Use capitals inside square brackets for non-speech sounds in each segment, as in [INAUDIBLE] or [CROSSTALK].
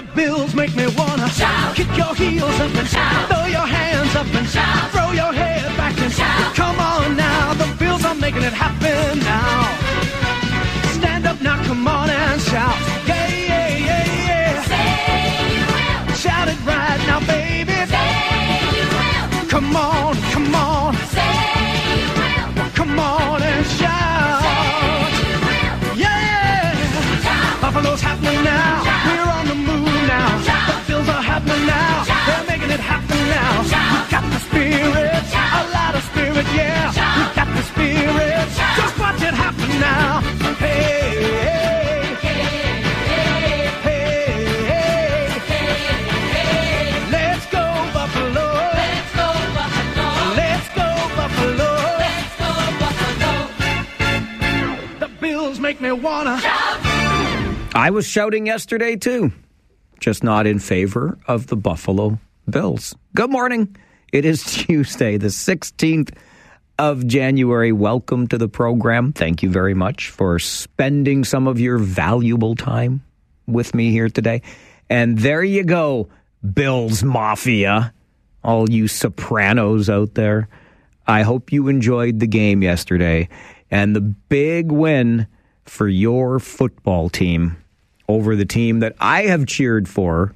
The bills make me wanna shout. Kick your heels up and shout. Throw your hands up and shout. Throw your head back and shout. Come on now, the bills are making it happen now. Stand up now, come on and shout. Yeah, yeah, yeah, yeah. Say you will. Shout it right now, baby. Say you will. Come on, come on, Wanna. I was shouting yesterday too, just not in favor of the Buffalo Bills. Good morning. It is [LAUGHS] Tuesday, the 16th of January. Welcome to the program. Thank you very much for spending some of your valuable time with me here today. And there you go, Bills Mafia, all you sopranos out there. I hope you enjoyed the game yesterday and the big win for your football team over the team that I have cheered for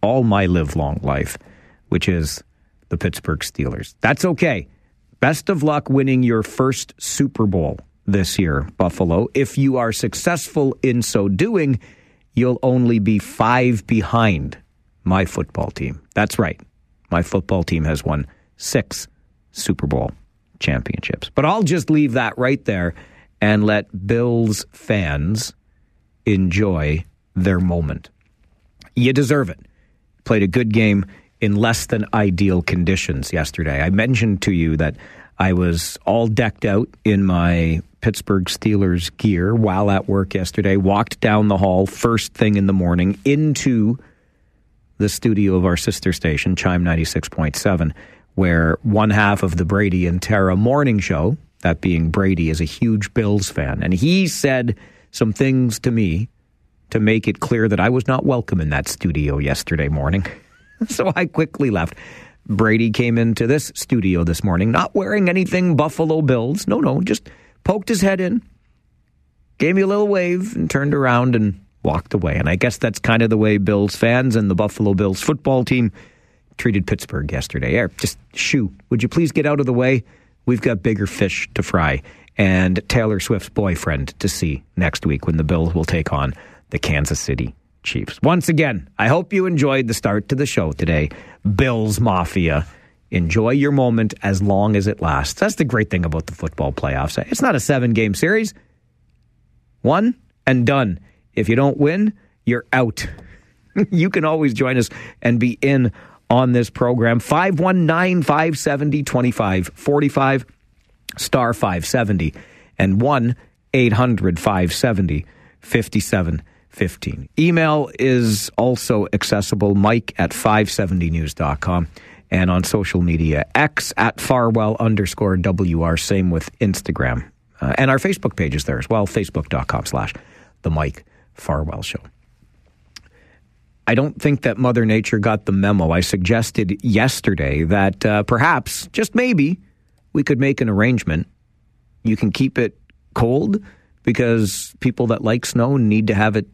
all my live long life, which is the Pittsburgh Steelers. That's okay. Best of luck winning your first Super Bowl this year, Buffalo. If you are successful in so doing, you'll only be five behind my football team. That's right. My football team has won six Super Bowl championships. But I'll just leave that right there and let Bills fans enjoy their moment. You deserve it. Played a good game in less than ideal conditions yesterday. I mentioned to you that I was all decked out in my Pittsburgh Steelers gear while at work yesterday, walked down the hall first thing in the morning into the studio of our sister station, CHYM 96.7, where one half of the Brady and Tara morning show, that being Brady, is a huge Bills fan. And he said some things to me to make it clear that I was not welcome in that studio yesterday morning. [LAUGHS] so I quickly left. Brady came into this studio this morning, not wearing anything Buffalo Bills. No, no, just poked his head in, gave me a little wave, and turned around and walked away. And I guess that's kind of the way Bills fans and the Buffalo Bills football team treated Pittsburgh yesterday. Here, just shoo, would you please get out of the way? We've got bigger fish to fry and Taylor Swift's boyfriend to see next week when the Bills will take on the Kansas City Chiefs. Once again, I hope you enjoyed the start to the show today. Bills Mafia. Enjoy your moment as long as it lasts. That's the great thing about the football playoffs. It's not a seven game series. One and done. If you don't win, you're out. [LAUGHS] you can always join us and be in on this program. 519 570 2545, star 570, and 1 800 570 5715. Email is also accessible, mike at 570news.com. And on social media, X at Farwell underscore WR. Same with Instagram. Uh, and our Facebook page is there as well, facebook.com slash The Mike Farwell Show. I don't think that Mother Nature got the memo. I suggested yesterday that uh, perhaps, just maybe, we could make an arrangement. You can keep it cold because people that like snow need to have it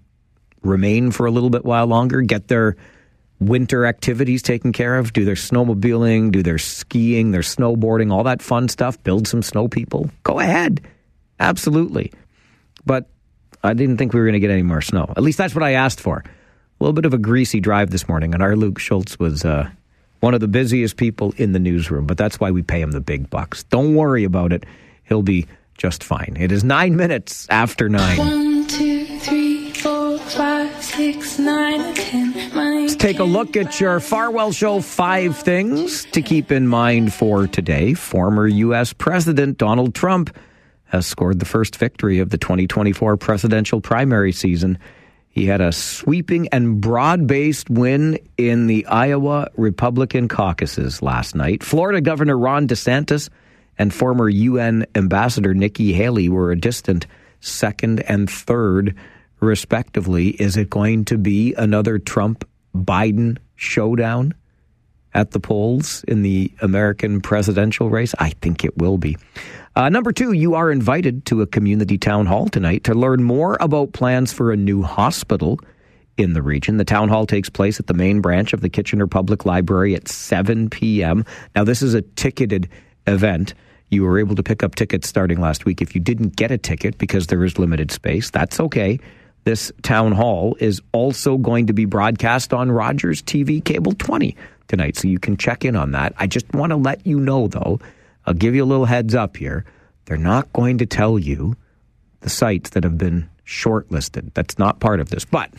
remain for a little bit while longer, get their winter activities taken care of, do their snowmobiling, do their skiing, their snowboarding, all that fun stuff, build some snow people. Go ahead. Absolutely. But I didn't think we were going to get any more snow. At least that's what I asked for. A little bit of a greasy drive this morning, and our Luke Schultz was uh, one of the busiest people in the newsroom, but that's why we pay him the big bucks. Don't worry about it. He'll be just fine. It is nine minutes after nine. One, two, three, four, five, six, nine, ten. Let's take a look at your Farwell Show five things to keep in mind for today. Former U.S. President Donald Trump has scored the first victory of the 2024 presidential primary season. He had a sweeping and broad based win in the Iowa Republican caucuses last night. Florida Governor Ron DeSantis and former UN Ambassador Nikki Haley were a distant second and third, respectively. Is it going to be another Trump Biden showdown at the polls in the American presidential race? I think it will be. Uh, number two, you are invited to a community town hall tonight to learn more about plans for a new hospital in the region. The town hall takes place at the main branch of the Kitchener Public Library at 7 p.m. Now, this is a ticketed event. You were able to pick up tickets starting last week. If you didn't get a ticket because there is limited space, that's okay. This town hall is also going to be broadcast on Rogers TV Cable 20 tonight, so you can check in on that. I just want to let you know, though, I'll give you a little heads up here. They're not going to tell you the sites that have been shortlisted. That's not part of this, but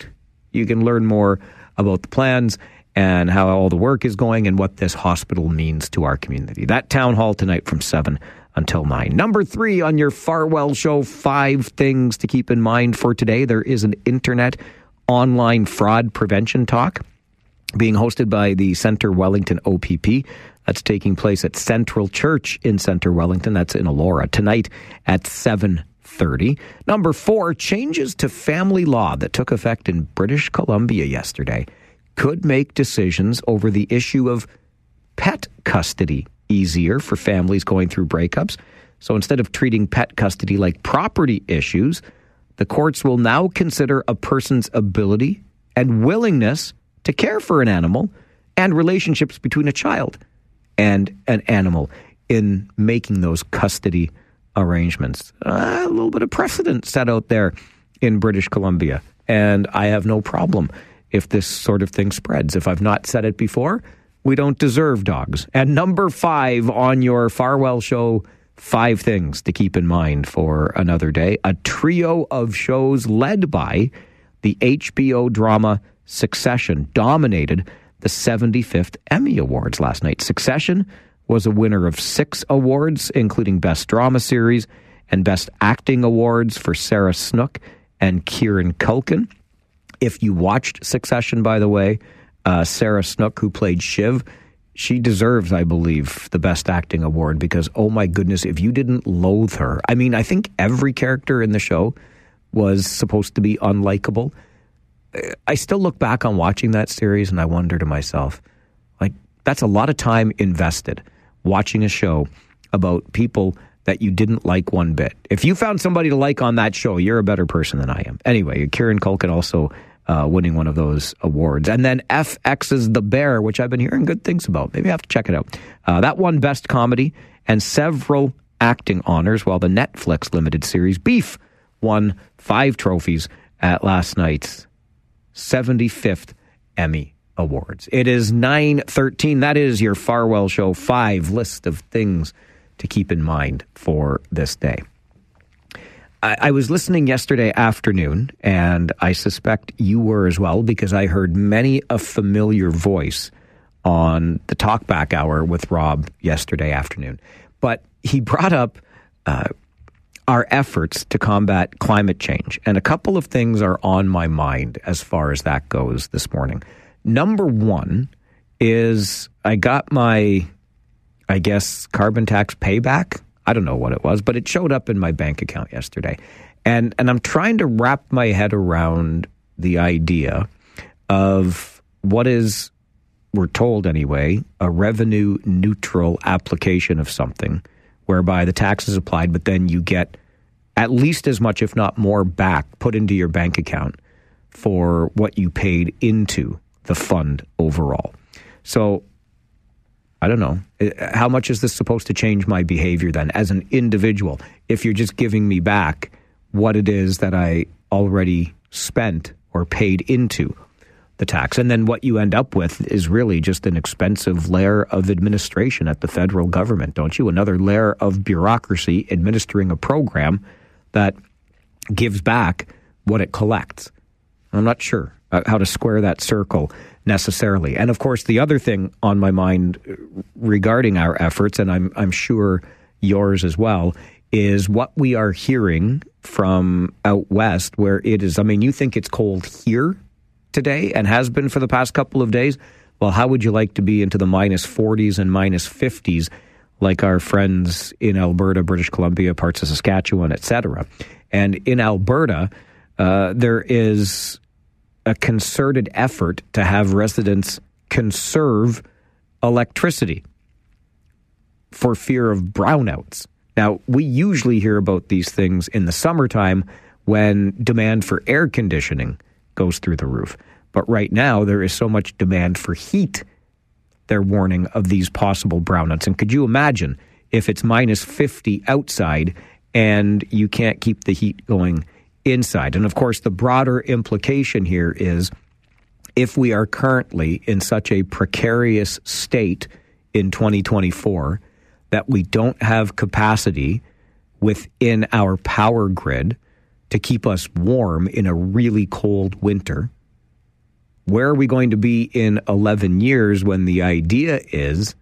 you can learn more about the plans and how all the work is going and what this hospital means to our community. That town hall tonight from 7 until 9. Number three on your Farwell show, five things to keep in mind for today. There is an internet online fraud prevention talk being hosted by the Center Wellington OPP. That's taking place at Central Church in Center Wellington. That's in Elora tonight at 7:30. Number 4, changes to family law that took effect in British Columbia yesterday could make decisions over the issue of pet custody easier for families going through breakups. So instead of treating pet custody like property issues, the courts will now consider a person's ability and willingness to care for an animal and relationships between a child and an animal in making those custody arrangements. Uh, a little bit of precedent set out there in British Columbia. And I have no problem if this sort of thing spreads. If I've not said it before, we don't deserve dogs. And number five on your Farwell show, five things to keep in mind for another day. A trio of shows led by the HBO drama Succession dominated the 75th Emmy Awards last night. Succession was a winner of six awards, including Best Drama Series and Best Acting Awards for Sarah Snook and Kieran Culkin. If you watched Succession, by the way, uh, Sarah Snook, who played Shiv, she deserves, I believe, the Best Acting Award because, oh my goodness, if you didn't loathe her, I mean, I think every character in the show was supposed to be unlikable. I still look back on watching that series and I wonder to myself, like, that's a lot of time invested watching a show about people that you didn't like one bit. If you found somebody to like on that show, you're a better person than I am. Anyway, Kieran Culkin also uh, winning one of those awards. And then FX's The Bear, which I've been hearing good things about. Maybe I have to check it out. Uh, that won Best Comedy and several acting honors, while the Netflix limited series Beef won five trophies at last night's 75th Emmy Awards. It is 9:13. That is your Farwell show 5 list of things to keep in mind for this day. I, I was listening yesterday afternoon, and I suspect you were as well, because I heard many a familiar voice on the talkback hour with Rob yesterday afternoon. But he brought up uh, our efforts to combat climate change. And a couple of things are on my mind as far as that goes this morning. Number one is I got my, I guess, carbon tax payback. I don't know what it was, but it showed up in my bank account yesterday. And, and I'm trying to wrap my head around the idea of what is, we're told anyway, a revenue neutral application of something whereby the tax is applied, but then you get at least as much, if not more, back put into your bank account for what you paid into the fund overall. So I don't know. Uh, How much is this supposed to change my behavior then as an individual? If you're just giving me back what it is that I already spent or paid into the tax. And then what you end up with is really just an expensive layer of administration at the federal government, don't you? Another layer of bureaucracy administering a program that gives back what it collects. I'm not sure uh, how to square that circle necessarily. And of course, the other thing on my mind uh, regarding our efforts, and I'm, I'm sure yours as well, is what we are hearing from out west, where it is. I mean, you think it's cold here today and has been for the past couple of days. Well, how would you like to be into the minus 40s and minus 50s like our friends in Alberta, British Columbia, parts of Saskatchewan, etc.? And in Alberta, uh, there is a concerted effort to have residents conserve electricity for fear of brownouts. Now, we usually hear about these things in the summertime when demand for air conditioning goes through the roof. But right now, there is so much demand for heat, they're warning of these possible brownouts. And could you imagine if it's minus 50 outside and you can't keep the heat going inside? And of course, the broader implication here is if we are currently in such a precarious state in 2024 that we don't have capacity within our power grid to keep us warm in a really cold winter, where are we going to be in 11 years when the idea is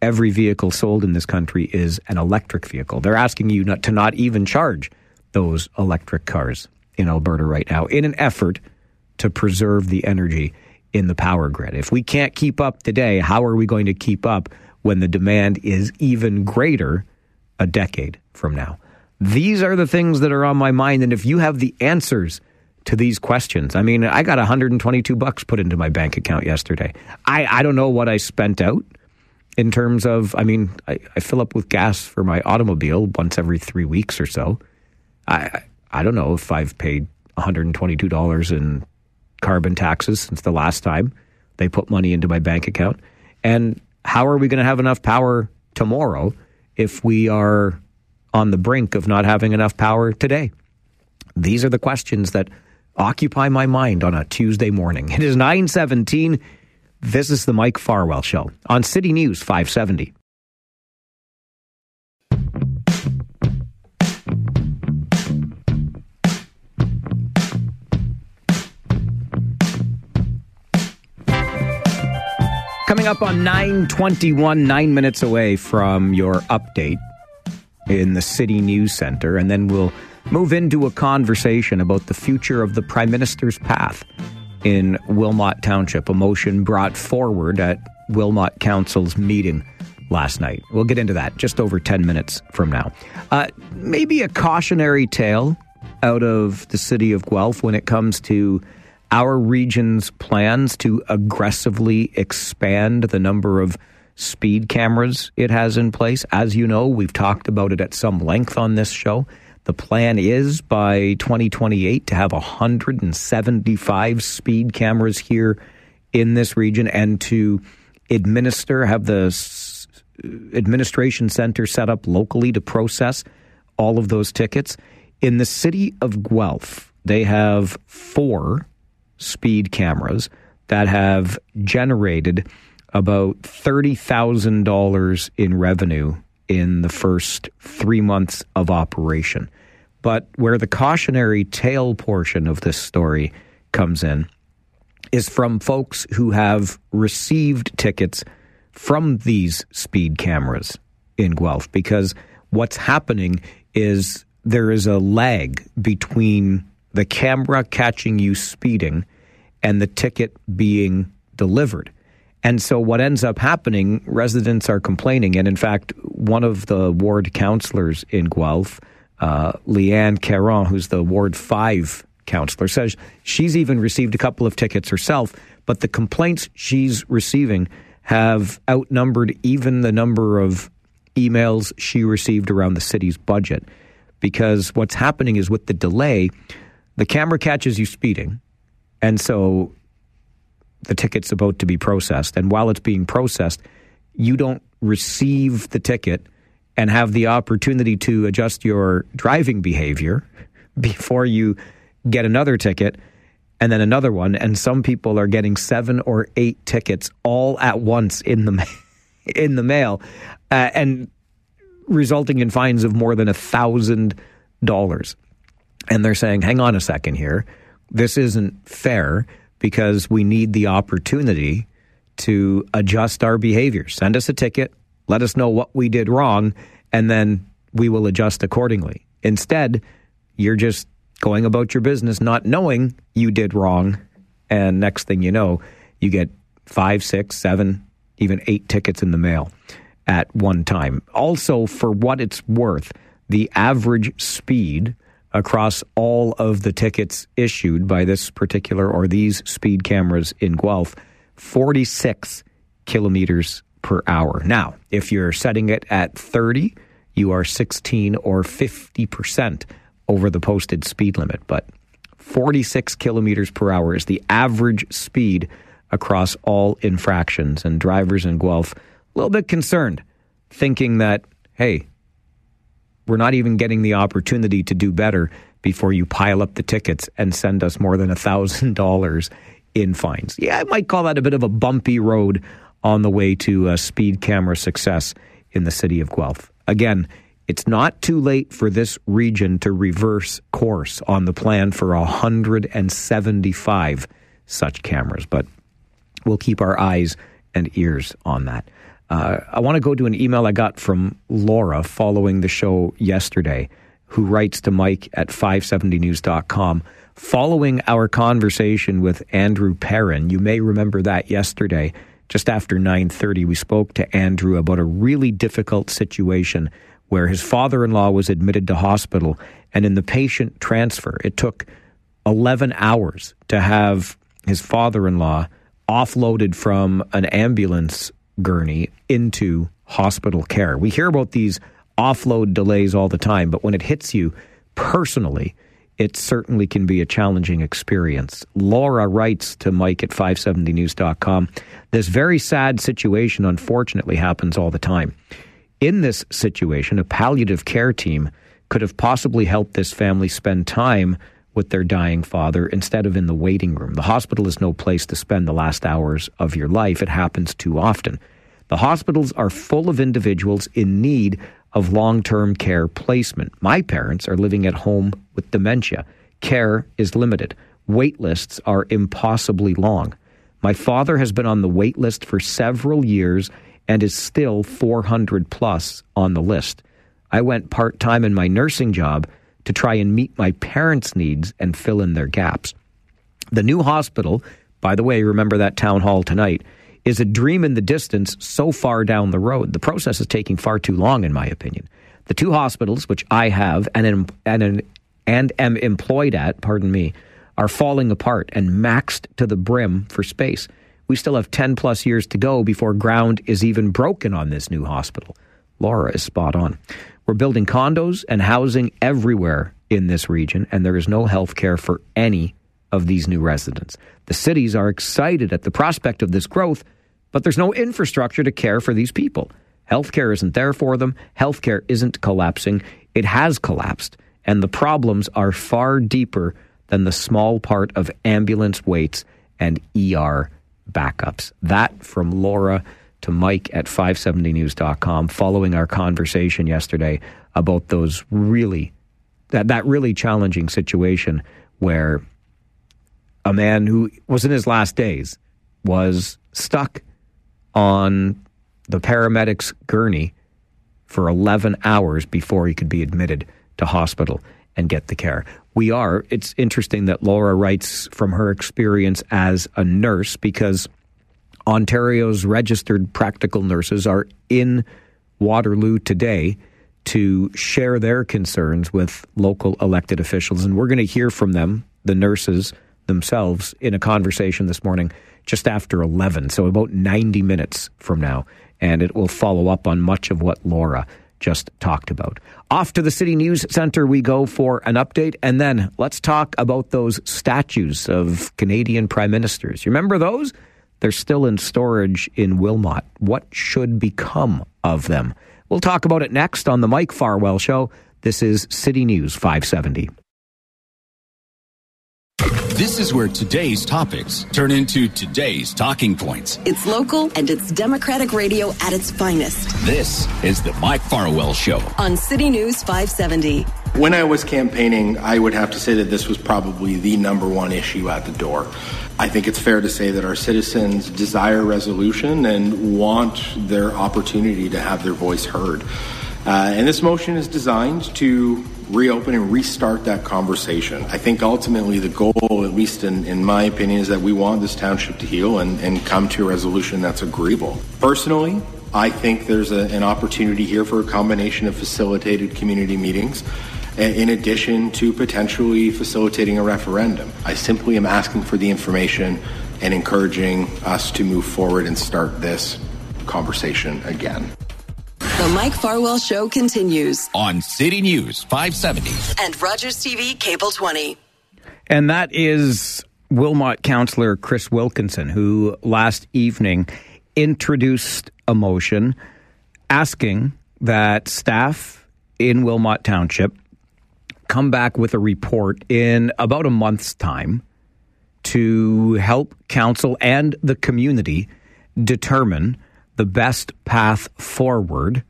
every vehicle sold in this country is an electric vehicle? They're asking you not to not even charge those electric cars in Alberta right now in an effort to preserve the energy in the power grid. If we can't keep up today, how are we going to keep up when the demand is even greater a decade from now? These are the things that are on my mind. And if you have the answers to these questions, I mean, I got 122 bucks put into my bank account yesterday. I, I don't know what I spent out in terms of, I mean, I, I fill up with gas for my automobile once every three weeks or so. I, I don't know if I've paid $122 in carbon taxes since the last time they put money into my bank account. And how are we going to have enough power tomorrow if we are on the brink of not having enough power today? These are the questions that occupy my mind on a Tuesday morning. It is 917. This is the Mike Farwell Show on City News 570. Coming up on 921, nine minutes away from your update in the City News Center, and then we'll move into a conversation about the future of the Prime Minister's path in Wilmot Township, a motion brought forward at Wilmot Council's meeting last night. We'll get into that just over 10 minutes from now. Uh, maybe a cautionary tale out of the city of Guelph when it comes to our region's plans to aggressively expand the number of speed cameras it has in place. As you know, we've talked about it at some length on this show. The plan is by 2028 to have 175 speed cameras here in this region and to administer, have the administration center set up locally to process all of those tickets. In the city of Guelph, they have four speed cameras that have generated about $30,000 in revenue in the first three months of operation. But where the cautionary tale portion of this story comes in is from folks who have received tickets from these speed cameras in Guelph because what's happening is there is a lag between the camera catching you speeding and the ticket being delivered. And so, what ends up happening, residents are complaining. And in fact, one of the ward councillors in Guelph, uh, Leanne Caron, who's the Ward 5 councillor, says she's even received a couple of tickets herself, but the complaints she's receiving have outnumbered even the number of emails she received around the city's budget. Because what's happening is with the delay, the camera catches you speeding. And so the ticket's about to be processed. And while it's being processed, you don't receive the ticket and have the opportunity to adjust your driving behavior [LAUGHS] before you get another ticket and then another one. And some people are getting seven or eight tickets all at once in the, [LAUGHS] in the mail uh, and resulting in fines of more than a thousand dollars. And they're saying, hang on a second here. This isn't fair because we need the opportunity to adjust our behavior. Send us a ticket, let us know what we did wrong, and then we will adjust accordingly. Instead, you're just going about your business not knowing you did wrong. And next thing you know, you get five, six, seven, even eight tickets in the mail at one time. Also, for what it's worth, the average speed across all of the tickets issued by this particular or these speed cameras in Guelph 46 kilometers per hour. Now, if you're setting it at 30, you are 16 or 50% over the posted speed limit. But 46 kilometers per hour is the average speed across all infractions. And drivers in Guelph, a little bit concerned, thinking that, hey, we're not even getting the opportunity to do better before you pile up the tickets and send us more than $1,000 in fines. Yeah, I might call that a bit of a bumpy road on the way to uh, speed camera success in the city of Guelph. Again, it's not too late for this region to reverse course on the plan for 175 such cameras, but we'll keep our eyes and ears on that. Uh, I want to go to an email I got from Laura following the show yesterday, who writes to Mike at 570news.com. Following our conversation with Andrew Perrin, you may remember that yesterday, just after 9:30, we spoke to Andrew about a really difficult situation where his father-in-law was admitted to hospital, and in the patient transfer, it took 11 hours to have his father-in-law offloaded from an ambulance gurney into hospital care. We hear about these offload delays all the time, but when it hits you personally, it certainly can be a challenging experience. Laura writes to Mike at 570news.com This very sad situation, unfortunately, happens all the time. In this situation, a palliative care team could have possibly helped this family spend time with their dying father instead of in the waiting room. The hospital is no place to spend the last hours of your life. It happens too often. The hospitals are full of individuals in need of long term care placement. My parents are living at home with dementia. Care is limited. Wait lists are impossibly long. My father has been on the wait list for several years and is still 400 plus on the list. I went part time in my nursing job to try and meet my parents' needs and fill in their gaps. The new hospital, by the way, remember that town hall tonight, is a dream in the distance so far down the road. The process is taking far too long, in my opinion. The two hospitals, which I have and, am- and, am- and am employed at, pardon me, are falling apart and maxed to the brim for space. We still have 10 plus years to go before ground is even broken on this new hospital. Laura is spot on. We're building condos and housing everywhere in this region, and there is no health care for any of these new residents. The cities are excited at the prospect of this growth, but there's no infrastructure to care for these people. Healthcare isn't there for them. Healthcare isn't collapsing. It has collapsed, and the problems are far deeper than the small part of ambulance waits and ER backups. That from Laura to Mike at 570news.com following our conversation yesterday about those really that that really challenging situation where a man who was in his last days was stuck on the paramedics gurney for 11 hours before he could be admitted to hospital and get the care. We are, it's interesting that Laura writes from her experience as a nurse because Ontario's registered practical nurses are in Waterloo today to share their concerns with local elected officials. And we're going to hear from them, the nurses themselves, in a conversation this morning just after 11, so about 90 minutes from now. And it will follow up on much of what Laura just talked about. Off to the City News Center we go for an update, and then let's talk about those statues of Canadian prime ministers. You remember those? They're still in storage in Wilmot. What should become of them? We'll talk about it next on the Mike Farwell Show. This is City News 570. This is where today's topics turn into today's talking points. It's local and it's Democratic radio at its finest This is the Mike Farwell Show. on City News 570. When I was campaigning, I would have to say that this was probably the number one issue at the door. I think it's fair to say that our citizens desire resolution and want their opportunity to have their voice heard. Uh, and this motion is designed to reopen and restart that conversation. I think ultimately the goal, at least in, in my opinion, is that we want this township to heal and, and come to a resolution that's agreeable. Personally, I think there's a, an opportunity here for a combination of facilitated community meetings in addition to potentially facilitating a referendum. I simply am asking for the information and encouraging us to move forward and start this conversation again. The Mike Farwell Show continues. On City News 570. And Rogers TV Cable 20. And that is Wilmot councillor Chris Wilkinson, who last evening introduced a motion asking that staff in Wilmot Township come back with a report in about a month's time to help council and the community determine the best path forward,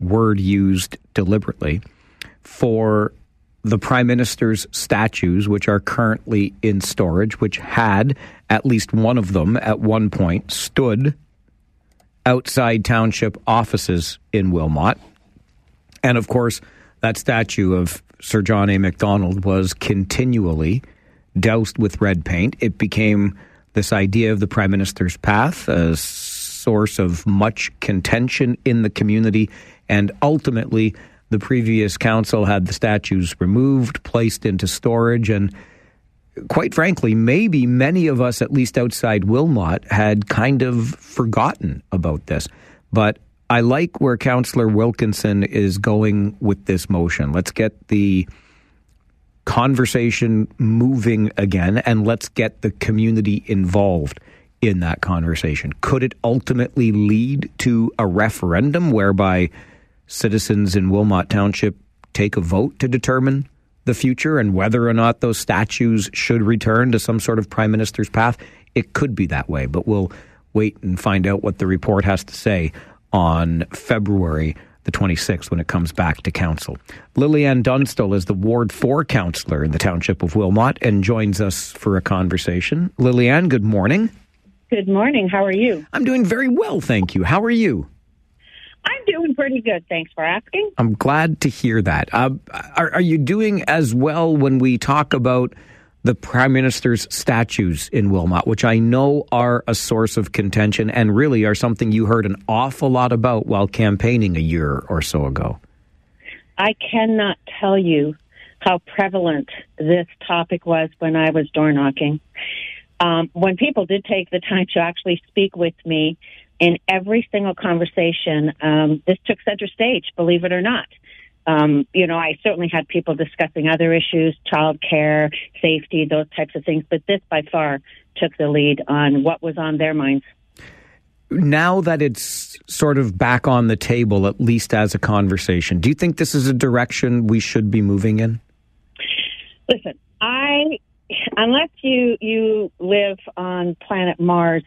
word used deliberately, for the Prime Minister's statues, which are currently in storage, which had at least one of them at one point stood outside township offices in Wilmot. And of course, that statue of Sir John A. Macdonald was continually doused with red paint. It became this idea of the Prime Minister's path, a source of much contention in the community, and ultimately, the previous council had the statues removed, placed into storage, and quite frankly, maybe many of us, at least outside Wilmot, had kind of forgotten about this. But I like where Councillor Wilkinson is going with this motion. Let's get the conversation moving again and let's get the community involved in that conversation. Could it ultimately lead to a referendum whereby citizens in Wilmot Township take a vote to determine the future and whether or not those statues should return to some sort of prime minister's path? It could be that way, but we'll wait and find out what the report has to say on February the 26th when it comes back to council. Lillian Dunstall is the Ward 4 councillor in the township of Wilmot and joins us for a conversation. Lillian, good morning. Good morning. How are you? I'm doing very well, thank you. How are you? I'm doing pretty good. Thanks for asking. I'm glad to hear that. Uh, are, are you doing as well when we talk about the Prime Minister's statues in Wilmot, which I know are a source of contention and really are something you heard an awful lot about while campaigning a year or so ago? I cannot tell you how prevalent this topic was when I was door knocking. Um, when people did take the time to actually speak with me in every single conversation, um, this took center stage, believe it or not. Um, you know, I certainly had people discussing other issues, child care, safety, those types of things, but this by far took the lead on what was on their minds. Now that it's sort of back on the table, at least as a conversation, do you think this is a direction we should be moving in? Listen, I unless you you live on planet Mars,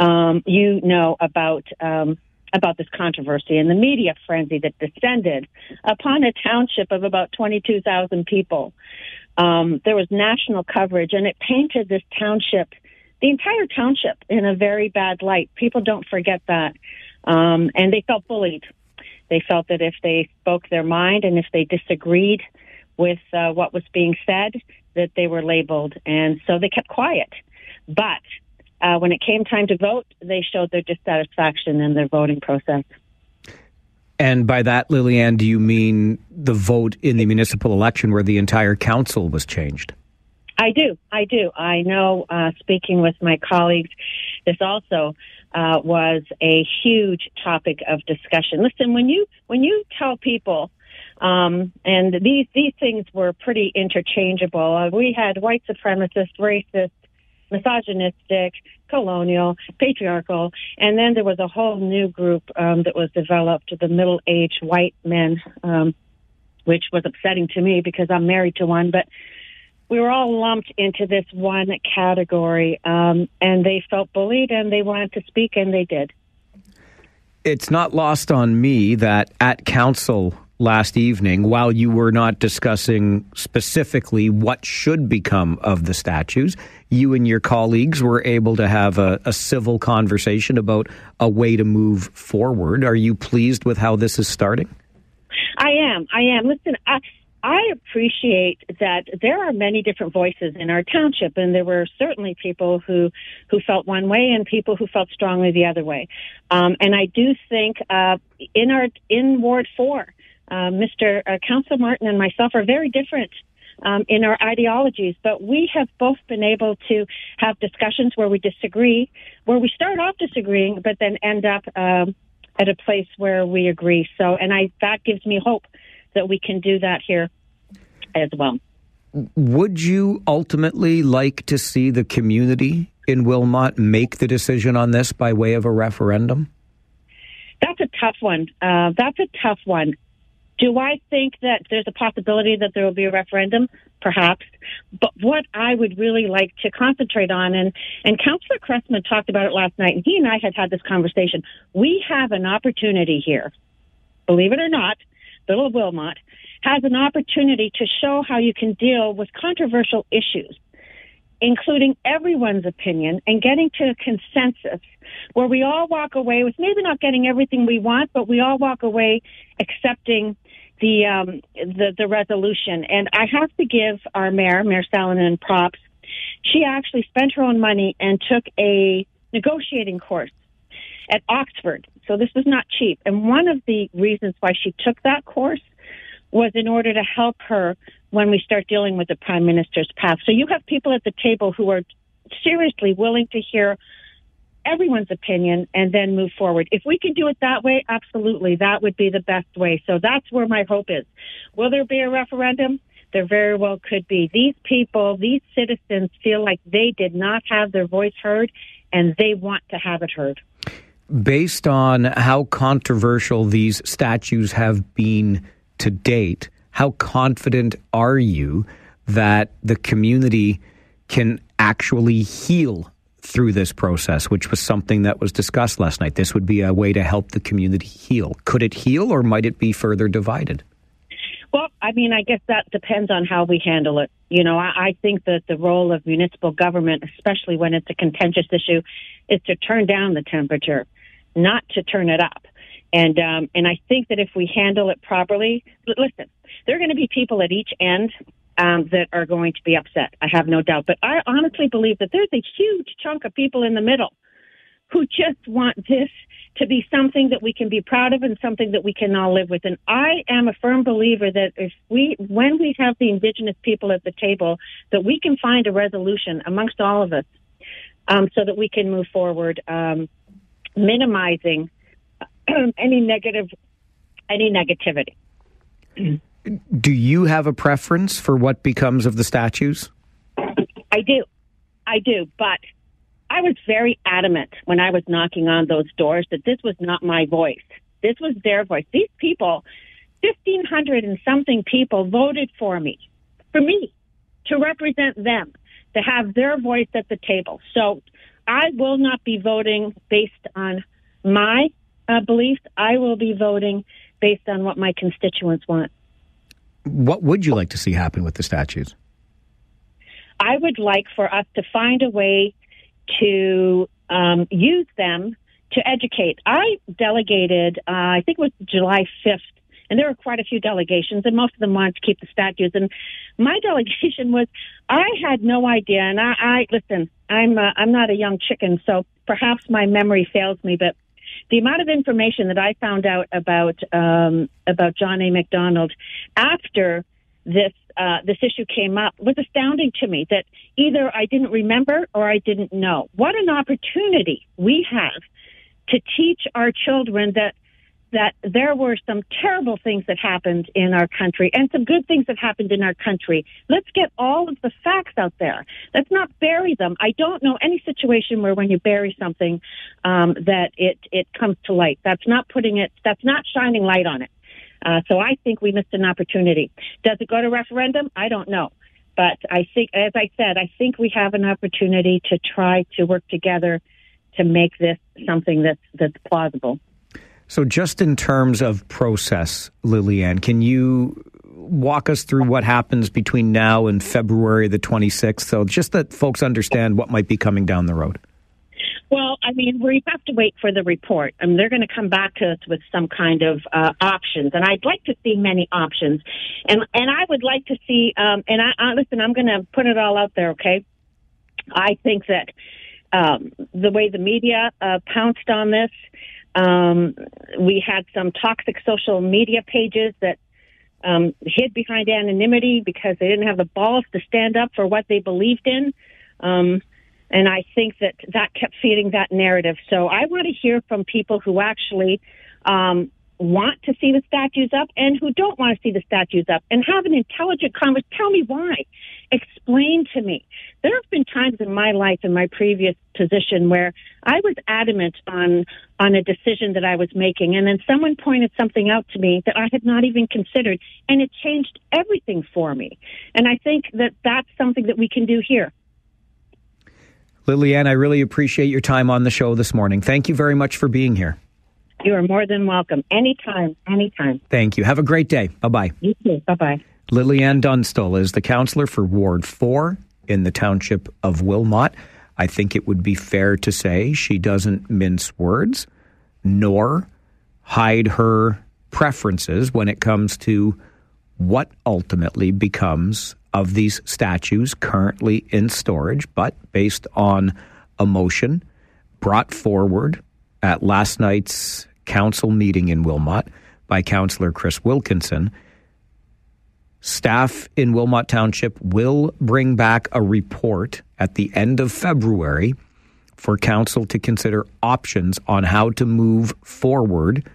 um, you know about um, about this controversy and the media frenzy that descended upon a township of about twenty two thousand people. Um, there was national coverage, and it painted this township, the entire township, in a very bad light. People don't forget that, um, and they felt bullied. They felt that if they spoke their mind and if they disagreed with uh, what was being said, that they were labeled, and so they kept quiet. But uh, when it came time to vote, they showed their dissatisfaction in their voting process. And by that, Lillian, do you mean the vote in the municipal election where the entire council was changed? I do. I do. I know, uh, speaking with my colleagues, this also uh, was a huge topic of discussion. Listen, when you when you tell people, um, and these these things were pretty interchangeable. Uh, we had white supremacist, racist, misogynistic, colonial, patriarchal, and then there was a whole new group um, that was developed, the middle-aged white men, um, which was upsetting to me because I'm married to one, but we were all lumped into this one category, um, and they felt bullied and they wanted to speak, and they did. It's not lost on me that at council last evening, while you were not discussing specifically what should become of the statues, you and your colleagues were able to have a, a civil conversation about a way to move forward. Are you pleased with how this is starting? I am. I am. Listen, I, I appreciate that there are many different voices in our township, and there were certainly people who who felt one way and people who felt strongly the other way. Um, and I do think uh, in our in Ward Four, uh, Mr. Uh, Council Martin and myself are very different um, in our ideologies, but we have both been able to have discussions where we disagree, where we start off disagreeing, but then end up um, at a place where we agree. So, and I that gives me hope that we can do that here as well. Would you ultimately like to see the community in Wilmot make the decision on this by way of a referendum? That's a tough one. Uh, that's a tough one. Do I think that there's a possibility that there will be a referendum? Perhaps. But what I would really like to concentrate on, and, and Councillor Cressman talked about it last night, and he and I had had this conversation. We have an opportunity here, believe it or not, Little Wilmot has an opportunity to show how you can deal with controversial issues including everyone's opinion and getting to a consensus where we all walk away with maybe not getting everything we want, but we all walk away accepting the um, the, the resolution. And I have to give our mayor, Mayor Salonen, props. She actually spent her own money and took a negotiating course at Oxford. So this was not cheap. And one of the reasons why she took that course was in order to help her when we start dealing with the prime minister's path. So you have people at the table who are seriously willing to hear everyone's opinion and then move forward. If we can do it that way, absolutely, that would be the best way. So that's where my hope is. Will there be a referendum? There very well could be. These people, these citizens feel like they did not have their voice heard and they want to have it heard. Based on how controversial these statues have been to date, how confident are you that the community can actually heal through this process, which was something that was discussed last night? This would be a way to help the community heal. Could it heal or might it be further divided? Well, I mean, I guess that depends on how we handle it. You know, I, I think that the role of municipal government, especially when it's a contentious issue, is to turn down the temperature, not to turn it up. And um, and I think that if we handle it properly, listen, there are going to be people at each end um, that are going to be upset. I have no doubt. But I honestly believe that there's a huge chunk of people in the middle who just want this to be something that we can be proud of and something that we can all live with. And I am a firm believer that if we, when we have the indigenous people at the table, that we can find a resolution amongst all of us, um, so that we can move forward, um, minimizing [CLEARS THROAT] any negative, any negativity. [CLEARS THROAT] Do you have a preference for what becomes of the statues? I do. I do. But I was very adamant when I was knocking on those doors that this was not my voice. This was their voice. These people, 1,500 and something people voted for me, for me, to represent them, to have their voice at the table. So I will not be voting based on my uh, beliefs. I will be voting based on what my constituents want. What would you like to see happen with the statues? I would like for us to find a way to um, use them to educate. I delegated, uh, I think it was July 5th, and there were quite a few delegations, and most of them wanted to keep the statues. And my [LAUGHS] delegation was, I had no idea. And I, I listen, I'm uh, I'm not a young chicken, so perhaps my memory fails me, but the amount of information that I found out about um, about John A. Macdonald after this uh, this issue came up was astounding to me. That either I didn't remember or I didn't know. What an opportunity we have to teach our children that that there were some terrible things that happened in our country and some good things that happened in our country. Let's get all of the facts out there. Let's not bury them. I don't know any situation where when you bury something um, that it it comes to light. That's not putting it. That's not shining light on it. Uh, so I think we missed an opportunity. Does it go to referendum? I don't know. But I think, as I said, I think we have an opportunity to try to work together to make this something that's that's plausible. So, just in terms of process, Lillian, can you walk us through what happens between now and February the 26th? So, just that folks understand what might be coming down the road. Well, I mean, we have to wait for the report. I mean, they're going to come back to us with some kind of uh, options, and I'd like to see many options, and and I would like to see. Um, and I, I listen, I'm going to put it all out there, okay? I think that um, the way the media uh, pounced on this, Um, we had some toxic social media pages that um, hid behind anonymity because they didn't have the balls to stand up for what they believed in. Um, and I think that that kept feeding that narrative. So I want to hear from people who actually um, want to see the statues up and who don't want to see the statues up and have an intelligent conversation. Tell me why. Explain to me. There have been times in my life, in my previous position, where I was adamant on on a decision that I was making, and then someone pointed something out to me that I had not even considered, and it changed everything for me. And I think that that's something that we can do here. Lillian, I really appreciate your time on the show this morning. Thank you very much for being here. You are more than welcome. Anytime, anytime. Thank you. Have a great day. Bye bye. You too. Bye bye. Lillian Dunstall is the counselor for Ward 4 in the township of Wilmot. I think it would be fair to say she doesn't mince words nor hide her preferences when it comes to what ultimately becomes of these statues currently in storage, but based on a motion brought forward at last night's council meeting in Wilmot by Councillor Kris Wilkinson, staff in Wilmot Township will bring back a report at the end of February for council to consider options on how to move forward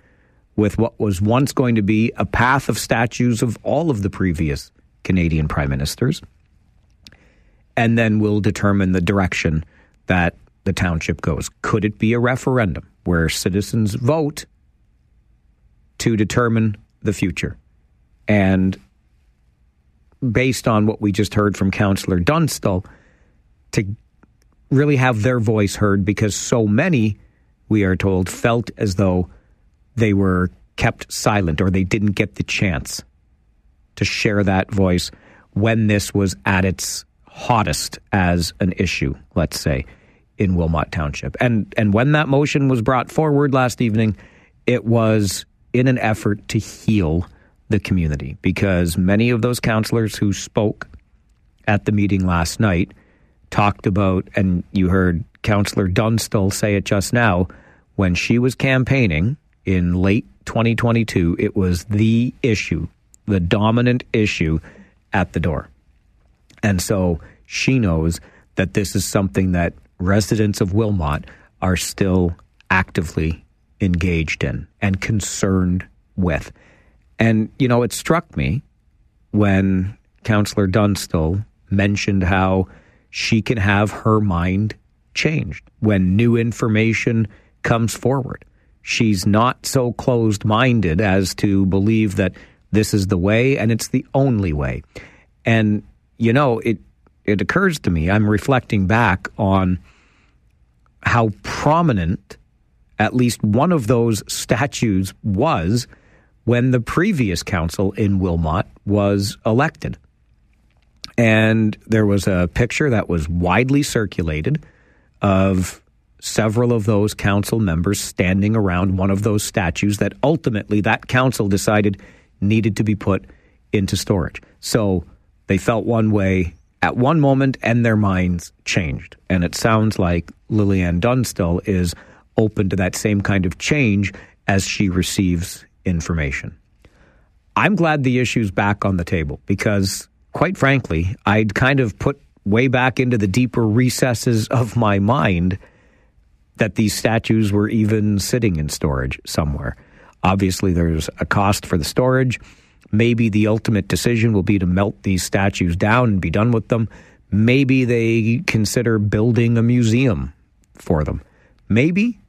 with what was once going to be a path of statues of all of the previous Canadian prime ministers. And then we'll determine the direction that the township goes. Could it be a referendum where citizens vote to determine the future? And based on what we just heard from Councillor Dunstall, to really have their voice heard because so many, we are told, felt as though they were kept silent or they didn't get the chance to share that voice when this was at its hottest as an issue, let's say, in Wilmot Township. And and when that motion was brought forward last evening, it was in an effort to heal the community because many of those counselors who spoke at the meeting last night talked about, and you heard Councillor Dunstall say it just now, when she was campaigning in late 2022, it was the issue, the dominant issue at the door. And so she knows that this is something that residents of Wilmot are still actively engaged in and concerned with. And, you know, it struck me when Councillor Dunstall mentioned how she can have her mind changed when new information comes forward. She's not so closed minded as to believe that this is the way and it's the only way. And, you know, it, it occurs to me, I'm reflecting back on how prominent at least one of those statues was when the previous council in Wilmot was elected. And there was a picture that was widely circulated of several of those council members standing around one of those statues that ultimately that council decided needed to be put into storage. So they felt one way at one moment and their minds changed. And it sounds like Lillian Dunstall is open to that same kind of change as she receives information. I'm glad the issue's back on the table because, quite frankly, I'd kind of put way back into the deeper recesses of my mind that these statues were even sitting in storage somewhere. Obviously, there's a cost for the storage. Maybe the ultimate decision will be to melt these statues down and be done with them. Maybe they consider building a museum for them. Maybe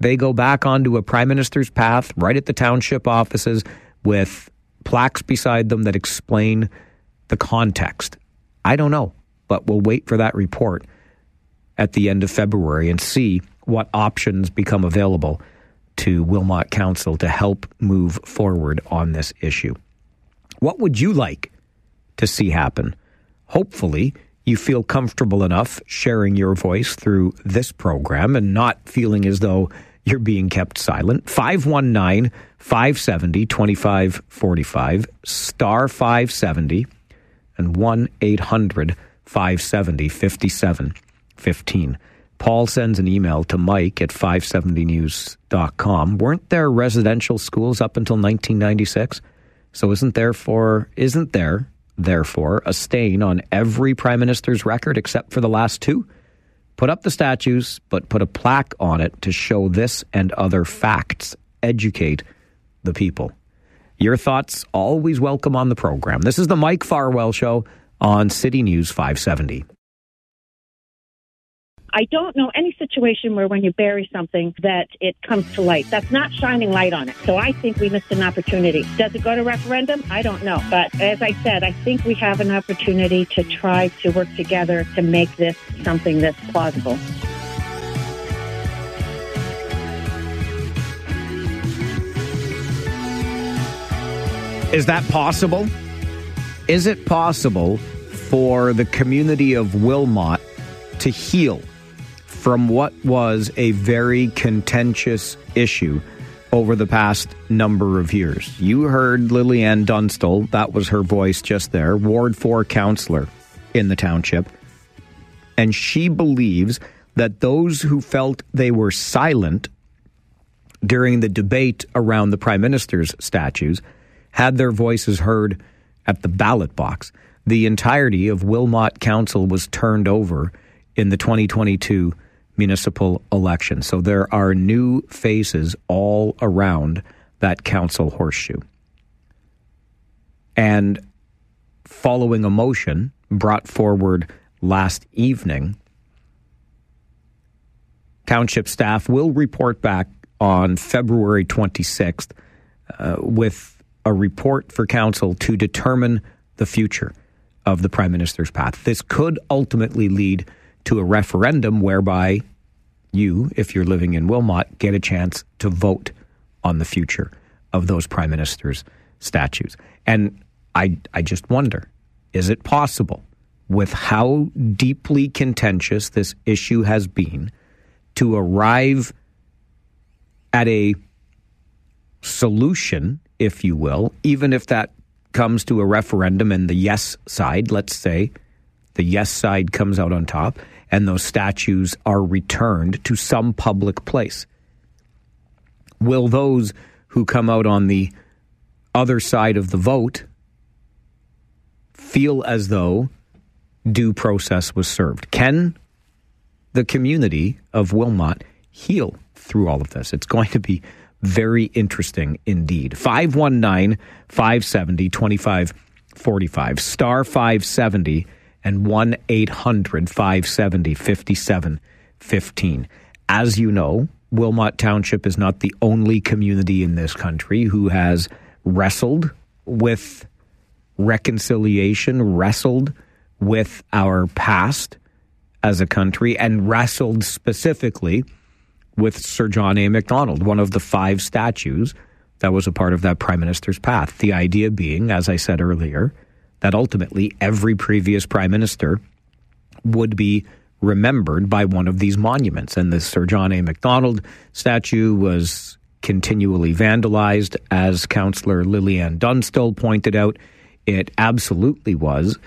they go back onto a prime minister's path right at the township offices with plaques beside them that explain the context. I don't know, but we'll wait for that report at the end of February and see what options become available to Wilmot Council to help move forward on this issue. What would you like to see happen? Hopefully, you feel comfortable enough sharing your voice through this program and not feeling as though you're being kept silent. 519 570 2545, star 570, and 1 800 570 5715. Paul sends an email to Mike at 570news.com. Weren't there residential schools up until 1996? So isn't there for isn't there therefore a stain on every prime minister's record except for the last two? Put up the statues, but put a plaque on it to show this and other facts. Educate the people. Your thoughts always welcome on the program. This is the Mike Farwell Show on City News 570. I don't know any situation where when you bury something that it comes to light. That's not shining light on it. So I think we missed an opportunity. Does it go to referendum? I don't know. But as I said, I think we have an opportunity to try to work together to make this something that's plausible. Is that possible? Is it possible for the community of Wilmot to heal from what was a very contentious issue over the past number of years? You heard Lillian Dunstall, that was her voice just there, Ward 4 counselor in the township. And she believes that those who felt they were silent during the debate around the prime minister's statues had their voices heard at the ballot box. The entirety of Wilmot Council was turned over in the 2022 municipal election. So there are new faces all around that council horseshoe. And following a motion brought forward last evening, township staff will report back on February 26th uh, with a report for council to determine the future of the prime minister's path. This could ultimately lead to a referendum whereby you, if you're living in Wilmot, get a chance to vote on the future of those prime minister's statues. And I, I just wonder is it possible, with how deeply contentious this issue has been, to arrive at a solution, if you will, even if that comes to a referendum and the yes side, let's say, the yes side comes out on top and those statues are returned to some public place. Will those who come out on the other side of the vote feel as though due process was served? Can the community of Wilmot heal through all of this? It's going to be very interesting indeed. 519 570 2545, star 570, and 1 800 570 5715. As you know, Wilmot Township is not the only community in this country who has wrestled with reconciliation, wrestled with our past as a country, and wrestled specifically with Sir John A. Macdonald, one of the five statues that was a part of that prime minister's path. The idea being, as I said earlier, that ultimately every previous prime minister would be remembered by one of these monuments. And the Sir John A. Macdonald statue was continually vandalized, as Councillor Lillian Dunstall pointed out. It absolutely was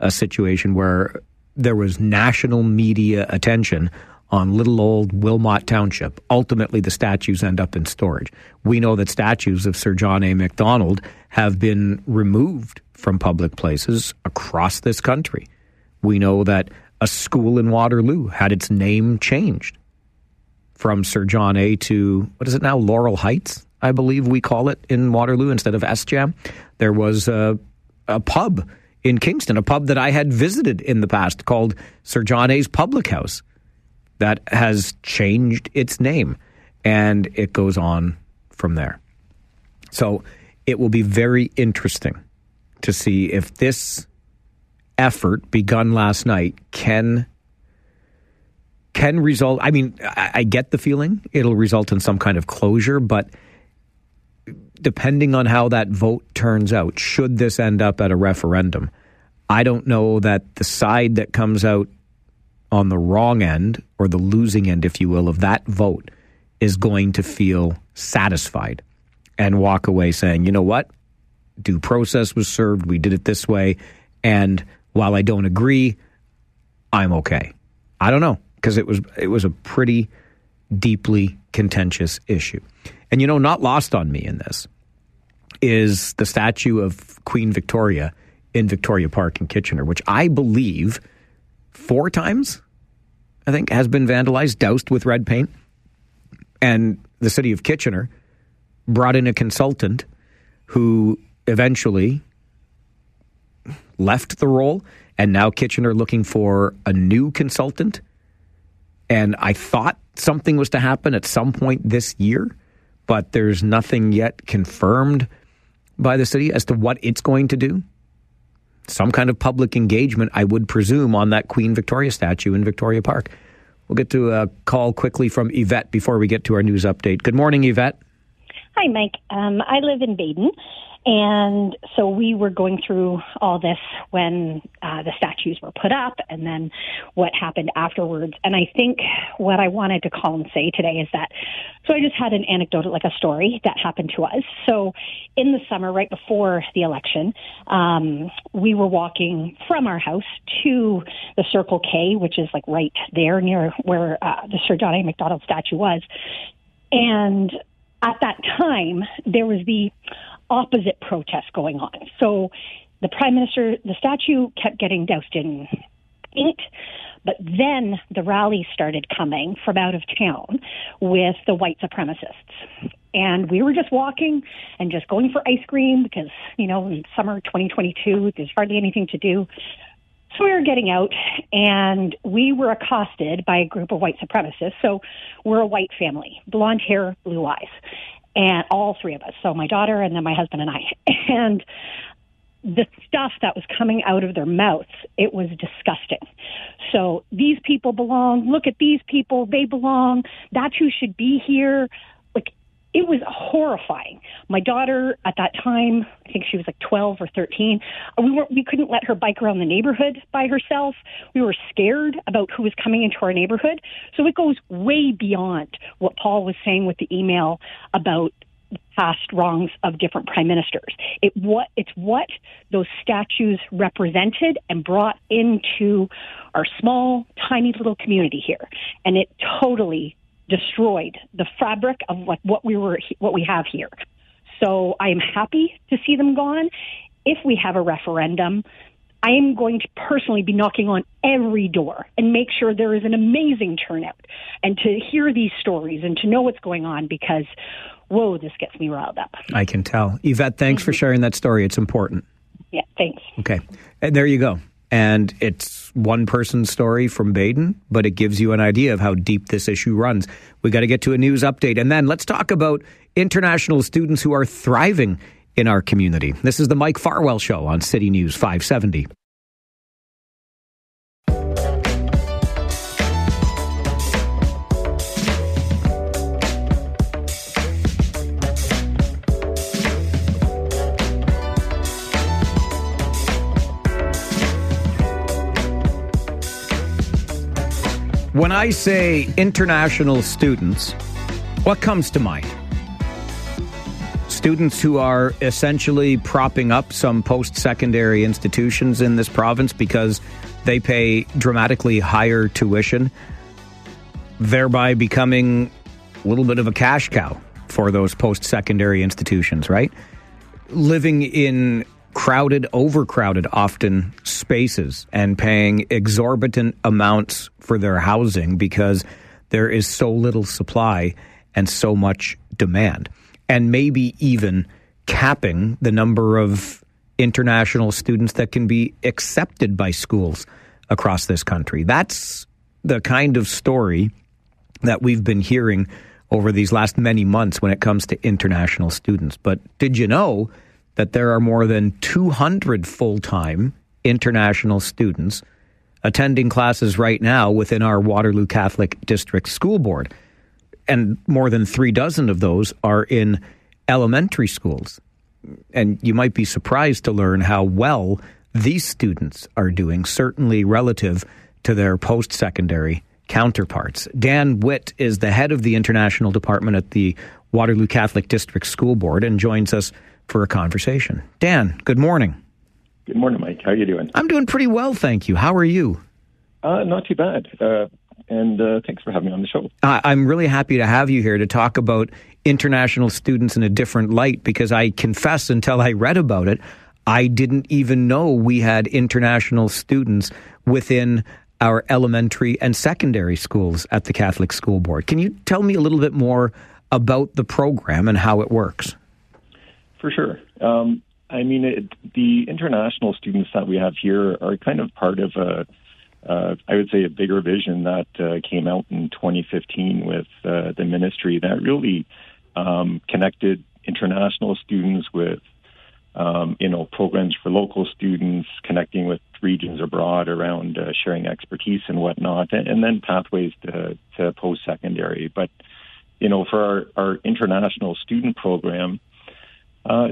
a situation where there was national media attention on little old Wilmot Township. Ultimately, the statues end up in storage. We know that statues of Sir John A. Macdonald have been removed from public places across this country. We know that a school in Waterloo had its name changed from Sir John A. to, what is it now, Laurel Heights, I believe we call it in Waterloo instead of SJAM. There was a, a pub in Kingston, a pub that I had visited in the past called Sir John A.'s Public House that has changed its name. And it goes on from there. So it will be very interesting to see if this effort begun last night can can result i mean I, I, get the feeling it'll result in some kind of closure but depending on how that vote turns out should this end up at a referendum i don't know that the side that comes out on the wrong end or the losing end, if you will, of that vote is going to feel satisfied and walk away saying, you know what? Due process was served. We did it this way. And while I don't agree, I'm okay. I don't know. because it was it was a pretty deeply contentious issue. And you know, not lost on me in this is the statue of Queen Victoria in Victoria Park in Kitchener, which I believe four times, I think, has been vandalized, doused with red paint. And the city of Kitchener brought in a consultant who eventually left the role, and now Kitchener looking for a new consultant. And I thought something was to happen at some point this year, but there's nothing yet confirmed by the city as to what it's going to do. Some kind of public engagement, I would presume, on that Queen Victoria statue in Victoria Park. We'll get to a call quickly from Yvette before we get to our news update. Good morning, Yvette. Hi, Mike. Um, I live in Baden, and so we were going through all this when uh, the statues were put up, and then what happened afterwards. And I think what I wanted to call and say today is that. So I just had an anecdote, like a story that happened to us. So in the summer, right before the election, um, we were walking from our house to the Circle K, which is like right there near where uh, the Sir John A. Macdonald statue was, and at that time, there was the opposite protest going on. So the prime minister, the statue kept getting doused in paint, but then the rallies started coming from out of town with the white supremacists. And we were just walking and just going for ice cream because, you know, in summer 2022, there's hardly anything to do. So we were getting out and we were accosted by a group of white supremacists. So we're a white family, blonde hair, blue eyes, and all three of us. So my daughter and then my husband and I. [LAUGHS] And the stuff that was coming out of their mouths, it was disgusting. So these people belong. Look at these people. They belong. That's who should be here. It was horrifying. My daughter at that time, I think she was like 12 or 13. We weren't, we couldn't let her bike around the neighborhood by herself. We were scared about who was coming into our neighborhood. So it goes way beyond what Paul was saying with the email about past wrongs of different prime ministers. It what it's what those statues represented and brought into our small, tiny little community here, and it totally destroyed the fabric of like what we were what we have here. So I am happy to see them gone. If we have a referendum, I am going to personally be knocking on every door and make sure there is an amazing turnout and to hear these stories and to know what's going on because whoa, this gets me riled up. I can tell. Yvette, thanks for mm-hmm. sharing that story. It's important. Yeah, thanks. Okay. And there you go. And it's one person's story from Baden, but it gives you an idea of how deep this issue runs. We got to get to a news update. And then let's talk about international students who are thriving in our community. This is the Mike Farwell Show on City News 570. When I say international students, what comes to mind? Students who are essentially propping up some post secondary institutions in this province because they pay dramatically higher tuition, thereby becoming a little bit of a cash cow for those post secondary institutions, right? Living in crowded, overcrowded, often spaces and paying exorbitant amounts for their housing because there is so little supply and so much demand. And maybe even capping the number of international students that can be accepted by schools across this country. That's the kind of story that we've been hearing over these last many months when it comes to international students. But did you know? That there are more than 200 full time international students attending classes right now within our Waterloo Catholic District School Board. And more than three dozen of those are in elementary schools. And you might be surprised to learn how well these students are doing, certainly relative to their post secondary counterparts. Dan Witt is the head of the international department at the Waterloo Catholic District School Board and joins us for a conversation. Dan, good morning. Good morning, Mike. How are you doing? I'm doing pretty well, thank you. How are you? Uh, not too bad. Uh, and uh, thanks for having me on the show. I- I'm really happy to have you here to talk about international students in a different light because I confess until I read about it, I didn't even know we had international students within our elementary and secondary schools at the Catholic School Board. Can you tell me a little bit more about the program and how it works? For sure. Um, I mean, it, the international students that we have here are kind of part of a, uh, I would say, a bigger vision that uh, came out in 2015 with uh, the ministry that really um, connected international students with, um, you know, programs for local students, connecting with regions abroad around uh, sharing expertise and whatnot, and, and then pathways to, to post-secondary. But, you know, for our, our international student program, uh,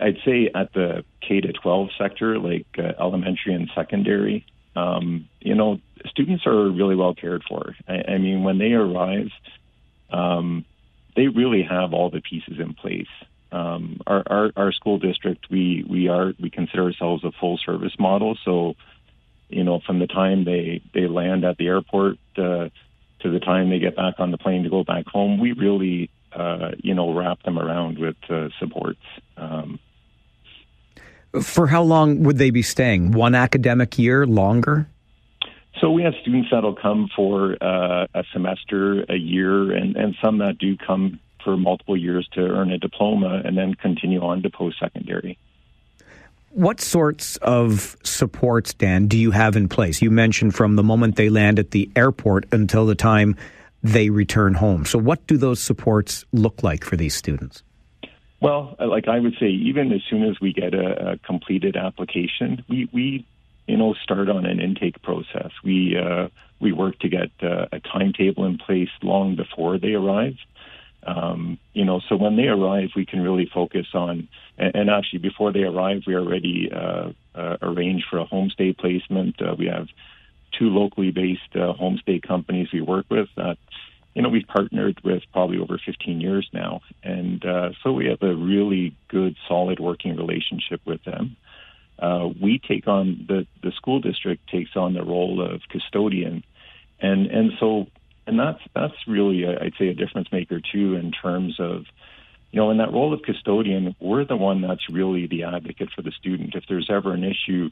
I'd say at the K to 12 sector, like uh, elementary and secondary, um, you know, students are really well cared for. I, I mean, when they arrive, um, they really have all the pieces in place. Um, our, our, our school district, we, we are we consider ourselves a full service model. So, you know, from the time they, they land at the airport uh, to the time they get back on the plane to go back home, we really uh, you know, wrap them around with uh, supports. Um, For how long would they be staying? One academic year, longer? so we have students that'll come for uh, a semester, a year, and, and some that do come for multiple years to earn a diploma and then continue on to post-secondary. What sorts of supports, Dan, do you have in place? You mentioned from the moment they land at the airport until the time they return home. So, what do those supports look like for these students? Well, uh, like I would say, even as soon as we get a, a completed application, we, we, you know, start on an intake process. We uh, we work to get uh, a timetable in place long before they arrive. Um, you know, so when they arrive, we can really focus on, and, and actually before they arrive, we already uh, uh, arrange for a homestay placement. Uh, we have two locally based uh, homestay companies we work with that, you know, we've partnered with probably over 15 years now. And uh, so we have a really good, solid working relationship with them. Uh, we take on the, the school district takes on the role of custodian. And, and so, and that's, that's really, a, I'd say, a difference maker too, in terms of, you know, in that role of custodian, we're the one that's really the advocate for the student. If there's ever an issue,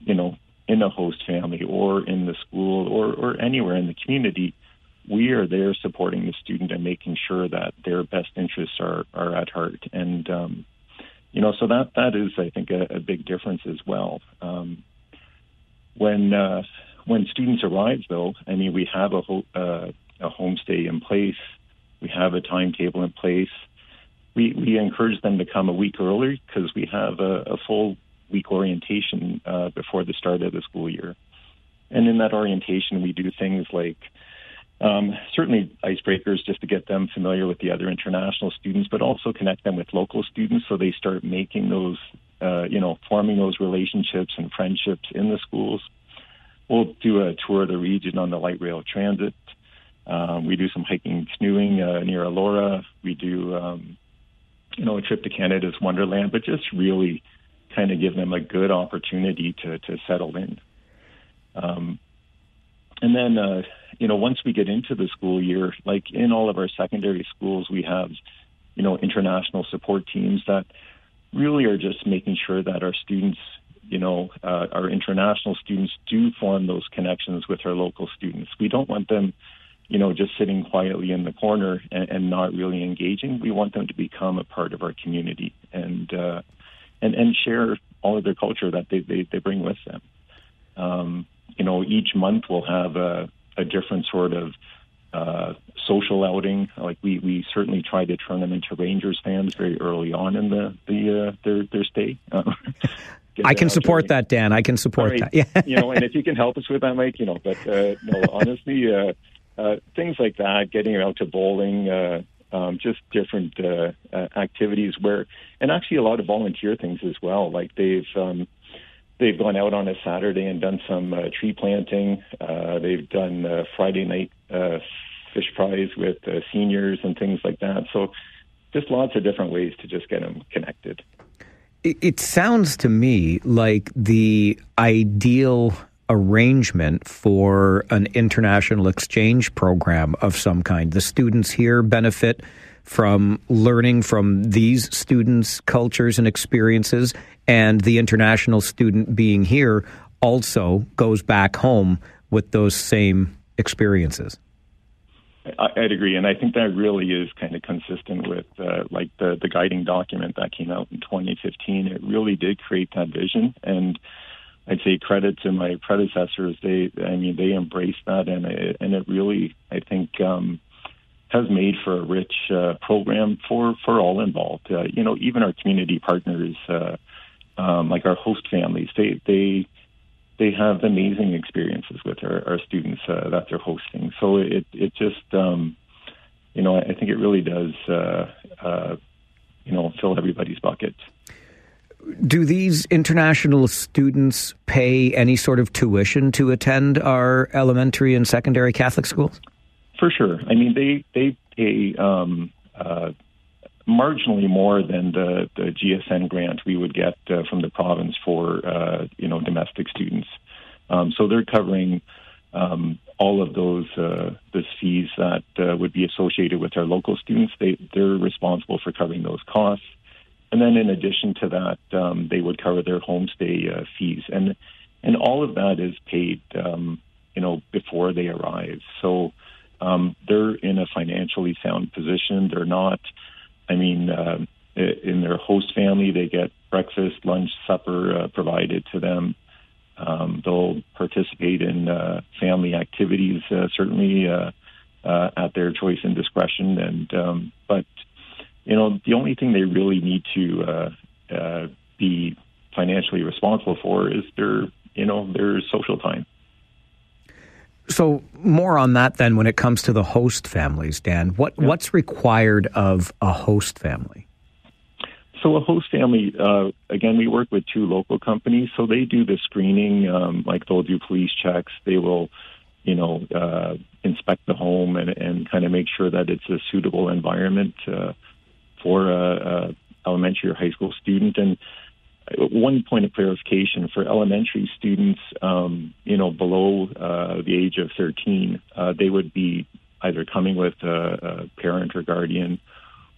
you know, in a host family or in the school or, or anywhere in the community, we are there supporting the student and making sure that their best interests are, are at heart. And, um, you know, so that, that is, I think, a, a big difference as well. Um, when, uh, when students arrive, though, I mean, we have a, ho- uh, a homestay in place, we have a timetable in place. We, we encourage them to come a week early because we have a, a full week orientation uh, before the start of the school year. And in that orientation, we do things like um, certainly icebreakers just to get them familiar with the other international students, but also connect them with local students so they start making those, uh, you know, forming those relationships and friendships in the schools. We'll do a tour of the region on the light rail transit. Um, we do some hiking and canoeing uh, near Elora. We do, um, you know, a trip to Canada's Wonderland, but just really kind of give them a good opportunity to, to settle in. Um, and then, uh, you know, once we get into the school year, like in all of our secondary schools, we have, you know, international support teams that really are just making sure that our students, you know, uh, our international students do form those connections with our local students. We don't want them, you know, just sitting quietly in the corner and, and not really engaging. We want them to become a part of our community and uh, and and share all of their culture that they they, they bring with them. Um, you know, each month we'll have a, a different sort of uh, social outing. Like we, we certainly try to turn them into Rangers fans very early on in the the uh, their their stay. [LAUGHS] I can support that, Dan. I can support right. that. [LAUGHS] Yeah. you know, and if you can help us with that, Mike, you know, but uh, no, honestly, uh, uh, things like that, getting out to bowling, uh, um, just different uh, uh, activities where, and actually a lot of volunteer things as well. Like they've um, they've gone out on a Saturday and done some uh, tree planting. Uh, they've done uh, Friday night uh, fish fries with uh, seniors and things like that. So just lots of different ways to just get them connected. It, it sounds to me like the ideal arrangement for an international exchange program of some kind. The students here benefit from learning from these students' cultures and experiences, and the international student being here also goes back home with those same experiences. I'd agree, and I think that really is kind of consistent with uh, like the the guiding document that came out in 2015. It really did create that vision, and I'd say credit to my predecessors. They, I mean, they embraced that, and it, and it really, I think, um, has made for a rich uh, program for for all involved. Uh, you know, even our community partners, uh, um, like our host families, they they they have amazing experiences with our, our students uh, that they're hosting. So it it just um, you know I think it really does uh, uh, you know fill everybody's bucket. Do these international students pay any sort of tuition to attend our elementary and secondary Catholic schools? For sure. I mean, they they pay um, uh, marginally more than the, the GSN grant we would get uh, from the province for uh, you know domestic students. Um, so they're covering um, all of those uh, the fees that uh, would be associated with our local students. They they're responsible for covering those costs, and then in addition to that, um, they would cover their homestay uh, fees, and and all of that is paid um, you know before they arrive. So um, they're in a financially sound position. They're not. I mean, uh, in their host family, they get breakfast, lunch, supper uh, provided to them. Um, they'll participate in uh, family activities, uh, certainly uh, uh, at their choice and discretion. And um, but you know, the only thing they really need to uh, uh, be financially responsible for is their you know their social time. So more on that then when it comes to the host families, Dan. What what's required of a host family? So a host family, uh, again, we work with two local companies, so they do the screening. Um, like they'll do police checks. They will, you know, uh, inspect the home and, and kind of make sure that it's a suitable environment uh, for a, a elementary or high school student. And one point of clarification for elementary students, um, you know, below uh, the age of 13, uh, they would be either coming with a, a parent or guardian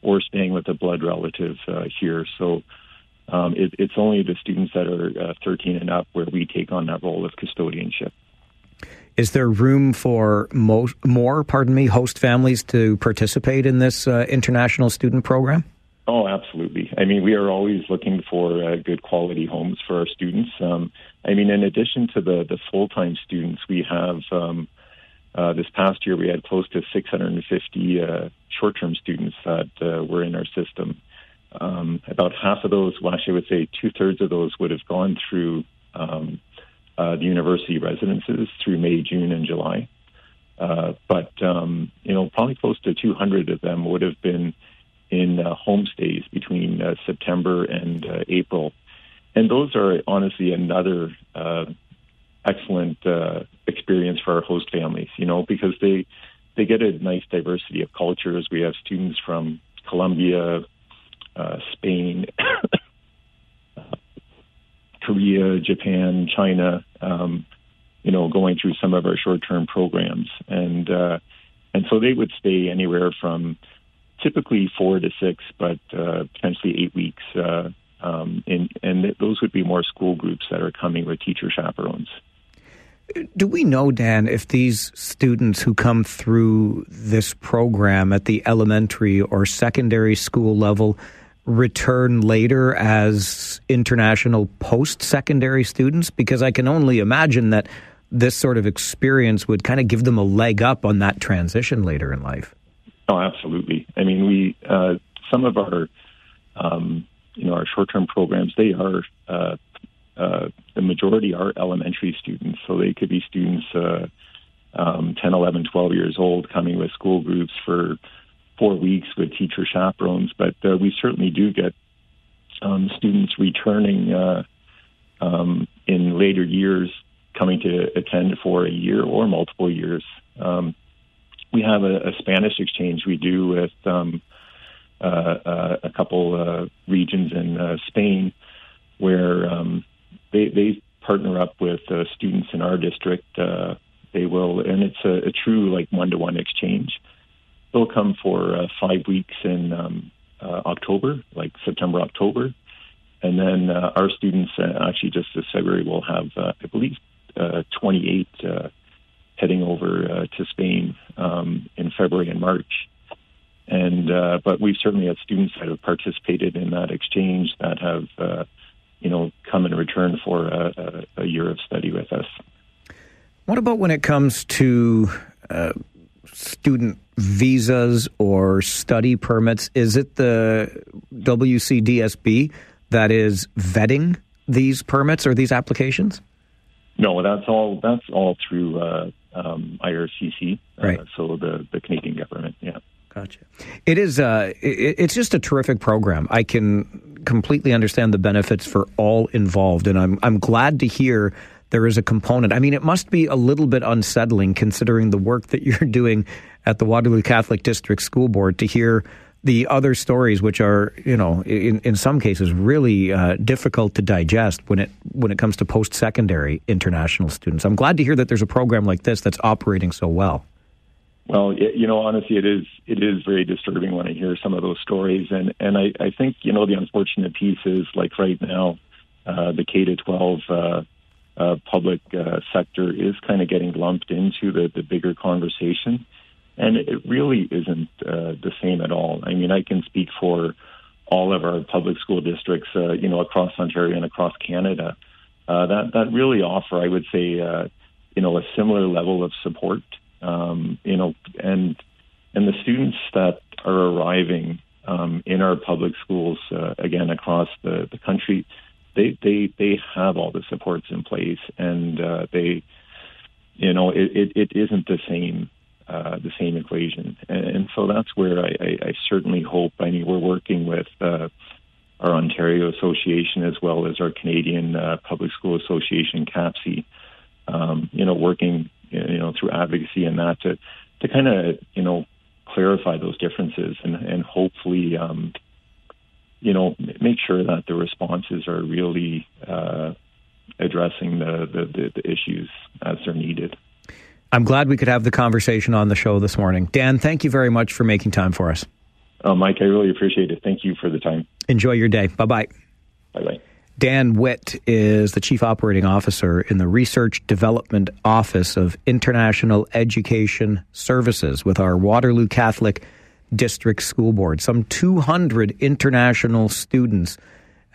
or staying with a blood relative uh, here. So um, it, it's only the students that are uh, 13 and up where we take on that role of custodianship. Is there room for mo- more, pardon me, host families to participate in this uh, international student program? Oh, absolutely. I mean, we are always looking for uh, good quality homes for our students. Um, I mean, in addition to the, the full time students, we have um, uh, this past year we had close to 650 uh, short term students that uh, were in our system. Um, about half of those, well, actually, I would say two thirds of those would have gone through um, uh, the university residences through May, June, and July. Uh, but um, you know, probably close to 200 of them would have been in uh, homestays between uh, September and uh, April, and those are honestly another uh, excellent uh, experience for our host families. You know, because they they get a nice diversity of cultures. We have students from Colombia, uh, Spain, Korea, Japan, China. Um, you know, going through some of our short-term programs, and uh, and so they would stay anywhere from typically four to six, but uh, potentially eight weeks. Uh, um, and and th- those would be more school groups that are coming with teacher chaperones. Do we know, Dan, if these students who come through this program at the elementary or secondary school level return later as international post secondary students? Because I can only imagine that this sort of experience would kind of give them a leg up on that transition later in life. Oh, absolutely. I mean, we uh, some of our um, you know our short term programs they are uh, uh, the majority are elementary students, so they could be students uh, um, 10, 11, 12 years old coming with school groups for four weeks with teacher chaperones. But uh, we certainly do get um, students returning uh, um, in later years coming to attend for a year or multiple years. Um, we have a, a Spanish exchange we do with um, uh, uh, a couple uh, regions in uh, Spain where um, they, they partner up with uh, students in our district. Uh, they will, and it's a, a true like one to one exchange. They'll come for uh, five weeks in um, uh, October, like September, October, and then uh, our students uh, actually just this February will have, uh, I believe, uh, 28 uh, heading over uh, to Spain um, in February and March. And uh, but we've certainly had students that have participated in that exchange that have, uh, you know, come in return for a, a, a year of study with us. What about when it comes to uh, student visas or study permits? Is it the WCDSB that is vetting these permits or these applications? No, that's all. That's all through uh, um, IRCC. Right. Uh, so the the Canadian government. Yeah. Gotcha. It is. Uh, it, it's just a terrific program. I can completely understand the benefits for all involved, and I'm I'm glad to hear there is a component. I mean, it must be a little bit unsettling considering the work that [LAUGHS] you're doing at the Waterloo Catholic District School Board to hear the other stories, which are you know in in some cases really uh, difficult to digest when it when it comes to post secondary international students. I'm glad to hear that there's a program like this that's operating so well. Well, you know, honestly, it is it is very disturbing when I hear some of those stories, and and I, I think you know the unfortunate piece is like right now, uh, the K to twelve uh, public uh, sector is kind of getting lumped into the the bigger conversation, and it really isn't uh, the same at all. I mean, I can speak for all of our public school districts, uh, you know, across Ontario and across Canada, uh, that that really offer, I would say, uh, you know, a similar level of support um, you know, and and the students that are arriving um, in our public schools uh, again across the, the country, they they they have all the supports in place, and uh, they, you know, it, it, it isn't the same uh, the same equation, and, and so that's where I, I, I certainly hope. I mean, we're working with. Uh, our Ontario Association, as well as our Canadian uh, Public School Association, CAPSI, um, you know, working you know through advocacy and that to to kind of you know clarify those differences and and hopefully um, you know make sure that the responses are really uh, addressing the, the, the, issues as they're needed. I'm glad we could have the conversation on the show this morning. Dan, thank you very much for making time for us. Uh, Mike, I really appreciate it. Thank you for the time. Enjoy your day. Bye bye. Bye bye. Dan Witt is the Chief Operating Officer in the Research Development Office of International Education Services with our Waterloo Catholic District School Board. Some 200 international students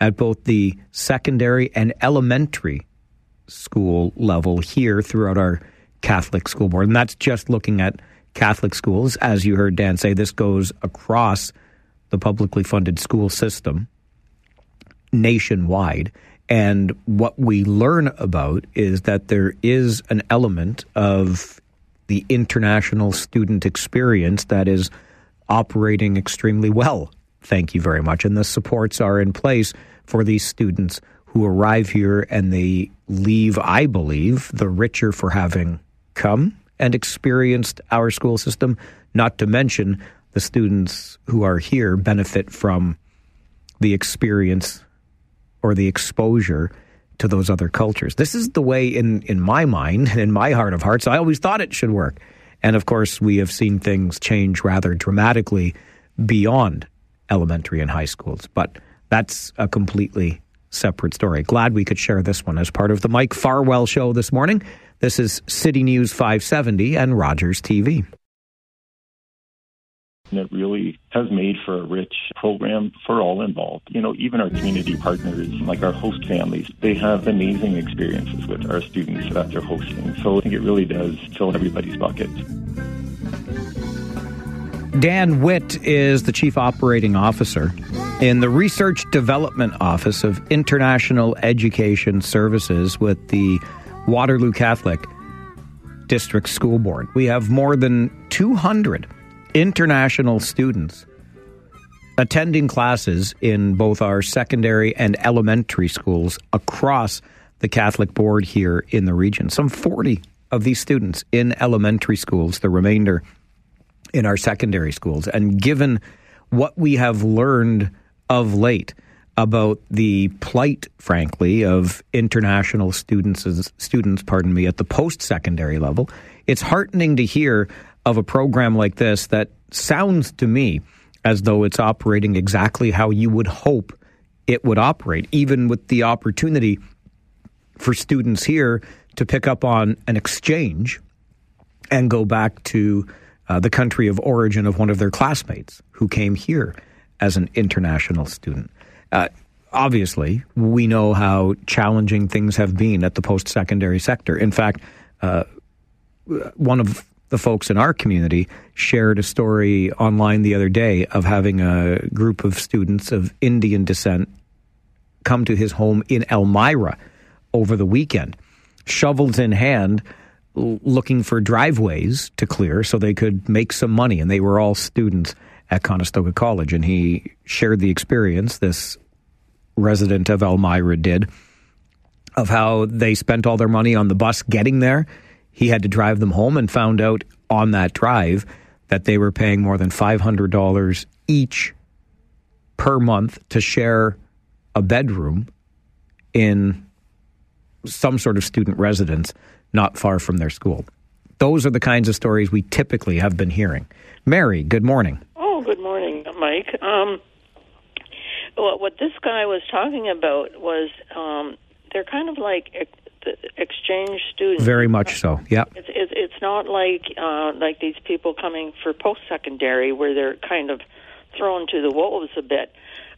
at both the secondary and elementary school level here throughout our Catholic school board. And that's just looking at Catholic schools. As you heard Dan say, this goes across the publicly funded school system nationwide. And what we learn about is that there is an element of the international student experience that is operating extremely well. Thank you very much. And the supports are in place for these students who arrive here and they leave, I believe, the richer for having come and experienced our school system, not to mention the students who are here benefit from the experience or the exposure to those other cultures. This is the way, in, in my mind and in my heart of hearts, I always thought it should work. And of course, we have seen things change rather dramatically beyond elementary and high schools. But that's a completely separate story. Glad we could share this one as part of the Mike Farwell show this morning. This is City News 570 and Rogers TV. And it really has made for a rich program for all involved. You know, even our community partners, like our host families, they have amazing experiences with our students that they're hosting. So I think it really does fill everybody's bucket. Dan Witt is the Chief Operating Officer in the Research Development Office of International Education Services with the Waterloo Catholic District School Board. We have more than 200 international students attending classes in both our secondary and elementary schools across the Catholic board here in the region. Some 40 of these students in elementary schools, the remainder in our secondary schools. And given what we have learned of late about the plight, frankly, of international students, students, pardon me, at the post-secondary level. It's heartening to hear of a program like this that sounds to me as though it's operating exactly how you would hope it would operate, even with the opportunity for students here to pick up on an exchange and go back to uh, the country of origin of one of their classmates who came here as an international student. Uh, obviously, we know how challenging things have been at the post secondary sector. In fact, uh, one of the folks in our community shared a story online the other day of having a group of students of Indian descent come to his home in Elmira over the weekend, shovels in hand, looking for driveways to clear so they could make some money. And they were all students at Conestoga College. And he shared the experience, this resident of Elmira did, of how they spent all their money on the bus getting there. He had to drive them home and found out on that drive that they were paying more than $500 each per month to share a bedroom in some sort of student residence not far from their school. Those are the kinds of stories we typically have been hearing. Mary, good morning. Oh, good morning, Mike. Um, well, what this guy was talking about was um, they're kind of like exchange students. Very much so. Yeah. It's it's, it's not like uh, like these people coming for post secondary where they're kind of thrown to the wolves a bit.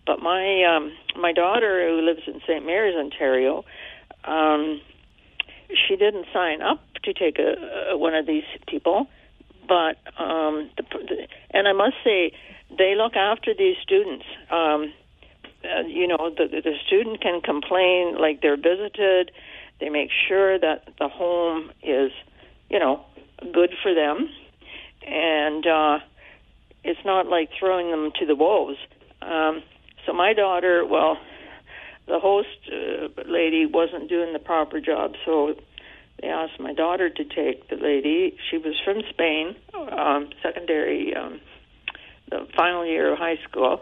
But my um, my daughter who lives in St. Mary's, Ontario, um, she didn't sign up to take a, a one of these people, but um, the, and I must say they look after these students. Um, uh, you know, the, the student can complain like they're visited. They make sure that the home is, you know, good for them, and uh, it's not like throwing them to the wolves. Um, so my daughter, well, the host uh, lady wasn't doing the proper job, so they asked my daughter to take the lady. She was from Spain, um, secondary, um, the final year of high school,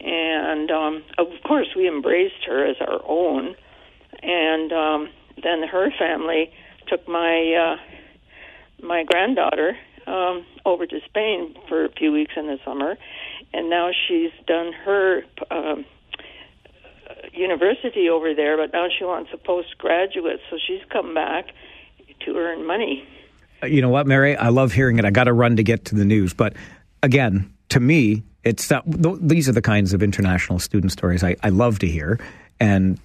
and um, of course we embraced her as our own. And um, then her family took my uh, my granddaughter um, over to Spain for a few weeks in the summer, and now she's done her um, university over there, but now she wants a postgraduate, so she's come back to earn money. Uh, You know what, Mary? I love hearing it. I got to run to get to the news. But again, to me, it's that, th- these are the kinds of international student stories I, I love to hear. And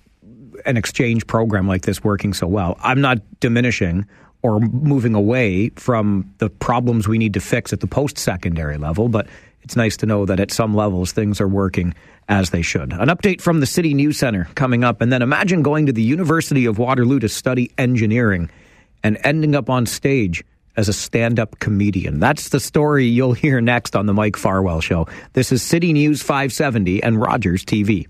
an exchange program like this working so well. I'm not diminishing or moving away from the problems we need to fix at the post secondary level, but it's nice to know that at some levels things are working as they should. An update from the City News Center coming up, and then imagine going to the University of Waterloo to study engineering and ending up on stage as a stand up comedian. That's the story you'll hear next on The Mike Farwell Show. This is City News 570 and Rogers TV.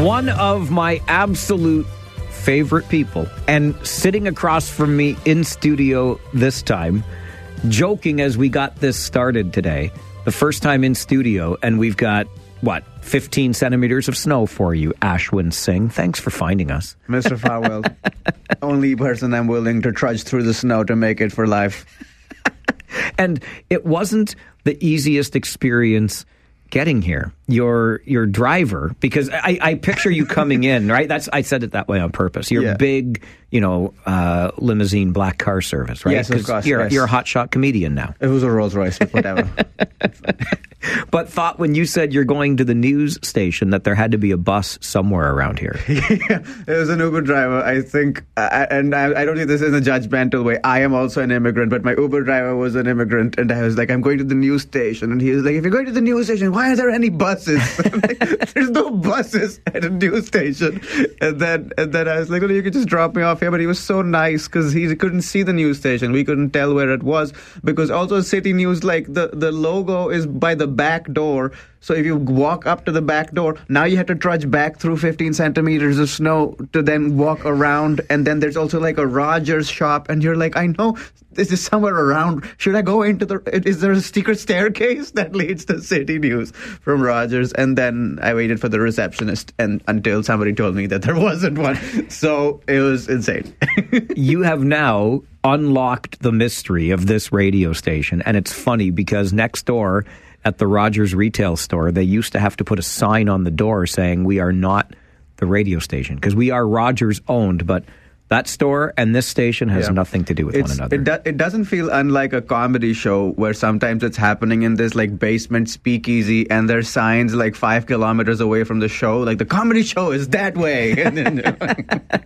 One of my absolute favorite people, and sitting across from me in studio this time, joking as we got this started today, the first time in studio, and we've got what, 15 centimeters of snow for you, Ashwyn Singh. Thanks for finding us. Mr. Farwell, [LAUGHS] only person I'm willing to trudge through the snow to make it for life. and it wasn't the easiest experience getting here. Your your driver, because I, I picture you coming in, right? That's I said it that way on purpose. You're Yeah. big, you know, uh, limousine black car service, right? Yes, of course, You're, yes. you're a hotshot comedian now. It was a Rolls Royce, but whatever. [LAUGHS] But thought when you said you're going to the news station that there had to be a bus somewhere around here. [LAUGHS] it was an Uber driver, I think, uh, and I, I don't think this is a judgmental way. I am also an immigrant, but my Uber driver was an immigrant, and I was like, I'm going to the news station, and he was like, if you're going to the news station, why are there any buses? [LAUGHS] Like, There's no buses at a news station, and then and then I was like, well, you could just drop me off here, but he was so nice because he couldn't see the news station, we couldn't tell where it was because also City News, like the the logo is by the back door. So if you walk up to the back door, now you have to trudge back through 15 centimeters of snow to then walk around. And then there's also like a Rogers shop, and you're like, I know this is somewhere around. Should I go into the? Is there a secret staircase [LAUGHS] that leads to City News from Rogers? And then I waited for the receptionist, and until somebody told me that there [LAUGHS] wasn't one. So it was insane. [LAUGHS] you have now unlocked the mystery of this radio station. And it's funny because next door at the Rogers retail store, they used to have to put a sign on the door saying, We are not the radio station because we are Rogers owned, but that store and this station has Yeah. nothing to do with It's- one another. It, do, it doesn't feel unlike a comedy show where sometimes it's happening in this like basement speakeasy and there's signs like five kilometers away from the show. Like the comedy show is that way. [LAUGHS]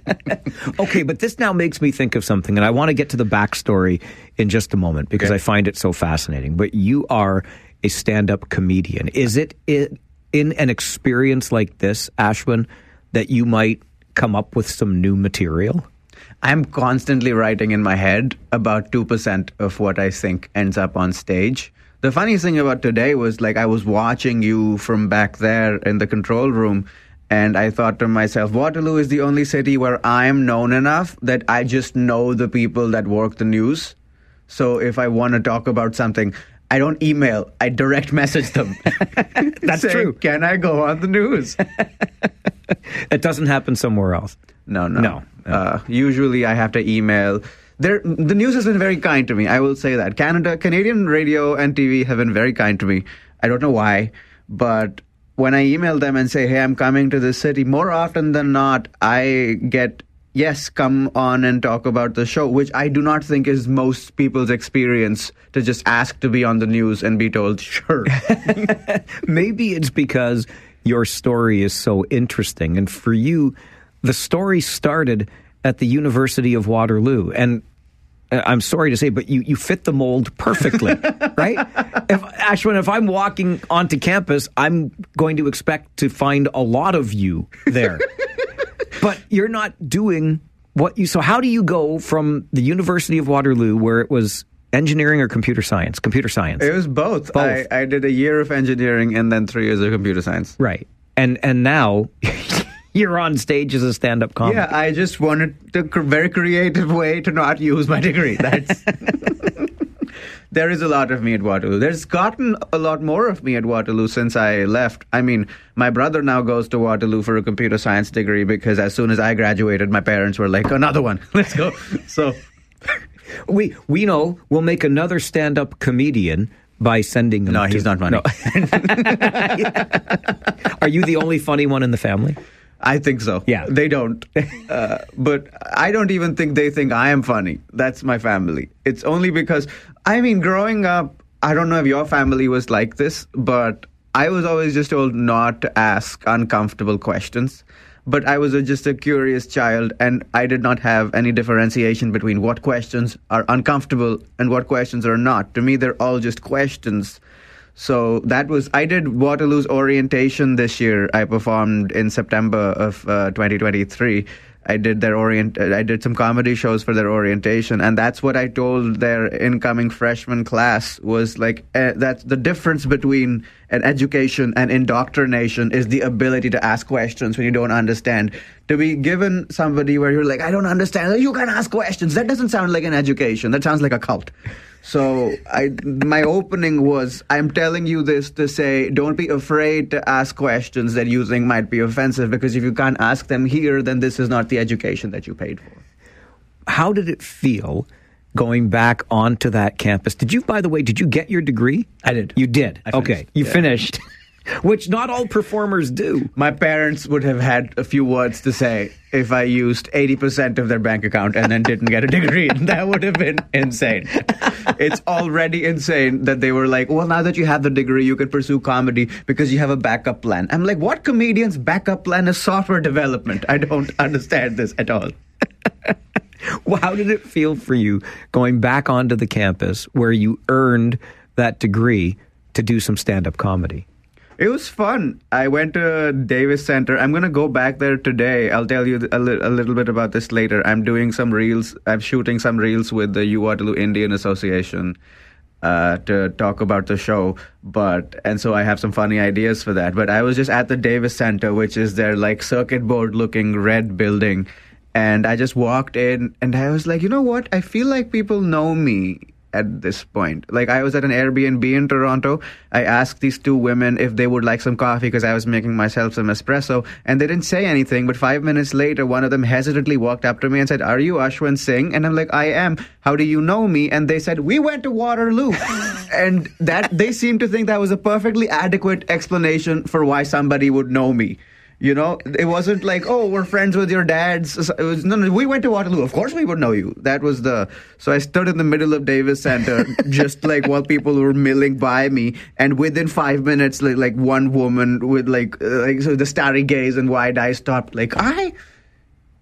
Okay, but this now makes me think of something, and I want to get to the backstory in just a moment because I find it so fascinating. But you are a stand up comedian. Is it i- in an experience like this, Ashwyn, that you might come up with some new material? I'm constantly writing in my head about 2% of what I think ends up on stage. The funny thing about today was like I was watching you from back there in the control room and I thought to myself, Waterloo is the only city where I'm known enough that I just know the people that work the news. So if I want to talk about something, I don't email, I direct message them. [LAUGHS] That's Saying, true. Can I go on the news? [LAUGHS] It doesn't happen somewhere else. No, no. No. Uh, usually I have to email. There, the news has been very kind to me. I will say that Canada, Canadian radio and TV have been very kind to me. I don't know why, but when I email them and say, "Hey, I'm coming to this city," more often than not, I get yes, come on and talk about the show, which I do not think is most people's experience to just ask to be on the news and be told, "Sure." [LAUGHS] [LAUGHS] Maybe it's because your story is so interesting. And for you, the story started at the University of Waterloo. And uh, I'm sorry to say, but you, you fit the mold perfectly, [LAUGHS] right? If, Ashwyn, if I'm walking onto campus, I'm going to expect to find a lot of you there. But you're not doing what you. So, how do you go from the University of Waterloo, where it was engineering or computer science? Computer science. it was both. Both. I, I did a year of engineering and then three years of computer science. Right. And and now [LAUGHS] you're on stage as a stand-up comic. Yeah, I just wanted a very creative way to not use my degree. That's [LAUGHS] there is a lot of me at Waterloo. There's gotten a lot more of me at Waterloo since I left. I mean, my brother now goes to Waterloo for a computer science degree because as soon as I graduated, my parents were like, "Another one, [LAUGHS] let's go." So We we know we'll make another stand-up comedian by sending him. No, to- he's not funny. [LAUGHS] Are you the only funny one in the family? I think so. Yeah. They don't. Uh, but I don't even think they think I am funny. That's my family. It's only because, I mean, growing up, I don't know if your family was like this, but I was always just told not to ask uncomfortable questions. But I was a, just a curious child, and I did not have any differentiation between what questions are uncomfortable and what questions are not. To me, they're all just questions. So that was I did Waterloo's orientation this year. I performed in September of uh, 2023. I did their orient. I did some comedy shows for their orientation, and that's what I told their incoming freshman class was like uh, that the difference between an education and indoctrination is the ability to ask questions when you don't understand. To be given somebody where you're like, I don't understand, you can ask questions. That doesn't sound like an education. That sounds like a cult. So I, my opening was, I'm telling you this to say, don't be afraid to ask questions that you think might be offensive, because if you can't ask them here, then this is not the education that you paid for. How did it feel going back onto that campus? Did you, by the way, did you get your degree? I did. You did. I finished, okay, you yeah. finished. [LAUGHS] which not all performers do. My parents would have had a few words to say if I used 80% of their bank account and then didn't get a degree. [LAUGHS] that would have been insane. It's already insane that they were like, well, now that you have the degree, you could pursue comedy because you have a backup plan. I'm like, what comedian's backup plan is software development? I don't understand this at all. [LAUGHS] Well, how did it feel for you going back onto the campus where you earned that degree to do some stand up comedy? It was fun. I went to Davis Center. I'm going to go back there today. I'll tell you a, li- a little bit about this later. I'm doing some reels. I'm shooting some reels with the U Waterloo Indian Association uh, to talk about the show. But and so I have some funny ideas for that. But I was just at the Davis Center, which is their like circuit board looking red building, and I just walked in and I was like, you know what? I feel like people know me at this point. Like I was at an Airbnb in Toronto. I asked these two women if they would like some coffee because I was making myself some espresso, and they didn't say anything. But five minutes later, one of them hesitantly walked up to me and said, "Are you Ashwyn Singh?" And I'm like, "I am." How do you know me? And they said, "We went to Waterloo," [LAUGHS] and that they seemed to think that was a perfectly adequate explanation for why somebody would know me. You know, it wasn't like, oh, we're friends with your dad's. It was no, no. We went to Waterloo. Of course, we would know you. That was the. So I stood in the middle of Davis Center, [LAUGHS] just like while people were milling by me, and within five minutes, like, like one woman with like uh, like so the starry gaze and wide eyes stopped. Like I,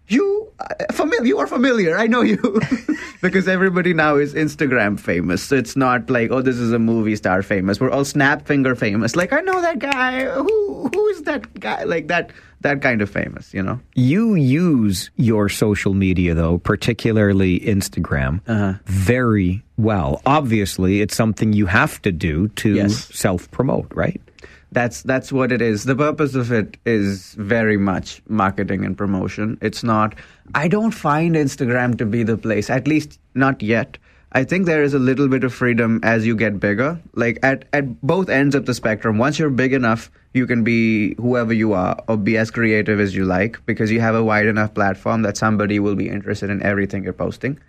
you, uh, familiar. You are familiar. I know you, [LAUGHS] because everybody now is Instagram famous. So it's not like, oh, this is a movie star famous. We're all snap finger famous. Like I know that guy. Who who is that guy? Like that that kind of famous. You know. You use your social media, though, particularly Instagram, Uh-huh. very well. Obviously, it's something you have to do to Yes. self promote, right? That's that's what it is. The purpose of it is very much marketing and promotion. It's not. I don't find Instagram to be the place. At least not yet. I think there is a little bit of freedom as you get bigger. Like at at both ends of the spectrum. Once you're big enough, you can be whoever you are or be as creative as you like because you have a wide enough platform that somebody will be interested in everything you're posting.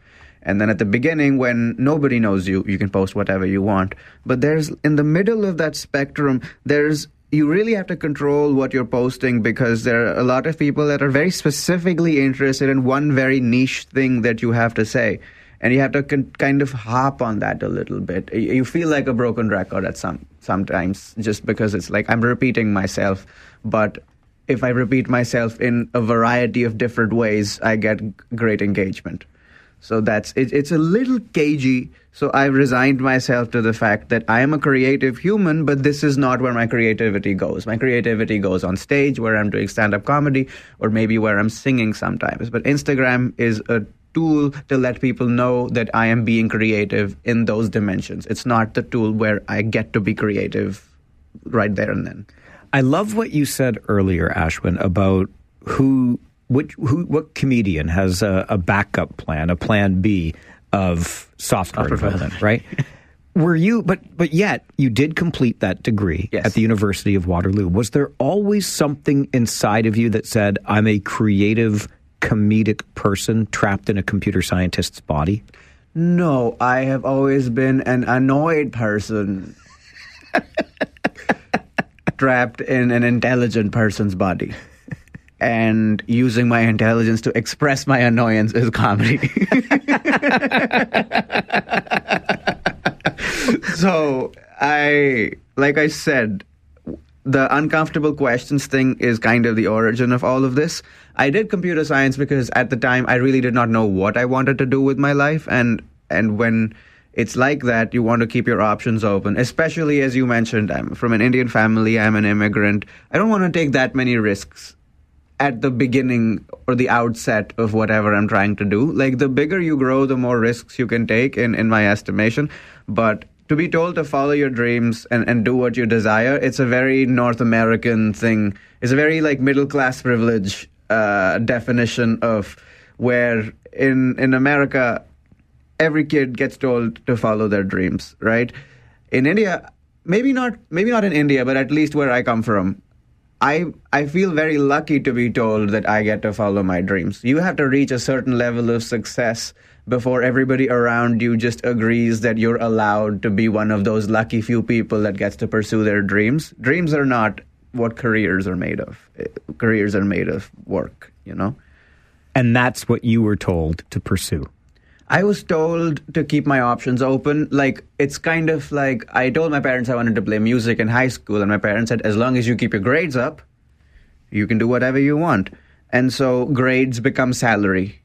And then at the beginning, when nobody knows you, you can post whatever you want. But there's in the middle of that spectrum, there's you really have to control what you're posting because there are a lot of people that are very specifically interested in one very niche thing that you have to say. And you have to con- kind of harp on that a little bit. You feel like a broken record at some sometimes just because it's like I'm repeating myself. But if I repeat myself in a variety of different ways, I get great engagement. So that's it, it's a little cagey. So I've resigned myself to the fact that I am a creative human, but this is not where my creativity goes. My creativity goes on stage where I'm doing stand up comedy or maybe where I'm singing sometimes. But Instagram is a tool to let people know that I am being creative in those dimensions. It's not the tool where I get to be creative right there and then. I love what you said earlier, Ashwyn, about who, which, who, what comedian has a, a backup plan, a plan B of software Software development, right? [LAUGHS] Were you, but but yet you did complete that degree Yes. at the University of Waterloo. Was there always something inside of you that said, "I'm a creative, comedic person trapped in a computer scientist's body"? No, I have always been an annoyed person [LAUGHS] trapped in an intelligent person's body. And using my intelligence to express my annoyance is comedy. [LAUGHS] so, I, like I said, the uncomfortable questions thing is kind of the origin of all of this. I did computer science because at the time I really did not know what I wanted to do with my life and and when it's like that you want to keep your options open especially as you mentioned I'm from an Indian family I'm an immigrant I don't want to take that many risks at the beginning or the outset of whatever I'm trying to do. Like the bigger you grow, the more risks you can take in, in my estimation. But to be told to follow your dreams and, and do what you desire, it's a very North American thing. It's a very like middle class privilege uh, definition of where in in America every kid gets told to follow their dreams, right? In India, maybe not maybe not in India, but at least where I come from, I I feel very lucky to be told that I get to follow my dreams. You have to reach a certain level of success before everybody around you just agrees that you're allowed to be one of those lucky few people that gets to pursue their dreams. Dreams are not what careers are made of. Eh, Careers are made of work, you know. And that's what you were told to pursue. I was told to keep my options open. Like, it's kind of like I told my parents I wanted to play music in high school, and my parents said, as long as you keep your grades up, you can do whatever you want. And so grades become salary,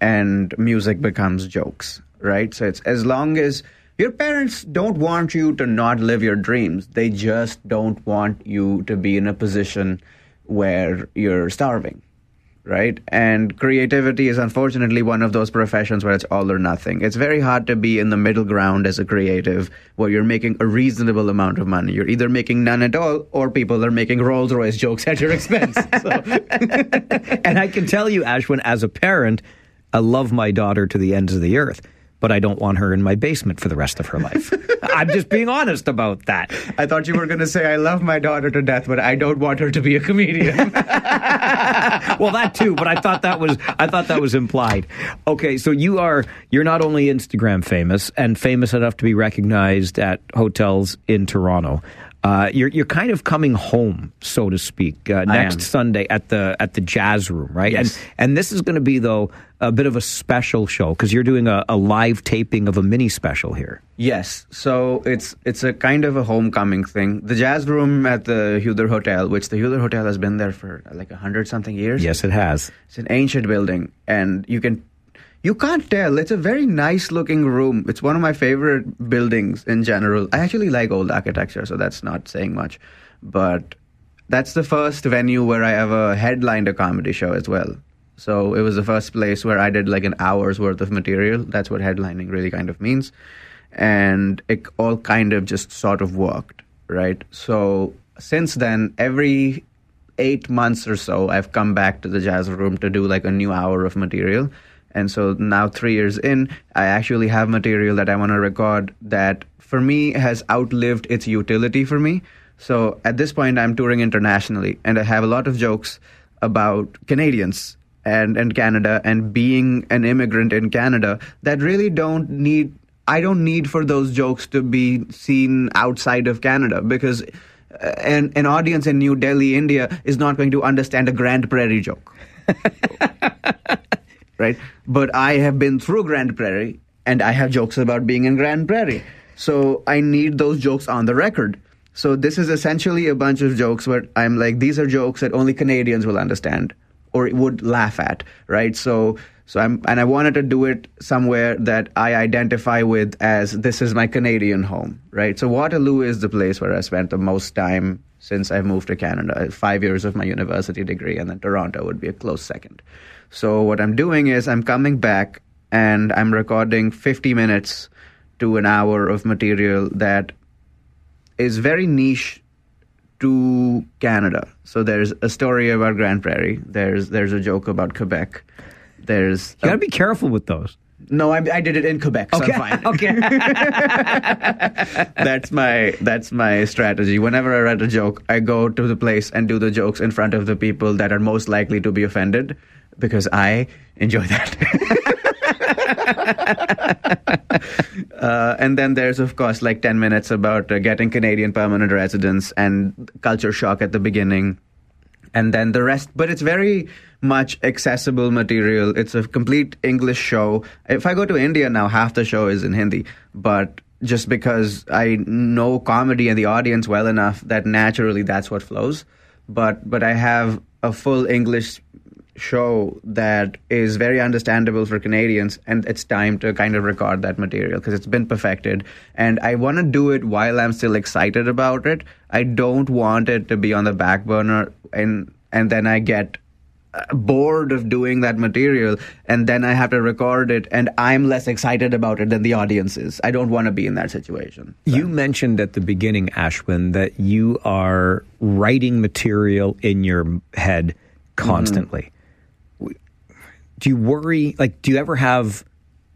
and music becomes jokes, right? So it's as long as your parents don't want you to not live your dreams, they just don't want you to be in a position where you're starving right? And creativity is unfortunately one of those professions where it's all or nothing. It's very hard to be in the middle ground as a creative where you're making a reasonable amount of money. You're either making none at all or people are making Rolls Royce jokes at your expense. [LAUGHS] So- and I can tell you, Ashwyn, as a parent, I love my daughter to the ends of the earth, but I don't want her in my basement for the rest of her life. [LAUGHS] I'm just being honest about that. I thought you were going to say, I love my daughter to death, but I don't want her to be a comedian. [LAUGHS] [LAUGHS] well, that too, but I thought that was I thought that was implied. Okay, so you are you're not only Instagram famous and famous enough to be recognized at hotels in Toronto. Uh, you're you're kind of coming home, so to speak, uh, next. Sunday at the at the Jazz Room, right? Yes. And and this is going to be though a bit of a special show because you're doing a, a live taping of a mini special here. Yes, so it's it's a kind of a homecoming thing. The jazz room at the Huether Hotel, which the Huether Hotel has been there for like a hundred something years. Yes, it has. It's an ancient building, and you can you can't tell. It's a very nice looking room. It's one of my favorite buildings in general. I actually like old architecture, so that's not saying much. But that's the first venue where I ever headlined a comedy show as well. So it was the first place where I did like an hour's worth of material. That's what headlining really kind of means. And it all kind of just sort of worked, right? So since then, every eight months or so, I've come back to the jazz room to do like a new hour of material. And so now, three years in, I actually have material that I want to record that for me has outlived its utility for me. So at this point, I'm touring internationally, and I have a lot of jokes about Canadians and, and Canada and being an immigrant in Canada that really don't need. I don't need for those jokes to be seen outside of Canada because uh, an, an audience in New Delhi, India, is not going to understand a Grande Prairie joke [LAUGHS] right? But I have been through Grande Prairie and I have jokes about being in Grande Prairie. So I need those jokes on the record. So this is essentially a bunch of jokes where I'm like, these are jokes that only Canadians will understand or would laugh at, right? So so I'm and I wanted to do it somewhere that I identify with as this is my Canadian home, right? So Waterloo is the place where I spent the most time since I moved to Canada. Five years of my university degree, and then Toronto would be a close second. So what I'm doing is I'm coming back and I'm recording 50 minutes to an hour of material that is very niche to Canada. So there's a story about Grande Prairie. There's there's a joke about Quebec. There's You got to be careful with those. no, I, I did it in Quebec, so Okay, I'm fine. okay. [LAUGHS] that's my that's my strategy. Whenever I write a joke, I go to the place and do the jokes in front of the people that are most likely to be offended because I enjoy that. uh, and then there's of course like 10 minutes about uh, getting Canadian permanent residence and culture shock at the beginning. And then the rest but it's very much accessible material. It's a complete english show. If i go to india now half the show is in hindi. But just because i know comedy and the audience well enough that naturally that's what flows. But but i have a full english show that is very understandable for Canadians, and it's time to kind of record that material because it's been perfected. And I want to do it while I'm still excited about it. I don't want it to be on the back burner, and and then I get uh, bored of doing that material, and then I have to record it, and I'm less excited about it than the audience is. I don't want to be in that situation. You mentioned at the beginning, Ashwyn, that you are writing material in your head constantly. Do you worry? Like, do you ever have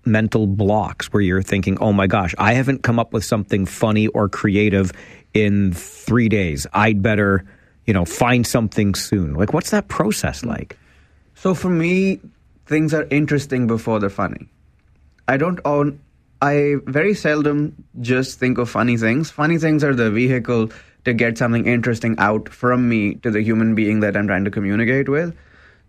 mental blocks where you're thinking, "Oh my gosh, I haven't come up with something funny or creative in three days. I'd better." you know, find something soon? Like, what's that process hmm. like? So for me, things are interesting before they're funny. I don't own. I very seldom just think of funny things. Funny things are the vehicle to get something interesting out from me to the human being that I'm trying to communicate with.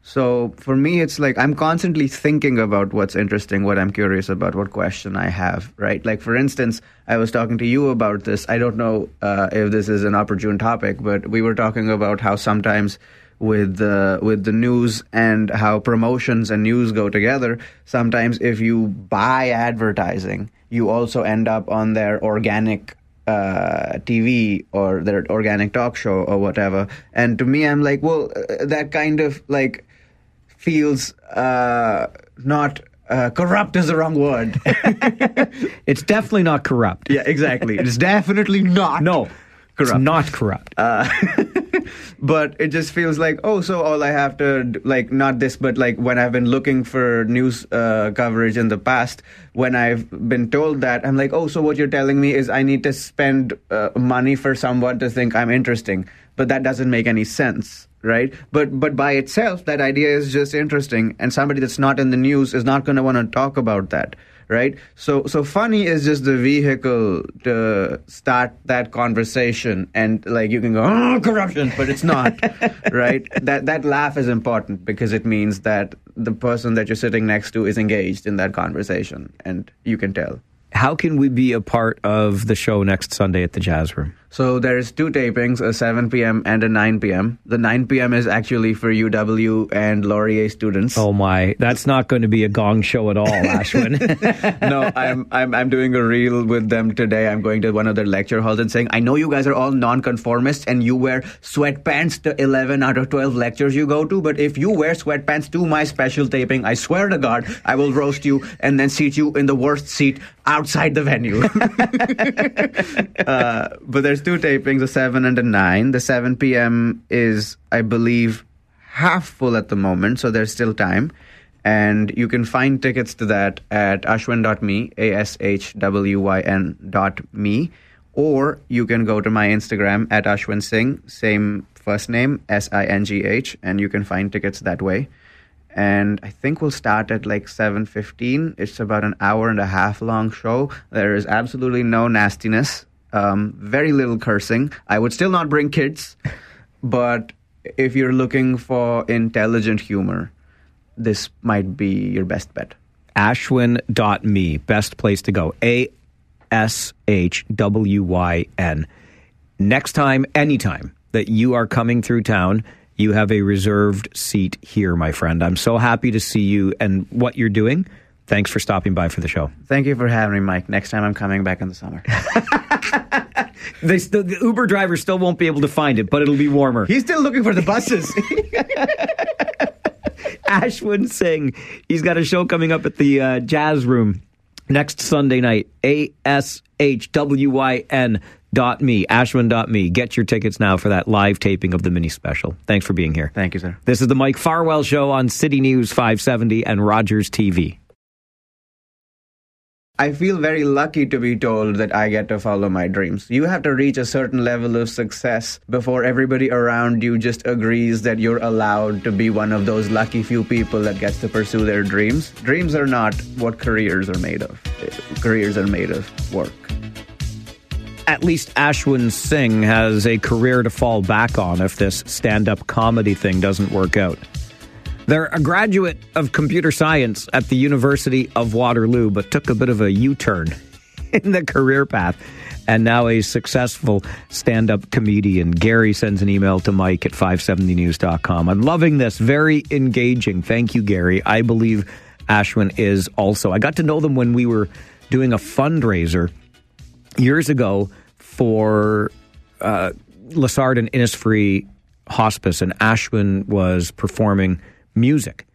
So for me, it's like I'm constantly thinking about what's interesting, what I'm curious about, what question I have, right? Like, for instance, I was talking to you about this. I don't know uh, if this is an opportune topic, but we were talking about how sometimes with the with the news and how promotions and news go together. Sometimes, if you buy advertising, you also end up on their organic uh, TV or their organic talk show or whatever. And to me, I'm like, well, uh, that kind of like feels uh, not uh, corrupt is the wrong word. [LAUGHS] it's definitely not corrupt. Yeah, exactly. It's [LAUGHS] definitely not. No, corrupt. It's not corrupt. Uh, [LAUGHS] but it just feels like oh so all i have to like not this but like when i've been looking for news uh, coverage in the past when i've been told that i'm like oh so what you're telling me is i need to spend uh, money for someone to think i'm interesting but that doesn't make any sense right? But but by itself that idea is just interesting and somebody that's not in the news is not going to want to talk about that right? So so funny is just the vehicle to start that conversation and like you can go oh corruption but it's not [LAUGHS] right? That that laugh is important because it means that the person that you're sitting next to is engaged in that conversation and you can tell. How can we be a part of the show next Sunday at the Jazz Room? So there's two tapings, a 7 p.m. and a 9 p.m. The 9 p.m. is actually for UW and Laurier students. Oh my, that's not going to be a gong show at all, [LAUGHS] Ashwyn. [LAUGHS] no, I'm, I'm I'm doing a reel with them today. I'm going to one of their lecture halls and saying, I know you guys are all nonconformists and you wear sweatpants to 11 out of 12 lectures you go to, but if you wear sweatpants to my special taping, I swear to God, I will roast you and then seat you in the worst seat outside the venue. [LAUGHS] uh, but there's two tapings, a 7 and a 9. The 7 p.m. is, I believe, half full at the moment, so there's still time. And you can find tickets to that at ashwyn.me, A-S-H-W-Y-N dot me. Or you can go to my Instagram at Ashwyn Singh, same first name, S-I-N-G-H, and you can find tickets that way. And I think we'll start at like 7.15. It's about an hour and a half long show. There is absolutely no nastiness, um, very little cursing. I would still not bring kids, but if you're looking for intelligent humor, this might be your best bet. Ashwyn.me, best place to go. A S H W Y N. Next time, anytime that you are coming through town, you have a reserved seat here, my friend. I'm so happy to see you and what you're doing. Thanks for stopping by for the show. Thank you for having me, Mike. Next time I'm coming back in the summer. [LAUGHS] They still, the Uber driver still won't be able to find it, but it'll be warmer. He's still looking for the buses. [LAUGHS] [LAUGHS] Ashwyn Singh. He's got a show coming up at the uh, Jazz Room next Sunday night. A S H W Y N dot me. Ashwyn dot me. Get your tickets now for that live taping of the mini special. Thanks for being here. Thank you, sir. This is the Mike Farwell Show on City News 570 and Rogers TV. I feel very lucky to be told that I get to follow my dreams. You have to reach a certain level of success before everybody around you just agrees that you're allowed to be one of those lucky few people that gets to pursue their dreams. Dreams are not what careers are made of. Careers are made of work. At least Ashwyn Singh has a career to fall back on if this stand up comedy thing doesn't work out. They're a graduate of computer science at the University of Waterloo, but took a bit of a U turn [LAUGHS] in the career path and now a successful stand up comedian. Gary sends an email to Mike at 570news.com. I'm loving this. Very engaging. Thank you, Gary. I believe Ashwyn is also. I got to know them when we were doing a fundraiser years ago for uh, Lisaard and Innisfree Hospice, and Ashwyn was performing music.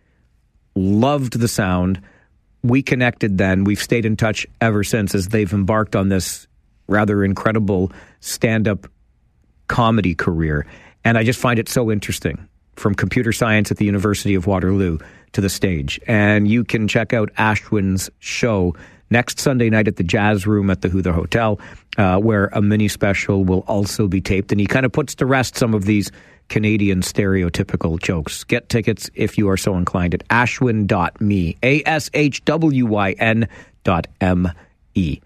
Loved the sound. We connected then. We've stayed in touch ever since as they've embarked on this rather incredible stand up comedy career. And I just find it so interesting from computer science at the University of Waterloo to the stage. And you can check out Ashwyn's show next Sunday night at the Jazz Room at the Huether Hotel, uh, where a mini special will also be taped. And he kind of puts to rest some of these Canadian stereotypical jokes. Get tickets if you are so inclined at ashwyn.me, A S H W Y N dot M E.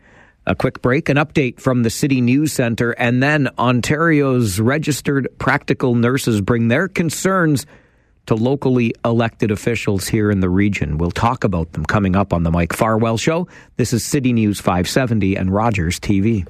A quick break, an update from the City News Centre, and then Ontario's registered practical nurses bring their concerns to locally elected officials here in the region. We'll talk about them coming up on the Mike Farwell Show. This is City News 570 and Rogers TV.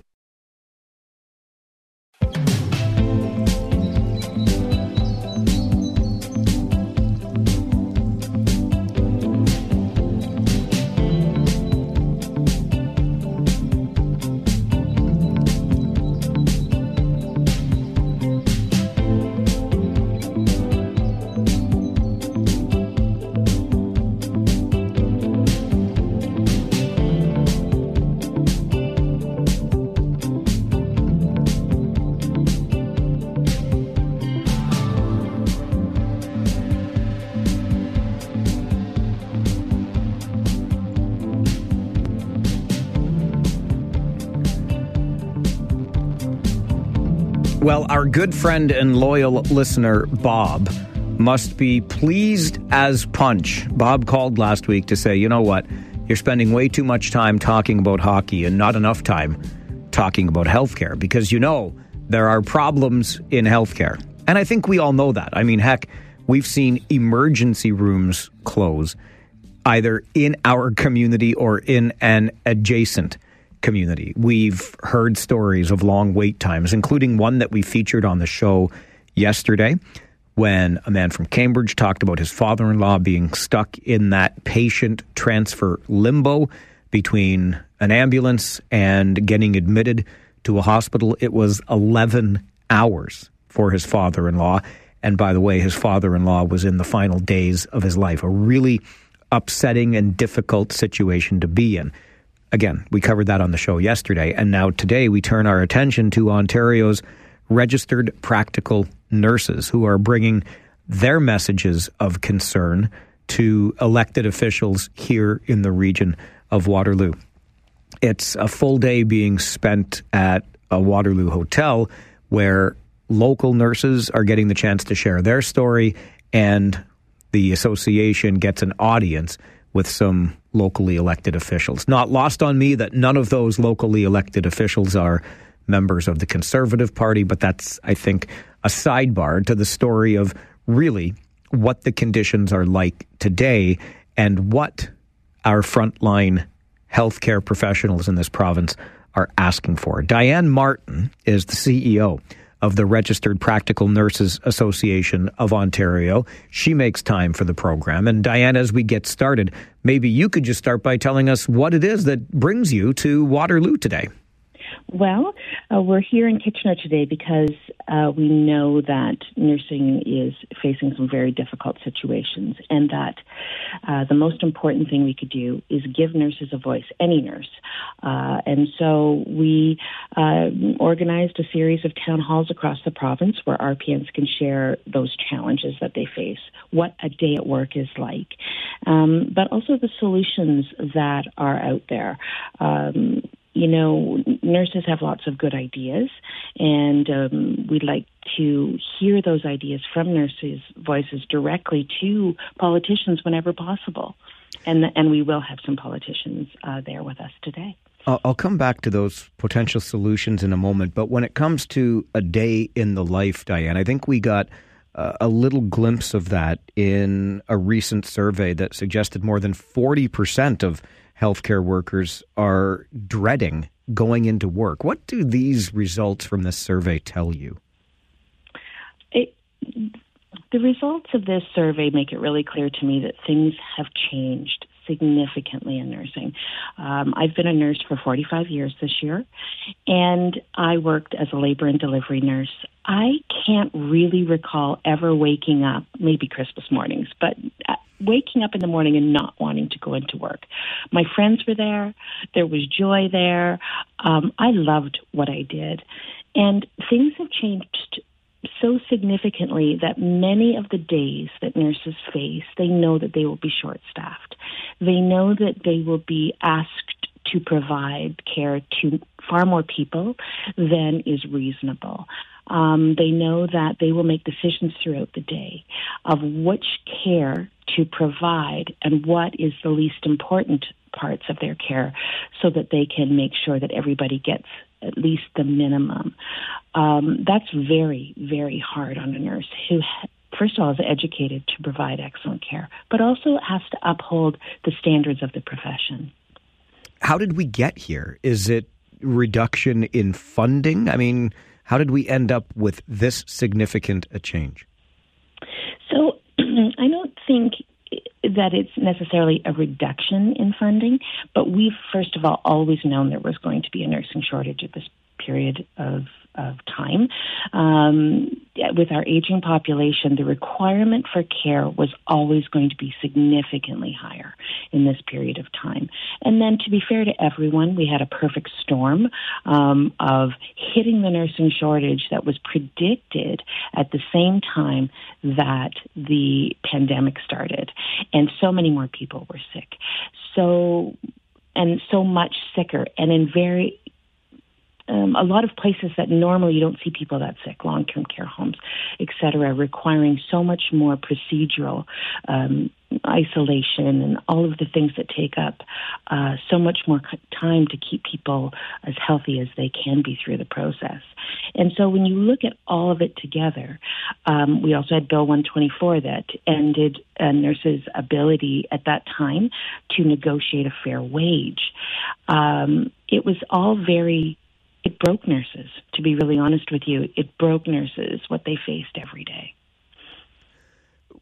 Well, our good friend and loyal listener, Bob, must be pleased as punch. Bob called last week to say, you know what? You're spending way too much time talking about hockey and not enough time talking about healthcare because you know there are problems in healthcare. And I think we all know that. I mean, heck, we've seen emergency rooms close either in our community or in an adjacent community. We've heard stories of long wait times, including one that we featured on the show yesterday when a man from Cambridge talked about his father in law being stuck in that patient transfer limbo between an ambulance and getting admitted to a hospital. It was 11 hours for his father in law. And by the way, his father in law was in the final days of his life, a really upsetting and difficult situation to be in. Again, we covered that on the show yesterday. And now today we turn our attention to Ontario's registered practical nurses who are bringing their messages of concern to elected officials here in the region of Waterloo. It's a full day being spent at a Waterloo hotel where local nurses are getting the chance to share their story and the association gets an audience with some locally elected officials. Not lost on me that none of those locally elected officials are members of the Conservative Party, but that's, I think, a sidebar to the story of really what the conditions are like today and what our frontline healthcare professionals in this province are asking for. Dianne Martin is the CEO of the Registered Practical Nurses Association of Ontario. She makes time for the program. And Dianne, as we get started, maybe you could just start by telling us what it is that brings you to Waterloo today. Well, uh, we're here in Kitchener today because uh, we know that nursing is facing some very difficult situations, and that uh, the most important thing we could do is give nurses a voice, any nurse. Uh, and so we uh, organized a series of town halls across the province where RPNs can share those challenges that they face, what a day at work is like, um, but also the solutions that are out there. Um, you know, nurses have lots of good ideas, and um, we'd like to hear those ideas from nurses' voices directly to politicians whenever possible. And, and we will have some politicians uh, there with us today. I'll come back to those potential solutions in a moment, but when it comes to a day in the life, Dianne, I think we got uh, a little glimpse of that in a recent survey that suggested more than 40% of healthcare workers are dreading going into work. What do these results from this survey tell you? It, the results of this survey make it really clear to me that things have changed significantly in nursing. Um, I've been a nurse for 45 years this year, and I worked as a labor and delivery nurse. I can't really recall ever waking up, maybe Christmas mornings, but uh, waking up in the morning and not wanting to go into work. My friends were there, there was joy there. Um, I loved what I did. And things have changed so significantly that many of the days that nurses face, they know that they will be short staffed. They know that they will be asked to provide care to far more people than is reasonable. Um, they know that they will make decisions throughout the day of which care to provide and what is the least important parts of their care so that they can make sure that everybody gets at least the minimum. Um, that's very, very hard on a nurse who, first of all, is educated to provide excellent care, but also has to uphold the standards of the profession. How did we get here? Is it reduction in funding? I mean, how did we end up with this significant a change? So [CLEARS THROAT] I don't think that it's necessarily a reduction in funding, but we've first of all always known there was going to be a nursing shortage at this period of of time. Um, with our aging population, the requirement for care was always going to be significantly higher in this period of time. And then, to be fair to everyone, we had a perfect storm um, of hitting the nursing shortage that was predicted at the same time that the pandemic started. And so many more people were sick. So, and so much sicker and in very um, a lot of places that normally you don't see people that sick, long-term care homes, et cetera, requiring so much more procedural um, isolation and all of the things that take up uh, so much more time to keep people as healthy as they can be through the process. And so when you look at all of it together, um, we also had Bill 124 that ended a nurse's ability at that time to negotiate a fair wage. Um, it was all very it broke nurses, to be really honest with you. It broke nurses, what they faced every day.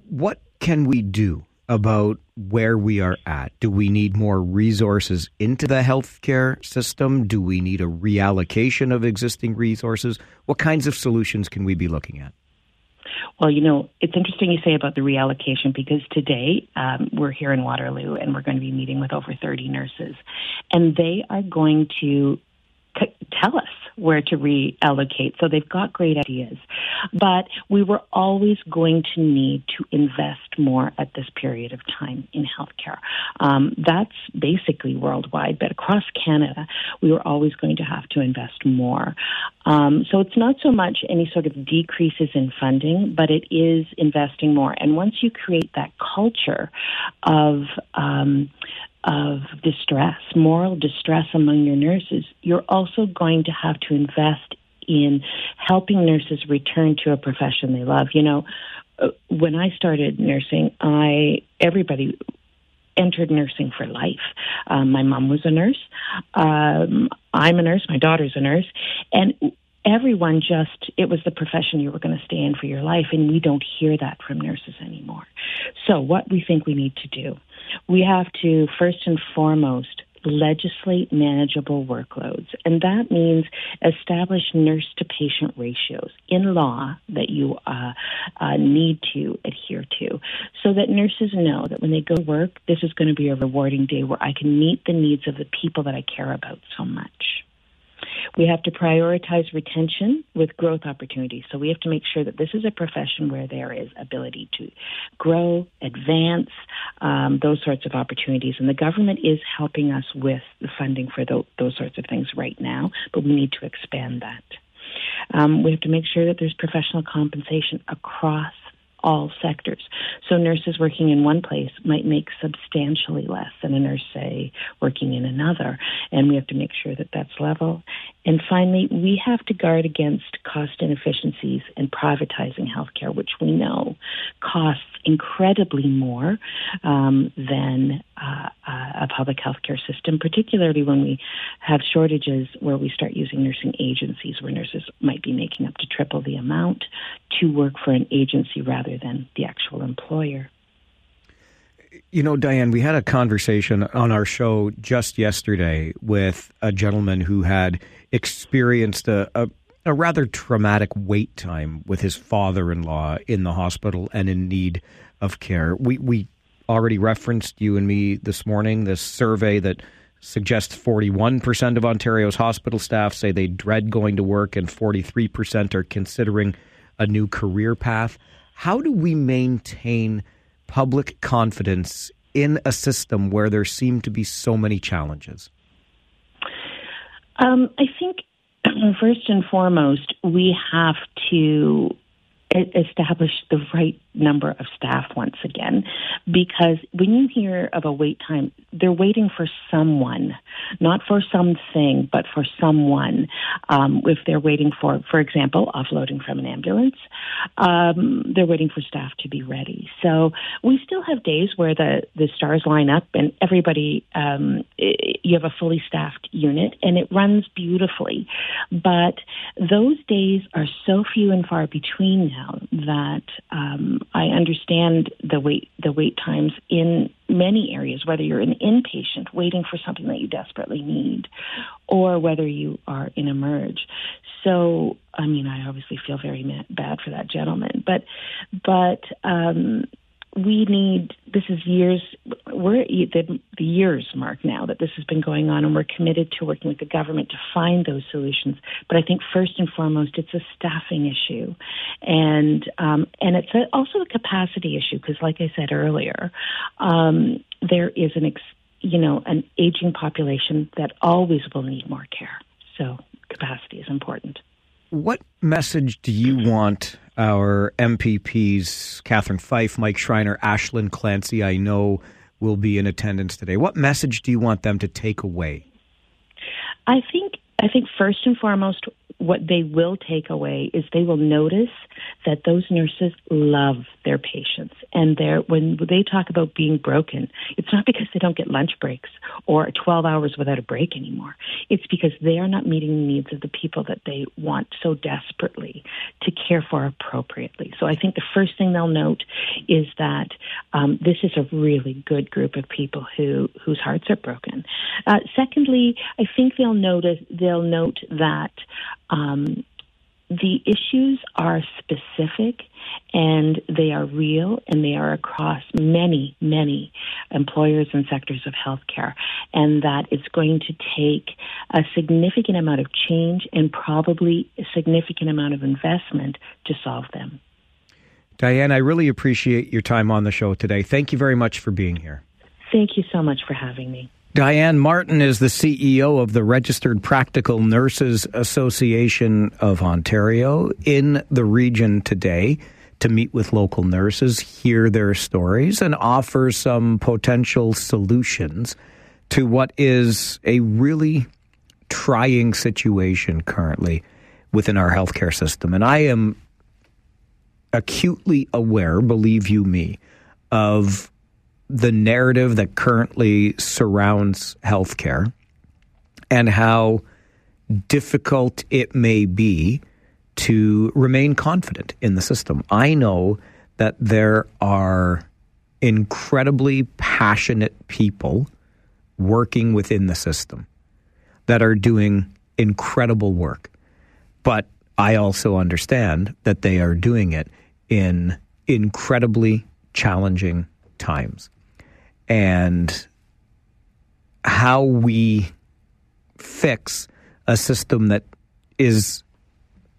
What can we do about where we are at? Do we need more resources into the healthcare system? Do we need a reallocation of existing resources? What kinds of solutions can we be looking at? Well, you know, it's interesting you say about the reallocation because today um, we're here in Waterloo and we're going to be meeting with over 30 nurses. And they are going to tell us where to reallocate. So they've got great ideas. But we were always going to need to invest more at this period of time in healthcare. Um, that's basically worldwide, but across Canada, we were always going to have to invest more. Um, so it's not so much any sort of decreases in funding, but it is investing more. And once you create that culture of um, of distress, moral distress among your nurses, you're also going to have to invest in helping nurses return to a profession they love. You know, uh, when I started nursing, I everybody entered nursing for life. Um, my mom was a nurse. Um, I'm a nurse. My daughter's a nurse, and everyone just it was the profession you were going to stay in for your life and we don't hear that from nurses anymore so what we think we need to do we have to first and foremost legislate manageable workloads. And that means establish nurse to patient ratios in law that you uh, uh, need to adhere to so that nurses know that when they go to work, this is going to be a rewarding day where I can meet the needs of the people that I care about so much. We have to prioritize retention with growth opportunities. So we have to make sure that this is a profession where there is ability to grow, advance, um, those sorts of opportunities. And the government is helping us with the funding for tho- those sorts of things right now, but we need to expand that. Um, we have to make sure that there's professional compensation across all sectors. So nurses working in one place might make substantially less than a nurse, say, working in another. And we have to make sure that that's level. And finally, we have to guard against cost inefficiencies and privatizing healthcare, which we know costs incredibly more um, than uh, a public healthcare system, particularly when we have shortages where we start using nursing agencies, where nurses might be making up to triple the amount to work for an agency rather than the actual employer. You know, Dianne, we had a conversation on our show just yesterday with a gentleman who had experienced a, a, a rather traumatic wait time with his father in law in the hospital and in need of care. We, we already referenced you and me this morning, this survey that suggests 41% of Ontario's hospital staff say they dread going to work, and 43% are considering a new career path. How do we maintain public confidence in a system where there seem to be so many challenges? Um, I think [CLEARS THROAT] first and foremost, we have to establish the right number of staff once again, because when you hear of a wait time, they're waiting for someone, not for something, but for someone. Um, if they're waiting for, for example, offloading from an ambulance, um, they're waiting for staff to be ready. So we still have days where the the stars line up and everybody, um, i- you have a fully staffed unit and it runs beautifully. But those days are so few and far between now that um, I understand the wait the wait times in many areas, whether you're an inpatient waiting for something that you desperately need, or whether you are in emerg. So, I mean, I obviously feel very ma- bad for that gentleman, but but um, we need. This is years. We're the, the years mark now that this has been going on, and we're committed to working with the government to find those solutions. But I think first and foremost, it's a staffing issue, and um, and it's a, also a capacity issue because, like I said earlier, um, there is an ex, you know an aging population that always will need more care. So capacity is important. What message do you want our MPPs, Catherine Fife, Mike Schreiner, Aislinn Clancy, I know will be in attendance today? What message do you want them to take away? I think I think first and foremost, what they will take away is they will notice that those nurses love their patients, and they're when they talk about being broken, it's not because they don't get lunch breaks or 12 hours without a break anymore. It's because they are not meeting the needs of the people that they want so desperately to care for appropriately. So I think the first thing they'll note is that um, this is a really good group of people who whose hearts are broken. Uh, secondly, I think they'll notice they'll note that um, the issues are specific and they are real and they are across many, many employers and sectors of healthcare, and that it's going to take a significant amount of change and probably a significant amount of investment to solve them. Dianne, I really appreciate your time on the show today. Thank you very much for being here. Thank you so much for having me. Dianne Martin is the CEO of the Registered Practical Nurses Association of Ontario in the region today to meet with local nurses, hear their stories, and offer some potential solutions to what is a really trying situation currently within our healthcare system. And I am acutely aware, believe you me, of the narrative that currently surrounds healthcare and how difficult it may be to remain confident in the system. I know that there are incredibly passionate people working within the system that are doing incredible work. But I also understand that they are doing it in incredibly challenging times. And how we fix a system that is,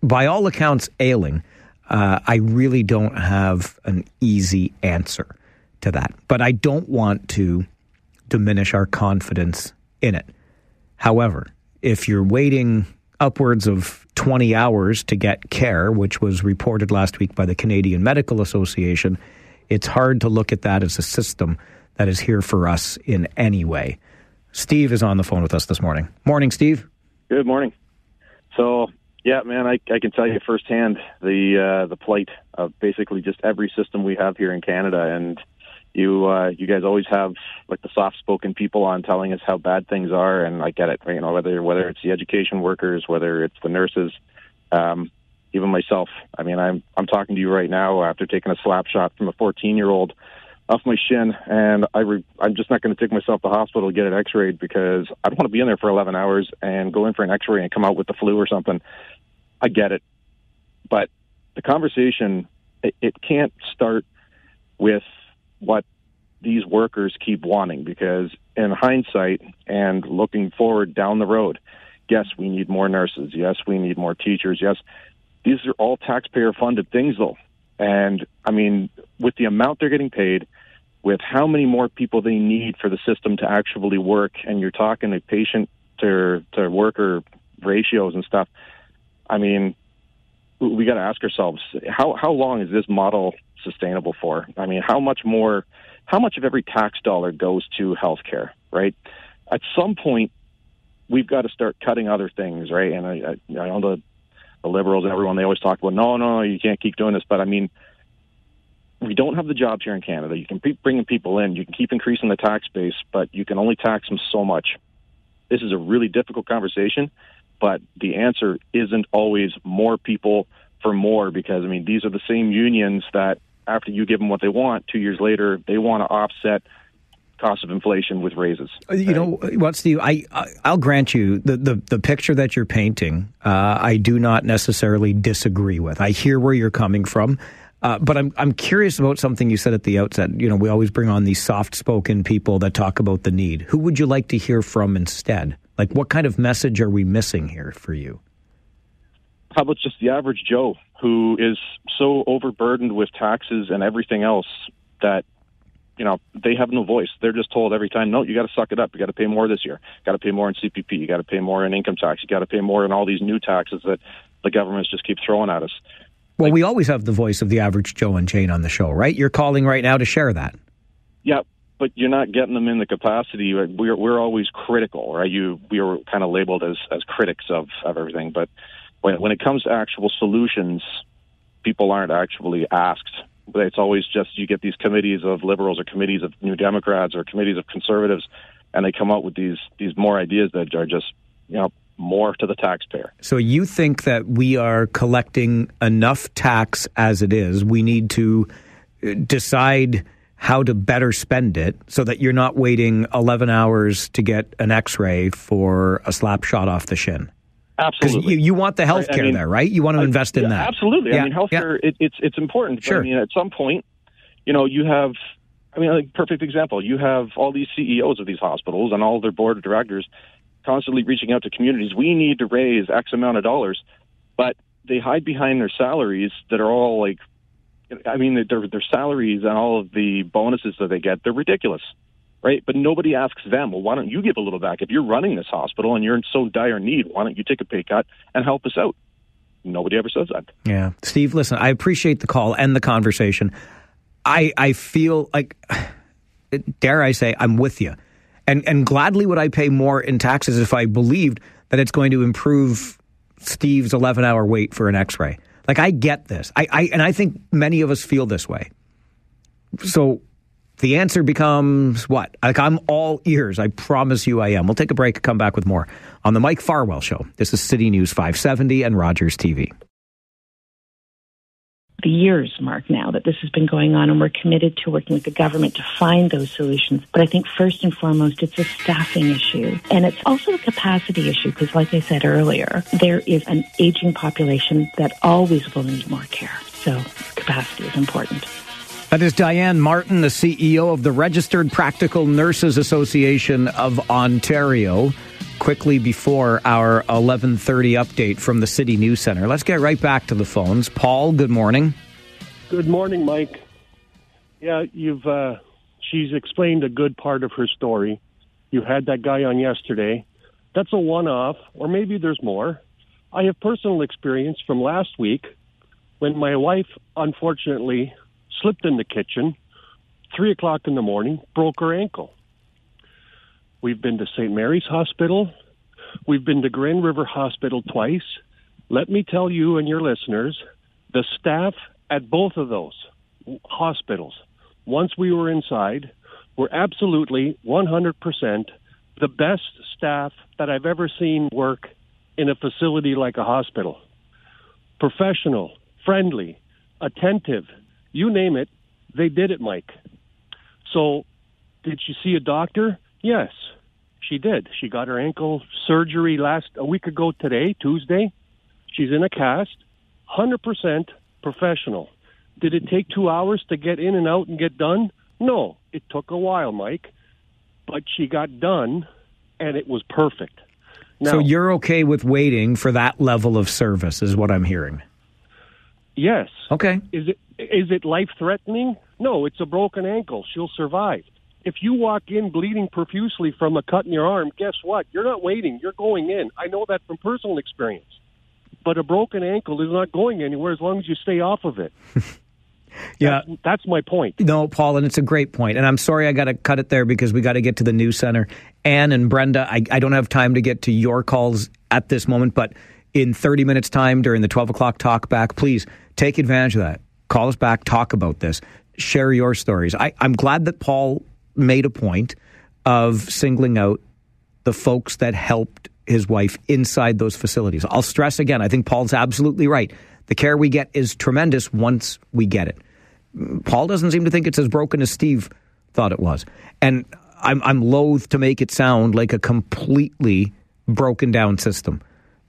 by all accounts, ailing, uh, I really don't have an easy answer to that. But I don't want to diminish our confidence in it. However, if you're waiting upwards of 20 hours to get care, which was reported last week by the Canadian Medical Association, it's hard to look at that as a system that is here for us in any way. Steve is on the phone with us this morning. Morning, Steve. Good morning. So, yeah, man, I, I can tell you firsthand the uh, the plight of basically just every system we have here in Canada, and you uh, you guys always have like the soft spoken people on telling us how bad things are, and I get it. You know, whether whether it's the education workers, whether it's the nurses, um, even myself. I mean, I'm I'm talking to you right now after taking a slap shot from a 14 year old off my shin, and I re- I'm just not going to take myself to the hospital to get it X-rayed because I don't want to be in there for 11 hours and go in for an X-ray and come out with the flu or something. I get it, but the conversation it, it can't start with what these workers keep wanting because in hindsight and looking forward down the road, yes, we need more nurses. Yes, we need more teachers. Yes, these are all taxpayer funded things though. And I mean, with the amount they're getting paid, with how many more people they need for the system to actually work, and you're talking a patient to to worker ratios and stuff. I mean, we got to ask ourselves how how long is this model sustainable for? I mean, how much more, how much of every tax dollar goes to healthcare, right? At some point, we've got to start cutting other things, right? And I, I, I know the, the liberals and everyone they always talk about, no, no, you can't keep doing this, but I mean, we don't have the jobs here in Canada. You can keep bringing people in, you can keep increasing the tax base, but you can only tax them so much. This is a really difficult conversation, but the answer isn't always more people for more because I mean these are the same unions that after you give them what they want, two years later they want to offset cost of inflation with raises. Uh, You know what, Steve? I, I I'll grant you the the, the picture that you're painting. Uh, I do not necessarily disagree with. I hear where you're coming from. Uh, but I'm I'm curious about something you said at the outset. You know, we always bring on these soft-spoken people that talk about the need. Who would you like to hear from instead? Like, what kind of message are we missing here for you? How about just the average Joe who is so overburdened with taxes and everything else that you know they have no voice. They're just told every time, no, you got to suck it up. You got to pay more this year. Got to pay more in CPP. You got to pay more in income tax. You got to pay more in all these new taxes that the governments just keep throwing at us. Well, we always have the voice of the average Joe and Jane on the show, right? You're calling right now to share that. Yeah, but you're not getting them in the capacity. We're we're always critical, right? You we are kind of labeled as as critics of of everything, but when when it comes to actual solutions, people aren't actually asked. It's always just you get these committees of liberals or committees of New Democrats or committees of conservatives, and they come up with these these more ideas that are just you know more to the taxpayer. So you think that we are collecting enough tax as it is? We need to uh, decide how to better spend it so that you're not waiting 11 hours to get an x-ray for a slap shot off the shin. Absolutely. You, you want the health I- I care mean, there, right? You want to I- invest in yeah, that. Absolutely. Yeah, I mean, healthcare it, it's it's important. But, I mean, at some point, you know, you have. I mean, like perfect example. You have all these CEOs of these hospitals and all their board of directors constantly reaching out to communities. We need to raise X amount of dollars, but they hide behind their salaries that are all like. I mean, their their salaries and all of the bonuses that they get, they're ridiculous right? But nobody asks them, well, why don't you give a little back? If you're running this hospital and you're in so dire need, why don't you take a pay cut and help us out? Nobody ever says that. Yeah. Steve, listen, I appreciate the call and the conversation. I I feel like [SIGHS] dare I say I'm with you. And and gladly would I pay more in taxes if I believed that it's going to improve Steve's 11-hour wait for an x-ray. Like I get this. I, I and I think many of us feel this way. So the answer becomes what? Like I'm all ears. I promise you I am. We'll take a break come back with more on the Mike Farwell show. This is City News 570 and Rogers TV. The years mark now that this has been going on, and we're committed to working with the government to find those solutions. But I think first and foremost, it's a staffing issue. And it's also a capacity issue because, like I said earlier, there is an aging population that always will need more care. So capacity is important. That is Dianne Martin, the CEO of the Registered Practical Nurses Association of Ontario. Quickly before our 11:30 update from the City News Center. Let's get right back to the phones. Paul, good morning. Good morning, Mike. Yeah, you've uh, she's explained a good part of her story. You had that guy on yesterday. That's a one-off, or maybe there's more. I have personal experience from last week when my wife unfortunately slipped in the kitchen, three o'clock in the morning, broke her ankle. We've been to St. Mary's Hospital. We've been to Grand River Hospital twice. Let me tell you and your listeners, the staff at both of those hospitals, once we were inside, were absolutely 100% the best staff that I've ever seen work in a facility like a hospital. Professional, friendly, attentive, you name it, they did it, Mike. So, did you see a doctor? Yes, she did. She got her ankle surgery last a week ago today, Tuesday. She's in a cast, 100% professional. Did it take two hours to get in and out and get done? No, it took a while, Mike. But she got done, and it was perfect. Now, so you're okay with waiting for that level of service, is what I'm hearing. Yes. Okay. Is it is it life threatening? No, it's a broken ankle. She'll survive. If you walk in bleeding profusely from a cut in your arm, guess what? You're not waiting. You're going in. I know that from personal experience. But a broken ankle is not going anywhere as long as you stay off of it. [LAUGHS] Yeah. That's, that's my point. No, Paul, and it's a great point. And I'm sorry I got to cut it there because we got to get to the news center. Anne and Brenda, I, I don't have time to get to your calls at this moment, but in 30 minutes' time during the 12 o'clock talk back, please take advantage of that. Call us back, talk about this, share your stories. I, I'm glad that Paul made a point of singling out the folks that helped his wife inside those facilities. I'll stress again, I think Paul's absolutely right. The care we get is tremendous once we get it. Paul doesn't seem to think it's as broken as Steve thought it was. And I'm, I'm loath to make it sound like a completely broken down system,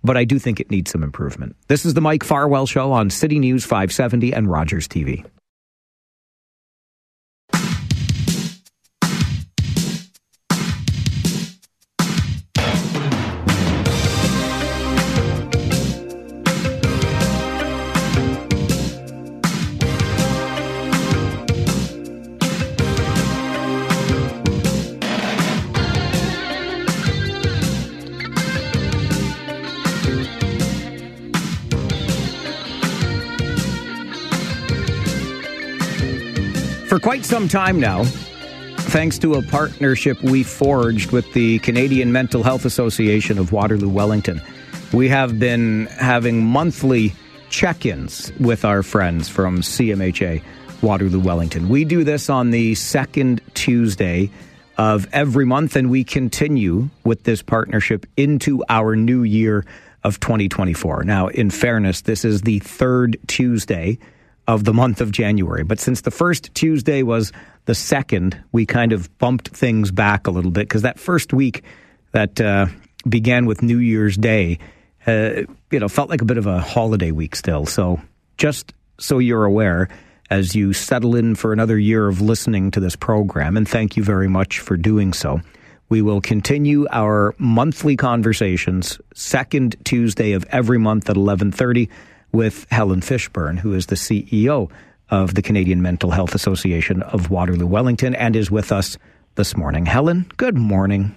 but I do think it needs some improvement. This is the Mike Farwell Show on City News 570 and Rogers TV. For quite some time now, thanks to a partnership we forged with the Canadian Mental Health Association of Waterloo Wellington, we have been having monthly check ins with our friends from CMHA Waterloo Wellington. We do this on the second Tuesday of every month, and we continue with this partnership into our new year of 2024. Now, in fairness, this is the third Tuesday of the month of January. But since the first Tuesday was the second, we kind of bumped things back a little bit because that first week that uh, began with New Year's Day, uh, you know, felt like a bit of a holiday week still. So just so you're aware, as you settle in for another year of listening to this program, and thank you very much for doing so. We will continue our monthly conversations second Tuesday of every month at 11:30 with Helen Fishburn, who is the CEO of the Canadian Mental Health Association of Waterloo Wellington and is with us this morning. Helen, good morning.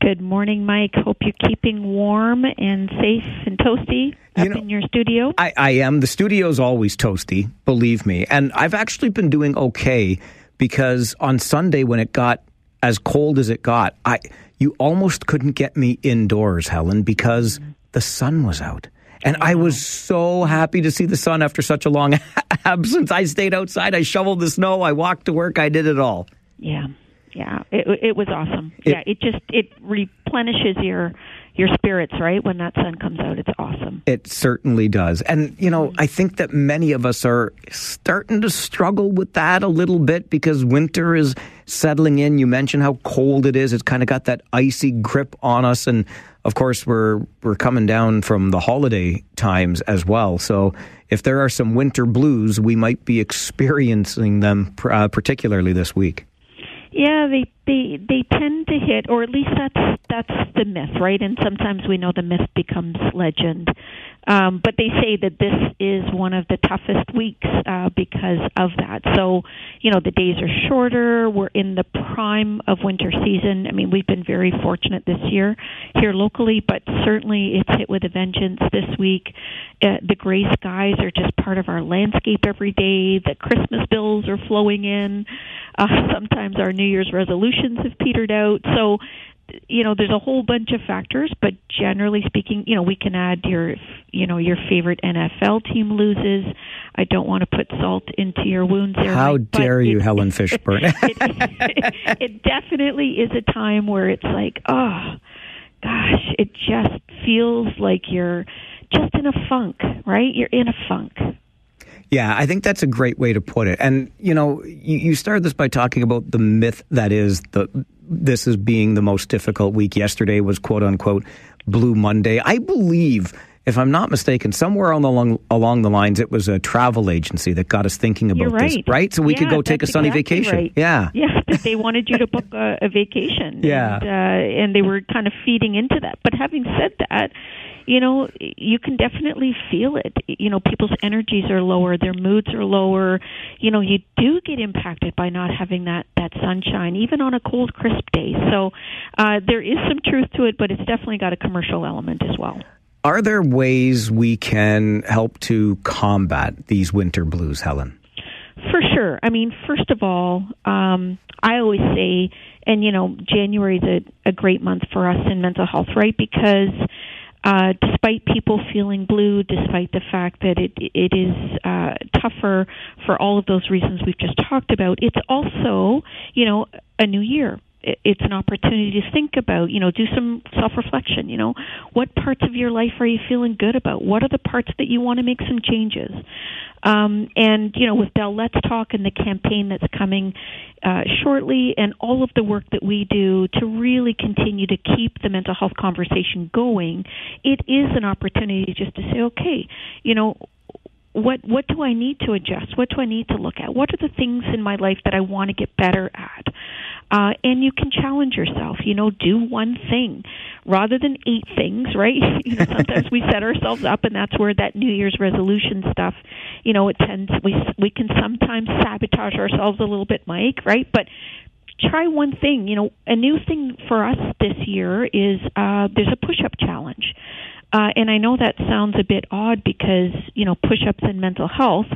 Good morning, Mike. Hope you're keeping warm and safe and toasty up in your studio. I, I am. The studio's always toasty, believe me. And I've actually been doing okay because on Sunday when it got as cold as it got, I you almost couldn't get me indoors, Helen, because mm-hmm. the sun was out. And I was so happy to see the sun after such a long [LAUGHS] absence. I stayed outside, I shoveled the snow, I walked to work, I did it all. Yeah, yeah, it, it was awesome. yeah, it just it replenishes your your spirits, right? When that sun comes out, it's awesome. It certainly does. And, you know, mm-hmm. I think that many of us are starting to struggle with that a little bit because winter is settling in. You mentioned how cold it is. It's kind of got that icy grip on us. And, of course, we're, we're coming down from the holiday times as well. So if there are some winter blues, we might be experiencing them uh, particularly this week. Yeah, they they they tend to hit, or at least that's that's the myth, right? And sometimes we know the myth becomes legend. Um, but they say that this is one of the toughest weeks uh, because of that. So, you know, the days are shorter. We're in the prime of winter season. I mean, we've been very fortunate this year here locally, but certainly it's hit with a vengeance this week. Uh, the gray skies are just part of our landscape every day. The Christmas bills are flowing in. Uh, sometimes our New Year's resolutions have petered out. So, you know there's a whole bunch of factors but generally speaking you know we can add your you know your favorite NFL team loses. I don't want to put salt into your wounds there How Mike, but dare you, it- Helen Fishburn? [LAUGHS] it definitely is a time where it's like oh gosh it just feels like you're just in a funk right? You're in a funk Yeah, I think that's a great way to put it. And you know, you, you started this by talking about the myth that is the this is being the most difficult week. Yesterday was quote unquote Blue Monday. I believe, if I'm not mistaken, somewhere on the along, along the lines, it was a travel agency that got us thinking about You're this, right. right? So we could go take a sunny exactly vacation. right. Yeah. [LAUGHS] Yeah, they wanted you to book a, a vacation. [LAUGHS] Yeah. And, uh, and they were kind of feeding into that. But having said that, you know, you can definitely feel it. You know, people's energies are lower, their moods are lower. You know, you do get impacted by not having that that sunshine, even on a cold, crisp day. So uh, there is some truth to it, but it's definitely got a commercial element as well. Are there ways we can help to combat these winter blues, Helen? For sure. I mean, first of all, um, I always say, and you know, January is a, a great month for us in mental health, right? Because uh, despite people feeling blue, despite the fact that it it is uh, tougher for all of those reasons we've just talked about, it's also you know a new year. It's an opportunity to think about, you know, do some self reflection. You know, what parts of your life are you feeling good about? What are the parts that you want to make some changes? Um, and you know, with Bell Let's Talk and the campaign that's coming uh, shortly, and all of the work that we do to really continue to keep the mental health conversation going, it is an opportunity just to say, okay, you know, what what do I need to adjust? What do I need to look at? What are the things in my life that I want to get better at? Uh, and you can challenge yourself. You know, do one thing rather than eight things, [LAUGHS] right? you know, sometimes we set ourselves up, and that's where that New Year's resolution stuff. You know, it tends we we can sometimes sabotage ourselves a little bit, Mike, right? But try one thing. You know, a new thing for us this year is uh, there's a push-up challenge. Uh, and I know that sounds a bit odd because you know push-ups and mental health,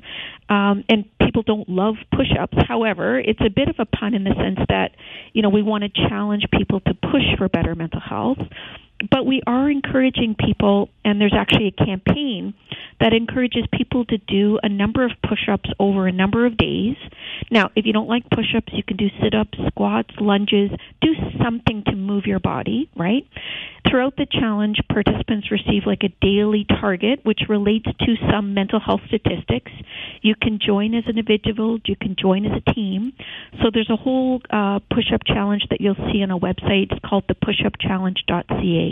um, and people don't love push-ups. However, it's a bit of a pun in the sense that you know we want to challenge people to push for better mental health, but we are encouraging people, and there's actually a campaign that encourages people to do a number of push-ups over a number of days. Now, if you don't like push-ups, you can do sit-ups, squats, lunges, do something to move your body, right? Throughout the challenge, participants receive like a daily target which relates to some mental health statistics. You can join as an individual, you can join as a team. So there's a whole uh, push-up challenge that you'll see on a website. It's called the pushupchallenge.ca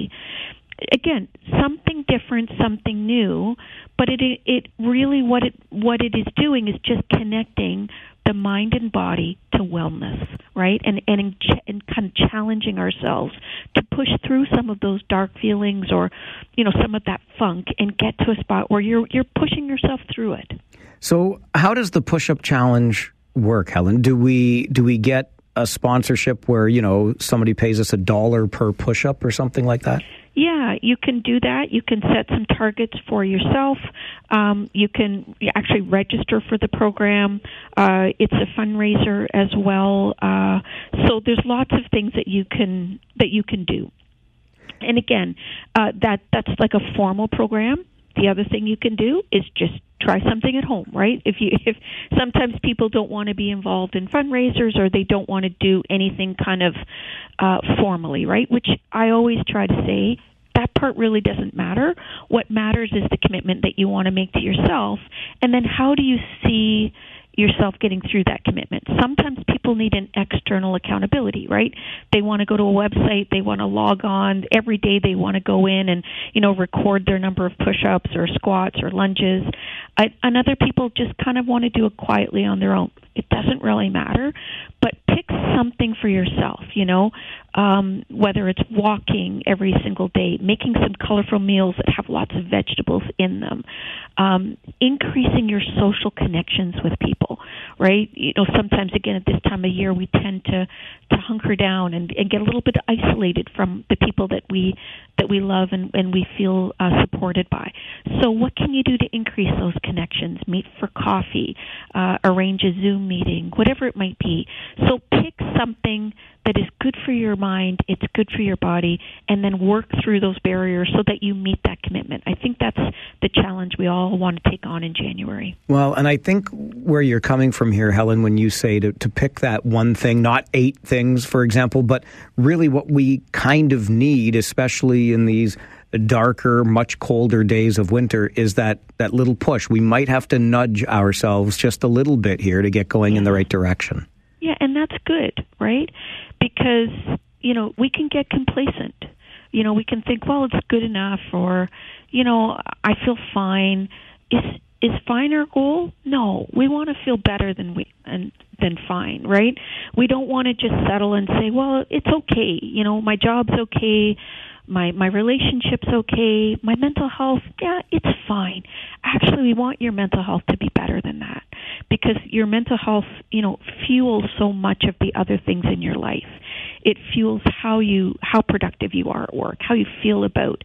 again something different something new but it it really what it what it is doing is just connecting the mind and body to wellness right? And and and kind of challenging ourselves to push through some of those dark feelings or you know some of that funk and get to a spot where you're you're pushing yourself through it. So, how does the push-up challenge work, Helen? Do we do we get a sponsorship where you know somebody pays us a dollar per push-up or something like that? Yeah, you can do that. You can set some targets for yourself. Um, you can actually register for the program. Uh, it's a fundraiser as well. Uh, so there's lots of things that you can that you can do. And again, uh, that that's like a formal program. The other thing you can do is just try something at home, right? If you if sometimes people don't want to be involved in fundraisers or they don't want to do anything kind of uh, formally, right? Which I always try to say that part really doesn't matter. What matters is the commitment that you want to make to yourself, and then how do you see yourself getting through that commitment. Sometimes people need an external accountability, right? They want to go to a website, they want to log on every day they want to go in and, you know, record their number of push-ups or squats or lunges. I, and other people just kind of want to do it quietly on their own. It doesn't really matter, but pick something for yourself, you know, um, whether it's walking every single day, making some colorful meals that have lots of vegetables in them, um, increasing your social connections with people, right? You know, sometimes again at this time of year we tend to to hunker down and, and get a little bit isolated from the people that we that we love and, and we feel uh, supported by. So, what can you do to increase those connections? Meet for coffee, uh, arrange a Zoom meeting, whatever it might be. So, pick something that is good for your mind, it's good for your body, and then work through those barriers so that you meet that commitment. I think that's the challenge we all want to take on in January. Well, and I think where you're coming from here, Helen, when you say to, to pick that one thing, not eight things, for example, but really what we kind of need, especially in these darker, much colder days of winter, is that, that little push. We might have to nudge ourselves just a little bit here to get going in the right direction. Yeah, and that's good, right? Because, you know, we can get complacent. You know, we can think, well, it's good enough or, you know, I feel fine. Is is fine our goal? No. We want to feel better than we and than fine, right? We don't want to just settle and say, well, it's okay. You know, my job's okay. My my relationship's okay, my mental health, yeah, it's fine. Actually, we want your mental health to be better than that because your mental health, you know, fuels so much of the other things in your life. It fuels how you how productive you are at work, how you feel about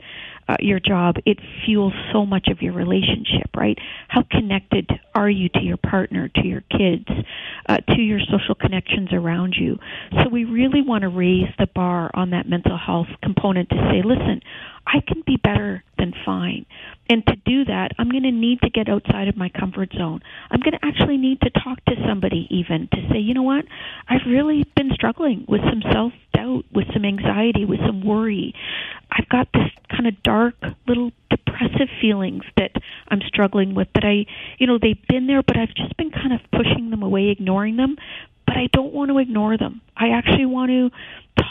uh, your job. It fuels so much of your relationship, right? How connected are you to your partner, to your kids, uh, to your social connections around you? So we really want to raise the bar on that mental health component to say, listen, I can be better than fine. And to do that, I'm going to need to get outside of my comfort zone. I'm going to actually need to talk to somebody even to say, you know what? I've really been struggling with some self doubt, with some anxiety, with some worry. I've got this kind of dark little depressive feelings that I'm struggling with that I, you know, they've been there, but I've just been kind of pushing them away, ignoring them. But I don't want to ignore them. I actually want to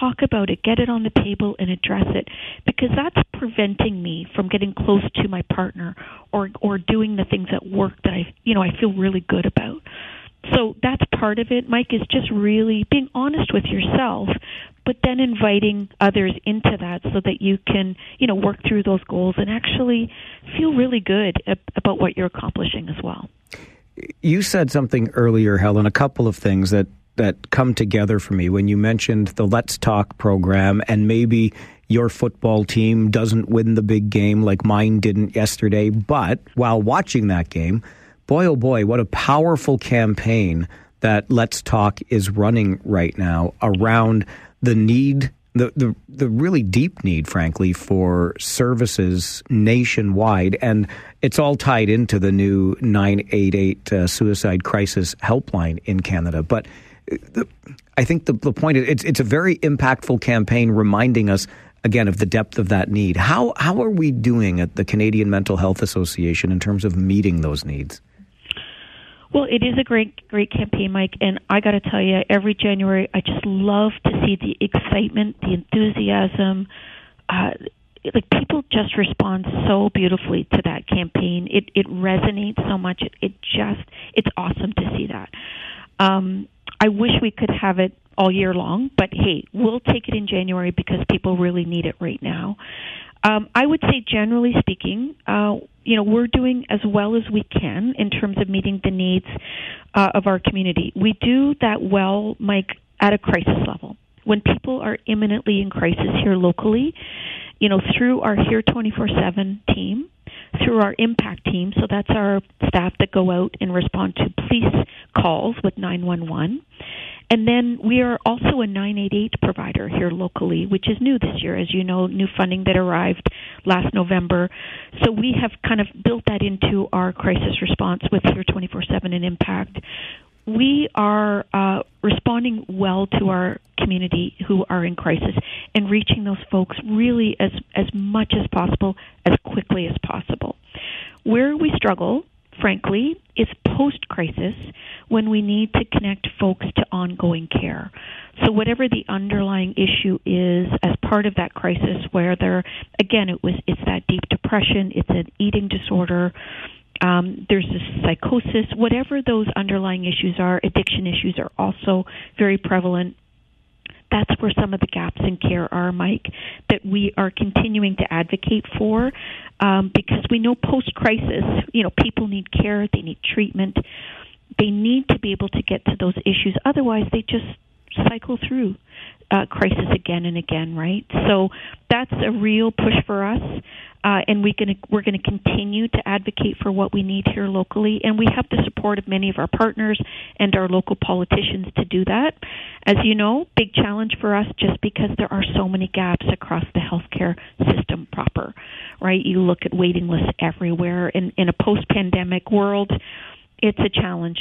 talk about it, get it on the table, and address it because that's preventing me from getting close to my partner or or doing the things at work that I, you know, I feel really good about. So that's part of it, Mike, is just really being honest with yourself, but then inviting others into that so that you can, you know, work through those goals and actually feel really good about what you're accomplishing as well. You said something earlier, Helen, a couple of things that, that come together for me when you mentioned the Let's Talk program and maybe your football team doesn't win the big game like mine didn't yesterday. But while watching that game, boy, oh boy, what a powerful campaign that Let's Talk is running right now around the need, the, the, the really deep need, frankly, for services nationwide. And it's all tied into the new 988 uh, suicide crisis helpline in Canada. But uh, the, I think the, the point is it's, it's a very impactful campaign reminding us again of the depth of that need. How how are we doing at the Canadian Mental Health Association in terms of meeting those needs? Well, it is a great, great campaign, Mike, and I got to tell you, every January, I just love to see the excitement, the enthusiasm. Uh, like people just respond so beautifully to that campaign. It it resonates so much. It, it just it's awesome to see that. Um, I wish we could have it all year long, but hey, we'll take it in January because people really need it right now. Um, I would say, generally speaking, uh, you know, we're doing as well as we can in terms of meeting the needs uh, of our community. We do that well, Mike, at a crisis level. When people are imminently in crisis here locally, you know, through our Here 24 7 team, through our impact team, so that's our staff that go out and respond to police calls with 911. And then we are also a 988 provider here locally, which is new this year, as you know, new funding that arrived last November. So we have kind of built that into our crisis response with Here 24 7 and Impact. We are uh, responding well to our community who are in crisis and reaching those folks really as, as much as possible, as quickly as possible. Where we struggle frankly, is post crisis when we need to connect folks to ongoing care. So whatever the underlying issue is as part of that crisis where there again it was it's that deep depression, it's an eating disorder, um, there's a psychosis, whatever those underlying issues are, addiction issues are also very prevalent that's where some of the gaps in care are, Mike, that we are continuing to advocate for um, because we know post crisis, you know, people need care, they need treatment, they need to be able to get to those issues. Otherwise, they just cycle through uh, crisis again and again, right? So that's a real push for us uh, and we gonna, we're going to continue to advocate for what we need here locally. And we have the support of many of our partners and our local politicians to do that. As you know, big challenge for us just because there are so many gaps across the healthcare system proper, right? You look at waiting lists everywhere. In, in a post pandemic world, it's a challenge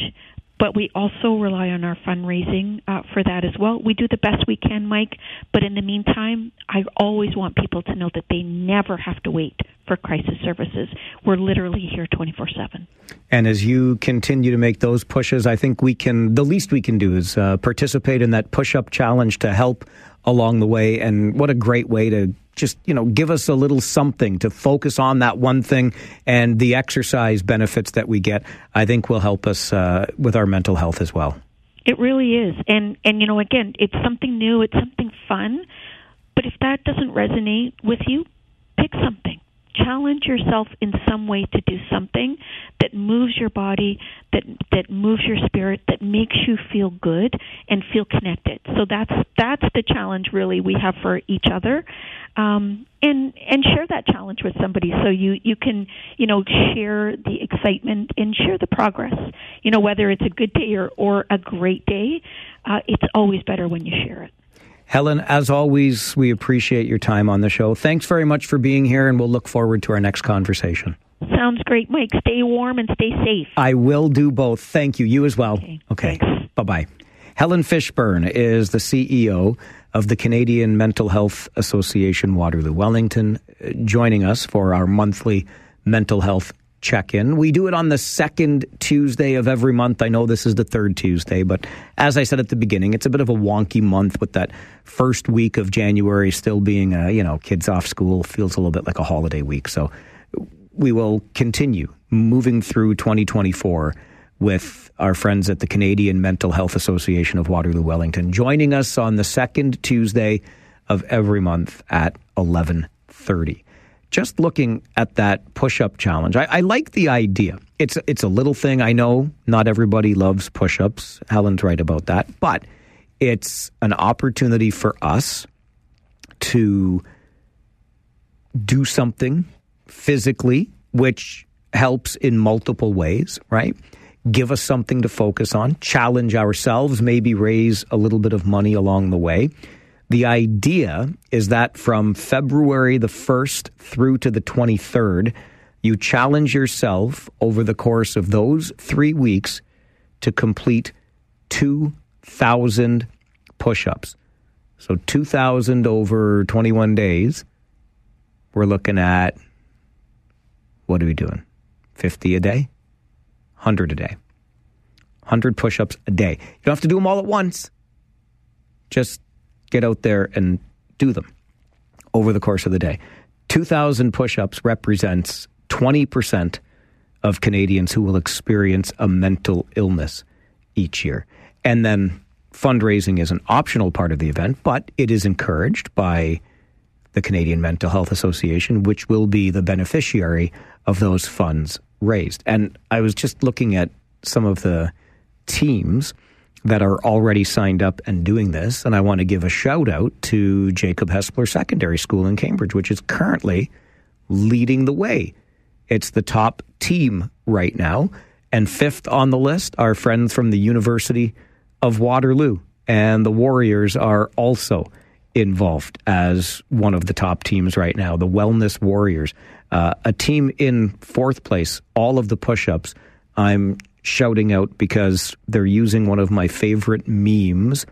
but we also rely on our fundraising uh, for that as well. We do the best we can, Mike, but in the meantime, I always want people to know that they never have to wait for crisis services. We're literally here 24 7. And as you continue to make those pushes, I think we can, the least we can do is uh, participate in that push up challenge to help along the way. And what a great way to just you know give us a little something to focus on that one thing and the exercise benefits that we get i think will help us uh, with our mental health as well it really is and and you know again it's something new it's something fun but if that doesn't resonate with you, pick something. Challenge yourself in some way to do something that moves your body, that that moves your spirit, that makes you feel good and feel connected. So that's that's the challenge really we have for each other, um, and and share that challenge with somebody so you you can you know share the excitement and share the progress. You know whether it's a good day or or a great day, uh, it's always better when you share it. Helen, as always, we appreciate your time on the show. Thanks very much for being here, and we'll look forward to our next conversation. Sounds great, Mike. Stay warm and stay safe. I will do both. Thank you. You as well. Okay. Bye bye. Helen Fishburn is the CEO of the Canadian Mental Health Association Waterloo Wellington, uh, joining us for our monthly mental health check in. We do it on the second Tuesday of every month. I know this is the third Tuesday, but as I said at the beginning, it's a bit of a wonky month with that first week of January still being, a, you know, kids off school feels a little bit like a holiday week. So we will continue moving through 2024 with our friends at the Canadian Mental Health Association of Waterloo Wellington, joining us on the second Tuesday of every month at 11:30. Just looking at that push-up challenge, I, I like the idea. It's it's a little thing. I know not everybody loves push-ups. Helen's right about that, but it's an opportunity for us to do something physically, which helps in multiple ways, right? Give us something to focus on, challenge ourselves, maybe raise a little bit of money along the way. The idea is that from February the 1st through to the 23rd, you challenge yourself over the course of those three weeks to complete 2,000 push ups. So 2,000 over 21 days. We're looking at what are we doing? 50 a day? 100 a day. 100 push ups a day. You don't have to do them all at once. Just get out there and do them over the course of the day. 2,000 push ups represents 20% of Canadians who will experience a mental illness each year. And then fundraising is an optional part of the event, but it is encouraged by the Canadian Mental Health Association, which will be the beneficiary of those funds raised. And I was just looking at some of the teams that are already signed up and doing this, and I want to give a shout out to Jacob Hespeler Secondary School in Cambridge, which is currently leading the way. It's the top team right now. And fifth on the list, are friends from the University of Waterloo. And the Warriors are also involved as one of the top teams right now, the Wellness Warriors. Uh, a team in fourth place, all of the push ups. I'm shouting out because they're using one of my favorite memes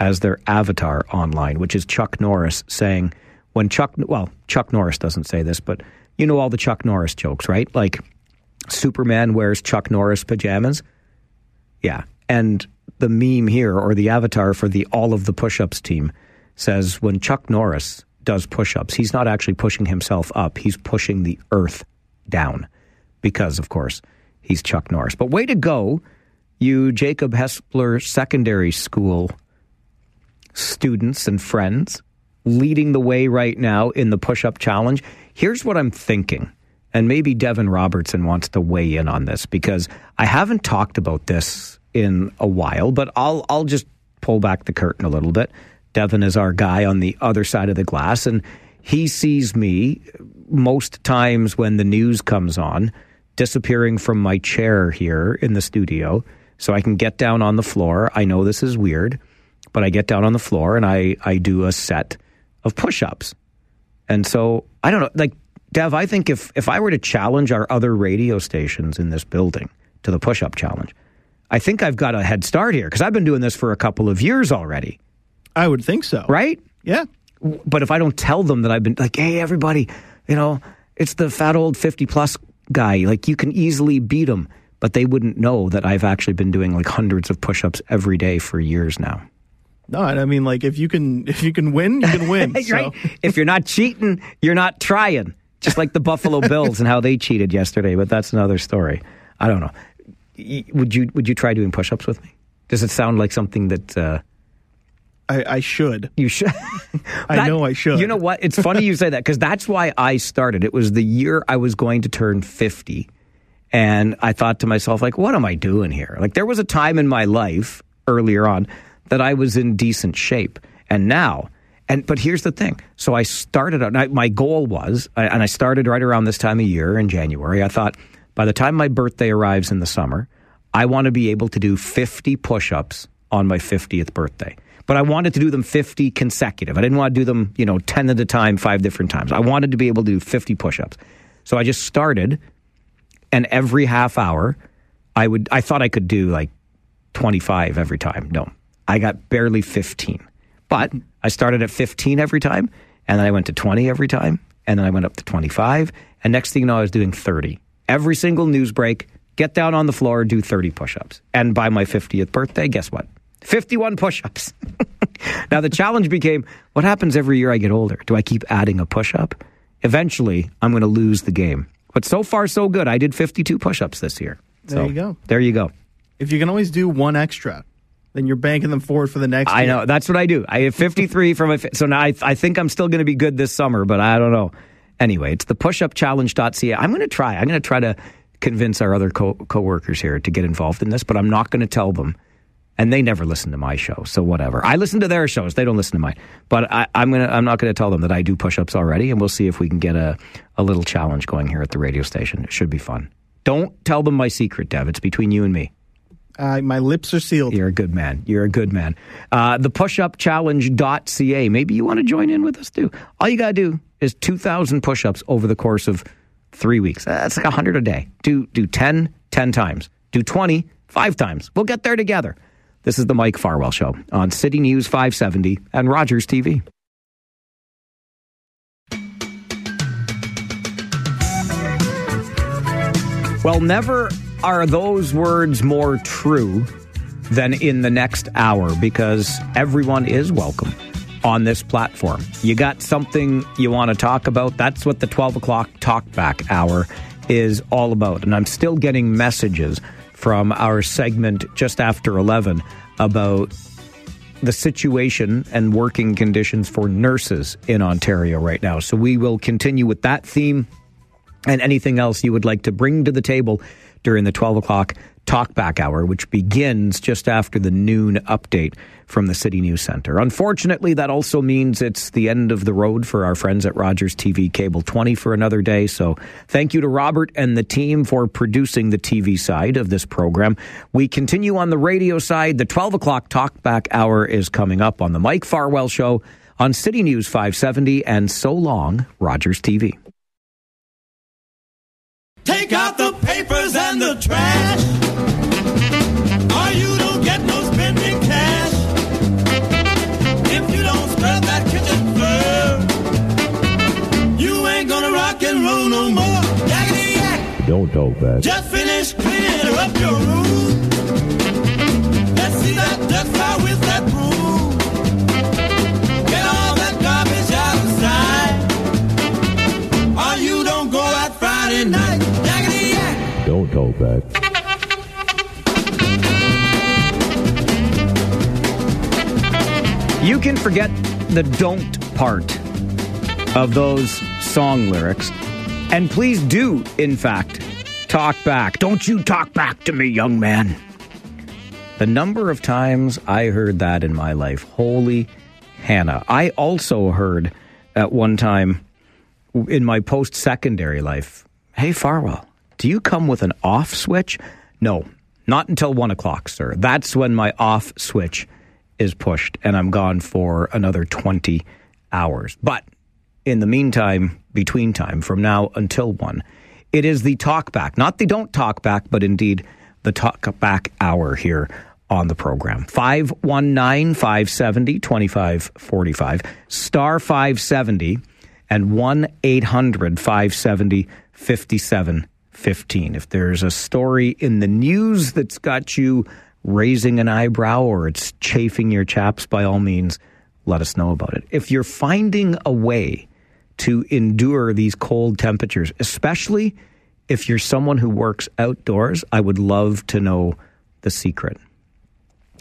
as their avatar online, which is Chuck Norris saying, when Chuck, well, Chuck Norris doesn't say this, but you know all the Chuck Norris jokes, right? Like Superman wears Chuck Norris pajamas. Yeah. And the meme here, or the avatar for the all of the push ups team, says when Chuck Norris does push ups, he's not actually pushing himself up, he's pushing the earth down because, of course, he's Chuck Norris. But way to go, you Jacob Hespeler Secondary School students and friends leading the way right now in the push up challenge. Here's what I'm thinking. And maybe Devin Robertson wants to weigh in on this because I haven't talked about this in a while, but I'll I'll just pull back the curtain a little bit. Devin is our guy on the other side of the glass and he sees me most times when the news comes on disappearing from my chair here in the studio so I can get down on the floor. I know this is weird, but I get down on the floor and I, I do a set of push ups. And so I don't know, like, Dev, I think if, if I were to challenge our other radio stations in this building to the push up challenge, I think I've got a head start here because I've been doing this for a couple of years already. I would think so. Right? Yeah. But if I don't tell them that I've been like, hey, everybody, you know, it's the fat old 50 plus guy. Like you can easily beat him, but they wouldn't know that I've actually been doing like hundreds of push-ups every day for years now. No, I mean, like if you can if you can win, you can win. [LAUGHS] so. right? If you're not cheating, you're not trying. Just like the Buffalo [LAUGHS] Bills and how they cheated yesterday, but that's another story. I don't know. Would you would you try doing push-ups with me? Does it sound like something that uh, I, I should. You should. [LAUGHS] I know I should. You know what? It's funny you say that because that's why I started. It was the year I was going to turn 50. And I thought to myself, like, what am I doing here? Like, there was a time in my life earlier on that I was in decent shape. And now, and but here's the thing. So I started out, I- my goal was, and I started right around this time of year in January. I thought by the time my birthday arrives in the summer, I want to be able to do 50 push ups on my 50th birthday. But I wanted to do them 50 consecutive. I didn't want to do them, you know, 10 at a time, five different times. I wanted to be able to do 50 push ups. So I just started, and every half hour, I would, I thought I could do like 25 every time. No, I got barely 15. But I started at 15 every time, and then I went to 20 every time, and then I went up to 25. And next thing you know, I was doing 30. Every single news break, get down on the floor, do 30 push ups. And by my 50th birthday, guess what? 51 push ups. [LAUGHS] now, the challenge became what happens every year I get older? Do I keep adding a push up? Eventually, I'm going to lose the game. But so far, so good. I did 52 push ups this year. There So, you go. There you go. If you can always do one extra, then you're banking them forward for the next. I year. know. That's what I do. I have 53 from a. So now I, I think I'm still going to be good this summer, but I don't know. Anyway, it's the pushupchallenge.ca. I'm going to try. I'm going to try to convince our other co- coworkers here to get involved in this, but I'm not going to tell them. And they never listen to my show, so whatever. I listen to their shows; they don't listen to mine. But I, I'm gonna, I'm not going to tell them that I do push-ups already, and we'll see if we can get a, a little challenge going here at the radio station. It should be fun. Don't tell them my secret, Dev. It's between you and me. Uh, my lips are sealed. You're a good man. You're a good man. Uh, the pushupchallenge.ca. Maybe you want to join in with us too. All you got to do is 2,000 push ups over the course of three weeks. That's like 100 a day. Do, do 10, 10 times. Do 20, five times. We'll get there together. This is the Mike Farwell Show on City News 570 and Rogers TV. Well, never are those words more true than in the next hour because everyone is welcome on this platform. You got something you want to talk about? That's what the 12 o'clock talkback hour is all about. And I'm still getting messages from our segment just after 11 about the situation and working conditions for nurses in Ontario right now. So we will continue with that theme and anything else you would like to bring to the table during the 12 o'clock talkback hour, which begins just after the noon update from the City News Center. Unfortunately, that also means it's the end of the road for our friends at Rogers TV Cable 20 for another day. So thank you to Robert and the team for producing the TV side of this program. We continue on the radio side. The 12 o'clock talkback hour is coming up on the Mike Farwell Show on City News 570 and so long, Rogers TV. Take out the papers and the trash. Or you don't get no spending cash. If you don't scrub that kitchen floor, you ain't gonna rock and roll no more. Yakety yak. Don't talk back. Just finish cleaning up your room. Let's see that dust fly with that You can forget the don't part of those song lyrics. And please do, in fact, talk back. Don't you talk back to me, young man. The number of times I heard that in my life, holy Hannah. I also heard at one time in my post secondary life, hey, Farwell, do you come with an off switch? No, not until one o'clock, sir. That's when my off switch is pushed and I'm gone for another 20 hours. But in the meantime, between time, from now until one, it is the talk back, not the don't talk back, but indeed the talk back hour here on the program. 519 570 2545, star 570, and 1 800 570 5715. If there's a story in the news that's got you raising an eyebrow or it's chafing your chaps, by all means, let us know about it. If you're finding a way to endure these cold temperatures, especially if you're someone who works outdoors, I would love to know the secret.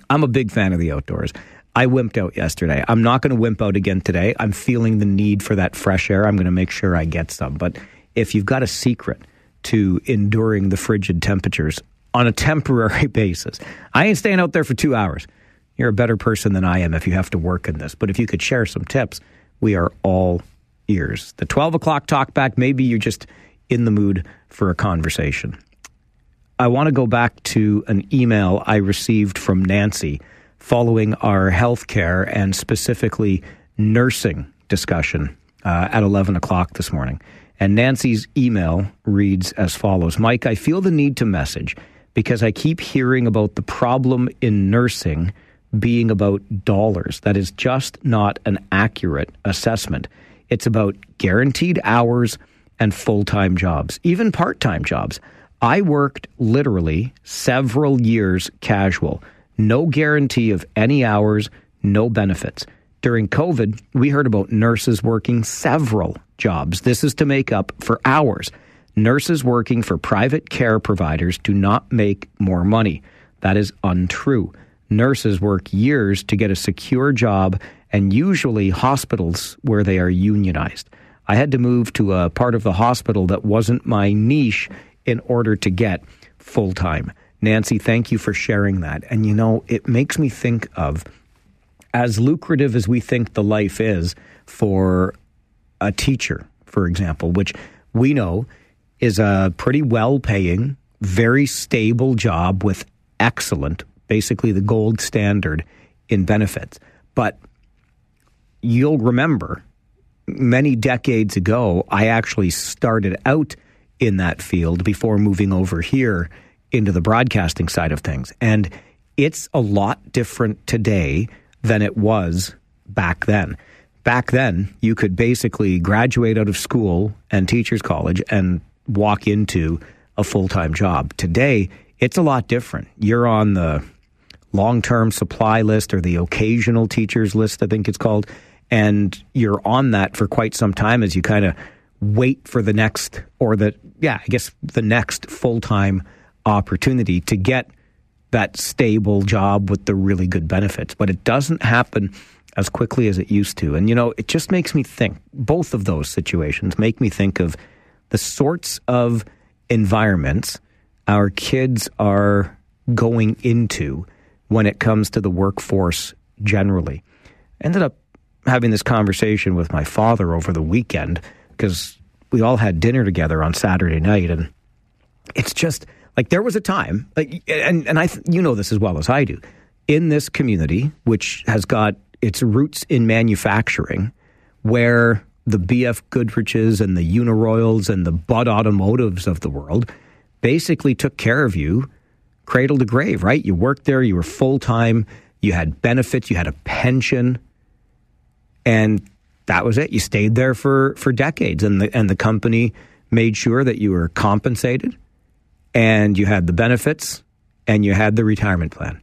I'm a big fan of the outdoors. I wimped out yesterday. I'm not going to wimp out again today. I'm feeling the need for that fresh air. I'm going to make sure I get some. But if you've got a secret to enduring the frigid temperatures on a temporary [LAUGHS] basis, I ain't staying out there for two hours. You're a better person than I am if you have to work in this. But if you could share some tips, we are all ears. The 12 o'clock talk back, maybe you're just in the mood for a conversation. I want to go back to an email I received from Nancy following our healthcare and specifically nursing discussion uh, at 11 o'clock this morning. And Nancy's email reads as follows Mike, I feel the need to message because I keep hearing about the problem in nursing being about dollars. That is just not an accurate assessment. It's about guaranteed hours and full time jobs, even part time jobs. I worked literally several years casual, no guarantee of any hours, no benefits. During COVID, we heard about nurses working several jobs. This is to make up for hours. Nurses working for private care providers do not make more money. That is untrue. Nurses work years to get a secure job and usually hospitals where they are unionized. I had to move to a part of the hospital that wasn't my niche in order to get full time. Nancy, thank you for sharing that. And you know, it makes me think of as lucrative as we think the life is for a teacher, for example, which we know is a pretty well paying, very stable job with excellent, basically the gold standard in benefits. But you'll remember many decades ago, I actually started out in that field before moving over here into the broadcasting side of things. And it's a lot different today than it was back then. Back then, you could basically graduate out of school and teachers college and walk into a full-time job. Today, it's a lot different. You're on the long-term supply list or the occasional teachers list, I think it's called, and you're on that for quite some time as you kind of wait for the next or the yeah, I guess the next full-time opportunity to get that stable job with the really good benefits. But it doesn't happen as quickly as it used to. And you know, it just makes me think both of those situations make me think of the sorts of environments our kids are going into when it comes to the workforce generally. Ended up having this conversation with my father over the weekend because we all had dinner together on Saturday night and it's just like there was a time like and and I you know this as well as I do in this community which has got its roots in manufacturing where the BF Goodriches and the Uniroyals and the Budd Automotives of the world basically took care of you cradle to grave, right? You worked there, you were full time, you had benefits, you had a pension, and that was it. You stayed there for for decades, and the and the company made sure that you were compensated, and you had the benefits, and you had the retirement plan.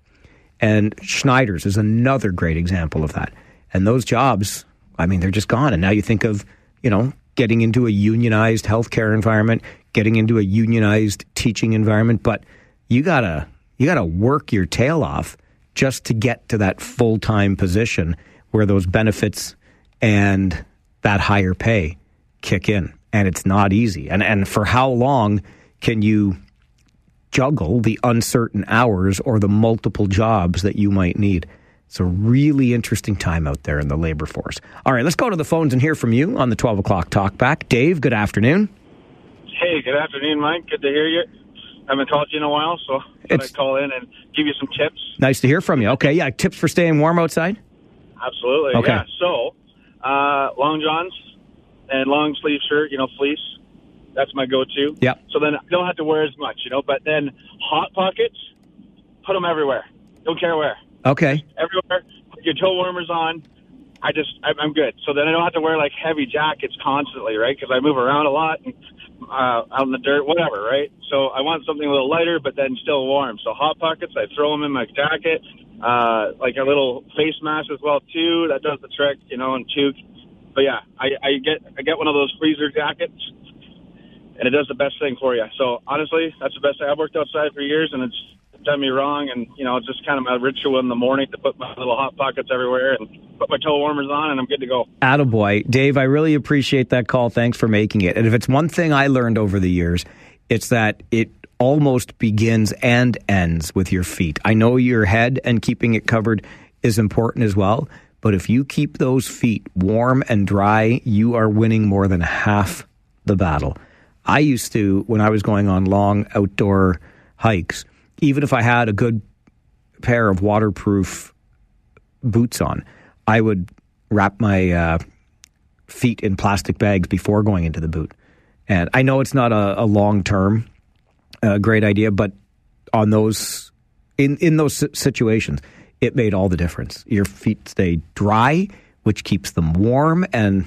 And Schneider's is another great example of that. And those jobs, I mean, they're just gone. And now you think of, you know, getting into a unionized healthcare environment, getting into a unionized teaching environment, but you gotta you gotta work your tail off just to get to that full time position where those benefits and that higher pay kick in. And it's not easy. And and for how long can you juggle the uncertain hours or the multiple jobs that you might need? It's a really interesting time out there in the labor force. All right, let's go to the phones and hear from you on the 12 o'clock talk back. Dave, good afternoon. Hey, good afternoon, Mike. Good to hear you. I haven't talked to you in a while, so I'd call in and give you some tips. Nice to hear from you. Okay, yeah, tips for staying warm outside? Absolutely. Okay. Yeah. So, uh, long johns and long sleeve shirt, you know, fleece. That's my go-to. Yeah. So then I don't have to wear as much, you know. But then hot pockets, put them everywhere. Don't care where. Okay. Everywhere. Put your toe warmers on. I just I'm good. So then I don't have to wear like heavy jackets constantly, right? Because I move around a lot and uh, out in the dirt, whatever, right? So I want something a little lighter, but then still warm. So hot pockets, I throw them in my jacket. Uh, like a little face mask as well too. That does the trick, you know, and toque. But yeah, I, I get I get one of those freezer jackets, and it does the best thing for you. So honestly, that's the best. I've worked outside for years, and it's done me wrong, and you know, it's just kind of my ritual in the morning to put my little hot pockets everywhere and put my toe warmers on, and I'm good to go. Attaboy. Dave, I really appreciate that call. Thanks for making it. And if it's one thing I learned over the years, it's that it almost begins and ends with your feet. I know your head and keeping it covered is important as well, but if you keep those feet warm and dry, you are winning more than half the battle. I used to, when I was going on long outdoor hikes, even if I had a good pair of waterproof boots on, I would wrap my uh, feet in plastic bags before going into the boot. And I know it's not a, a long term uh, great idea, but on those in in those situations, it made all the difference. Your feet stay dry, which keeps them warm, and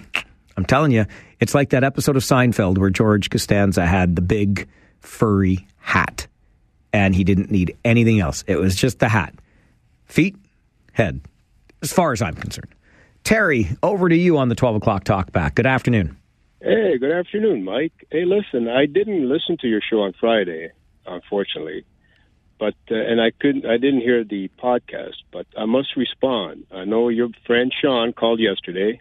I'm telling you, it's like that episode of Seinfeld where George Costanza had the big furry hat, and he didn't need anything else. It was just the hat, feet, head. As far as I'm concerned, Terry, over to you on the 12 o'clock talk back. Good afternoon. Hey, good afternoon, Mike. Hey, listen, I didn't listen to your show on Friday, unfortunately, but uh, and I couldn't, I didn't hear the podcast, but I must respond. I know your friend Sean called yesterday,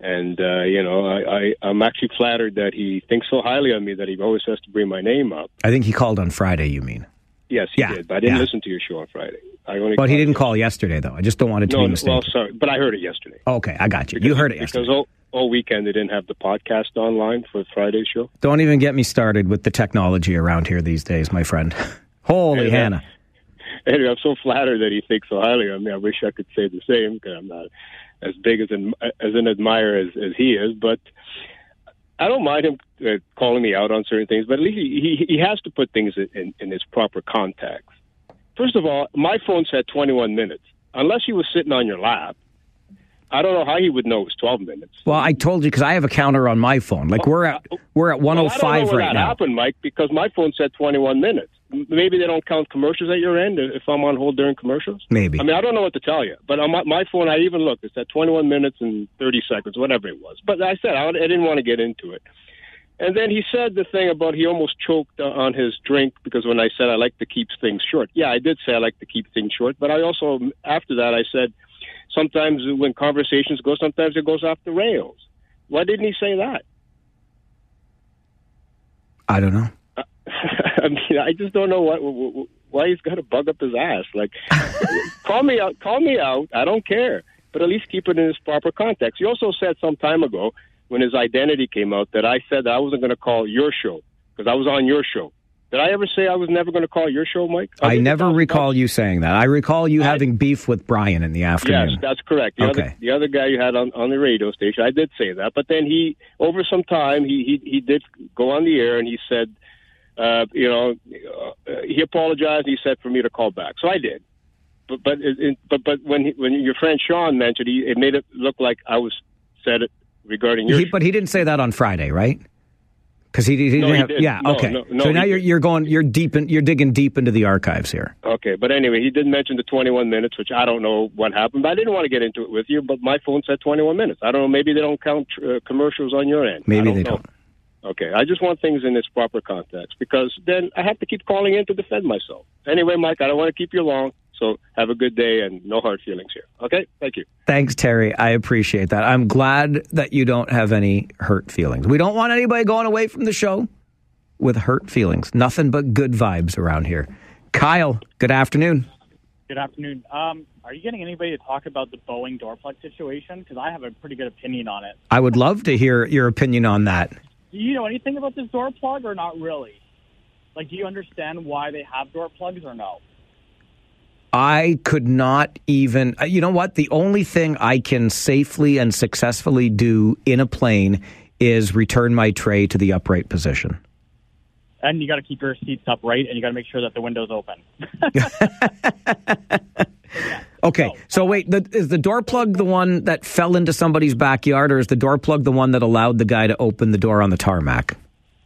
and uh, you know, I, I I'm actually flattered that he thinks so highly of me that he always has to bring my name up. I think he called on Friday. You mean? Yes, he Yeah, did, but I didn't yeah. listen to your show on Friday. I only But he didn't call yesterday, though. I just don't want it to no, be mistaken. well, sorry, but I heard it yesterday. okay, I got you. you heard it yesterday. Because all, all weekend they didn't have the podcast online for Friday's show. Don't even get me started with the technology around here these days, my friend. [LAUGHS] Holy Hannah. [LAUGHS] Anyway, I'm so flattered that he thinks so highly of me. I wish I could say the same because I'm not as big as an as an admirer as, as he is. But I don't mind him uh, calling me out on certain things. But at least he he, he has to put things in, in, its proper context. First of all, my phone said 21 minutes. Unless he was sitting on your lap, I don't know how he would know it was 12 minutes. Well, I told you because I have a counter on my phone. Like we're at we're at Well, I don't know 105 where right that now. happened, Mike, because my phone said 21 minutes. Maybe they don't count commercials at your end if I'm on hold during commercials. Maybe. I mean, I don't know what to tell you. But on my, my phone, I even looked. It's at 21 minutes and 30 seconds, whatever it was. But I said I, I didn't want to get into it. And then he said the thing about he almost choked uh, on his drink because when I said I like to keep things short. Yeah, I did say I like to keep things short. But I also, after that, I said sometimes when conversations go, sometimes it goes off the rails. Why didn't he say that? I don't know. [LAUGHS] I mean, I just don't know what, why he's got to bug up his ass. Like, [LAUGHS] call me out, call me out. I don't care, but at least keep it in its proper context. He also said some time ago when his identity came out that I said that I wasn't going to call your show because I was on your show. Did I ever say I was never going to call your show, Mike? I never recall you saying that. I recall you having beef with Brian in the afternoon. Yes, that's correct. The Okay. other the other guy you had on, on the radio station, I did say that. But then he, over some time, he he, he did go on the air and he said, uh, you know, uh, he apologized. He said for me to call back, so I did. But but it, but but when he, when your friend Sean mentioned, he it made it look like I was said it regarding your. He, but he didn't say that on Friday, right? Because he, he didn't No, he did. Yeah. No, okay. no, so now you're you're going you're deep in, you're digging deep into the archives here. Okay, but anyway, he did mention the 21 minutes, which I don't know what happened. But I didn't want to get into it with you. But my phone said 21 minutes. I don't know. Maybe they don't count uh, commercials on your end. I Maybe don't they know. don't. Okay, I just want things in its proper context because then I have to keep calling in to defend myself. Anyway, Mike, I don't want to keep you long. So have a good day and no hard feelings here. Okay, thank you. Thanks, Terry. I appreciate that. I'm glad that you don't have any hurt feelings. We don't want anybody going away from the show with hurt feelings. Nothing but good vibes around here. Kyle, good afternoon. Good afternoon. Um, are you getting anybody to talk about the Boeing door plug situation? Because I have a pretty good opinion on it. I would love to hear your opinion on that. Do you know anything about this door plug or not really? Like, do you understand why they have door plugs or no? I could not even, uh, you know what? The only thing I can safely and successfully do in a plane is return my tray to the upright position. And you got to keep your seats upright, and you got to make sure that the window's open. [LAUGHS] [LAUGHS] [LAUGHS] Okay, so wait, the, is the door plug the one that fell into somebody's backyard, or is the door plug the one that allowed the guy to open the door on the tarmac?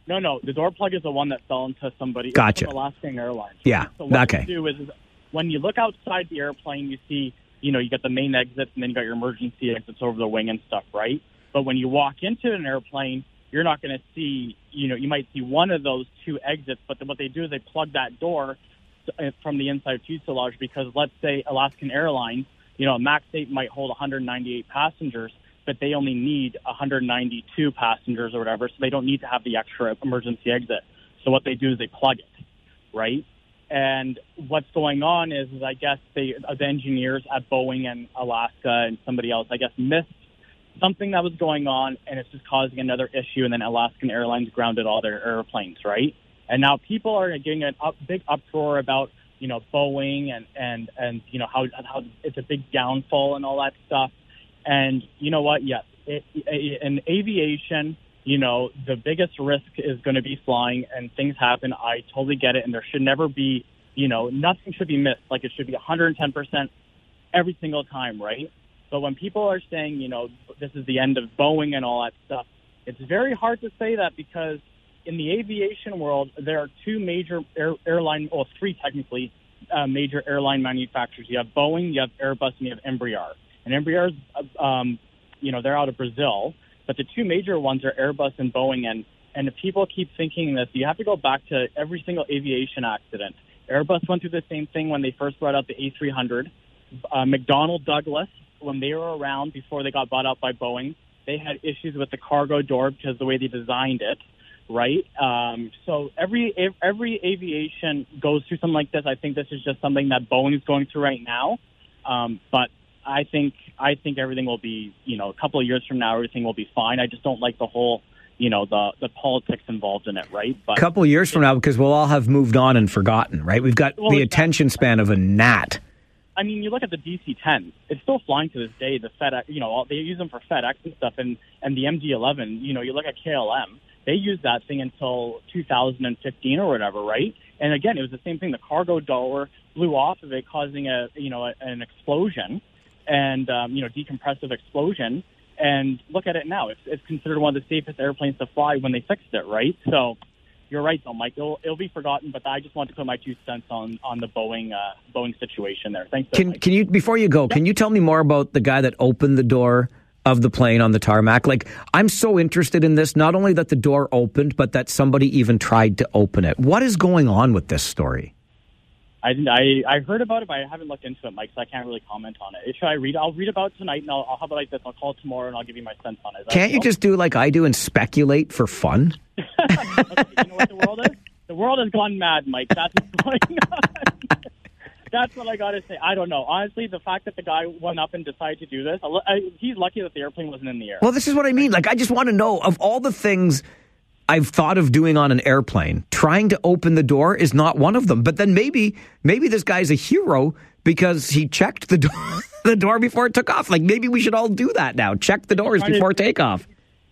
No, no, the door plug is the one that fell into somebody. Gotcha. Alaskan Airlines. Yeah, So what okay. you do is, is when you look outside the airplane, you see, you know, you got the main exits, and then you got your emergency exits over the wing and stuff, right? But when you walk into an airplane, you're not going to see, you know, you might see one of those two exits, but then what they do is they plug that door from the inside fuselage because let's say Alaskan Airlines, you know, a Max 8 might hold 198 passengers, but they only need 192 passengers or whatever, so they don't need to have the extra emergency exit. So what they do is they plug it, right? And what's going on is, is I guess they, uh, the engineers at Boeing and Alaska and somebody else, I guess, missed something that was going on, and it's just causing another issue. And then Alaskan Airlines grounded all their airplanes, right? And now people are getting an up, big uproar about you know Boeing and and and you know how how it's a big downfall and all that stuff. And you know what? Yes, it, it, in aviation, you know the biggest risk is going to be flying, and things happen. I totally get it, and there should never be you know nothing should be missed. Like it should be 110 percent every single time, right? But when people are saying, you know, this is the end of Boeing and all that stuff, it's very hard to say that because in the aviation world, there are two major air, airline, well, three technically, uh, major airline manufacturers. You have Boeing, you have Airbus, and you have Embraer. And Embraer's, uh, um, you know, they're out of Brazil, but the two major ones are Airbus and Boeing. And and if people keep thinking this, you have to go back to every single aviation accident. Airbus went through the same thing when they first brought out the A300. Uh, McDonnell Douglas, when they were around before they got bought out by Boeing, they had issues with the cargo door because the way they designed it, right? Um, so every every aviation goes through something like this. I think this is just something that Boeing is going through right now. Um, but I think I think everything will be, you know, a couple of years from now, everything will be fine. I just don't like the whole, you know, the the politics involved in it, right? But A couple of years from now, because we'll all have moved on and forgotten, right? We've got Well, the attention span of a gnat. I mean, you look at the DC-10; it's still flying to this day. The FedEx, you know, all- they use them for FedEx and stuff, and and the MD-11. You know, you look at KLM; they used that thing until 2015 or whatever, right? And again, it was the same thing. The cargo door blew off of it, causing a you know a, an explosion, and um, you know decompressive explosion. And look at it now; it's, it's considered one of the safest airplanes to fly when they fixed it, right? So. You're right, though, Mike. It'll, it'll be forgotten, but I just want to put my two cents on on the Boeing uh, Boeing situation there. Thanks. Can can you before you go? Can you tell me more about the guy that opened the door of the plane on the tarmac? Like I'm so interested in this. Not only that the door opened, but that somebody even tried to open it. What is going on with this story? I, I I heard about it, but I haven't looked into it, Mike, so I can't really comment on it. Should I read? I'll read about it tonight, and I'll, I'll how about like this? I'll call tomorrow, and I'll give you my sense on it. Can't you just do like I do and speculate for fun? [LAUGHS] you know what the world is? The world has gone mad, Mike. That's what's going on. That's what I got to say. I don't know. Honestly, the fact that the guy went up and decided to do this, I, I, he's lucky that the airplane wasn't in the air. Well, this is what I mean. Like I just want to know of all the things I've thought of doing on an airplane, trying to open the door is not one of them. But then maybe maybe this guy's a hero because he checked the door [LAUGHS] the door before it took off. Like maybe we should all do that now. Check the doors Trying to- before takeoff.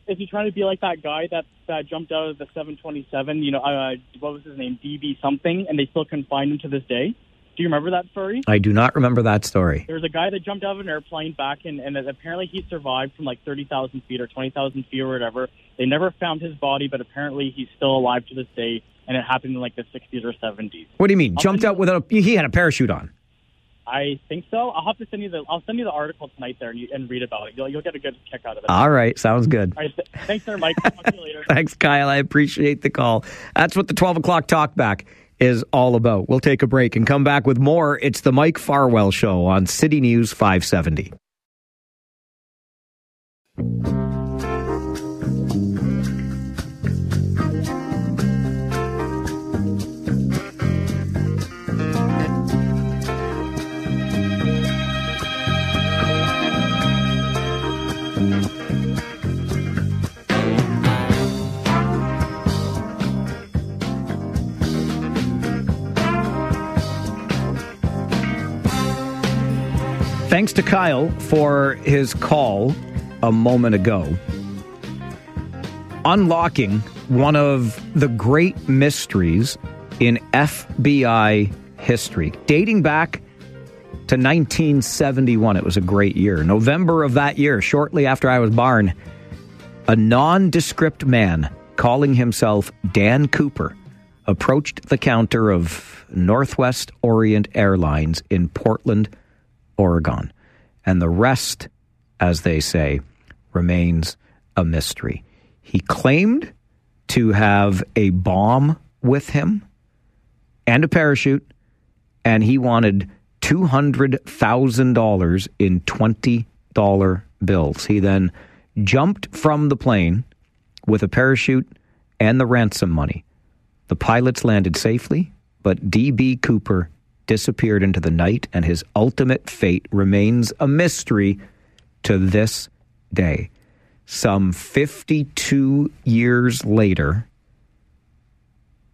Is he trying to be like that guy that that jumped out of the 727? You know, uh, what was his name? DB something, and they still couldn't find him to this day. Do you remember that story? I do not remember that story. There was a guy that jumped out of an airplane back in, and apparently he survived from like 30,000 feet or 20,000 feet or whatever. They never found his body, but apparently he's still alive to this day, and it happened in like the 60s or 70s. What do you mean? I'll Jumped out without a he had a parachute on. I think so. I'll have to send you the I'll send you the article tonight there and, you, and read about it. You'll, you'll get a good kick out of it. All right, sounds good. All right, th- thanks, there, Mike. Talk to you later. [LAUGHS] Thanks, Kyle. I appreciate the call. That's what the 12 o'clock talkback is all about. We'll take a break and come back with more. It's the Mike Farwell Show on City News 570. Thanks to Kyle for his call a moment ago. Unlocking one of the great mysteries in FBI history, dating back to 1971. It was a great year. November of that year, shortly after I was born, a nondescript man calling himself Dan Cooper approached the counter of Northwest Orient Airlines in Portland, Oregon. And the rest, as they say, remains a mystery. He claimed to have a bomb with him and a parachute and he wanted $200,000 in $20 bills. He then jumped from the plane with a parachute and the ransom money. The pilots landed safely, but D.B. Cooper disappeared into the night, and his ultimate fate remains a mystery to this day. Some 52 years later,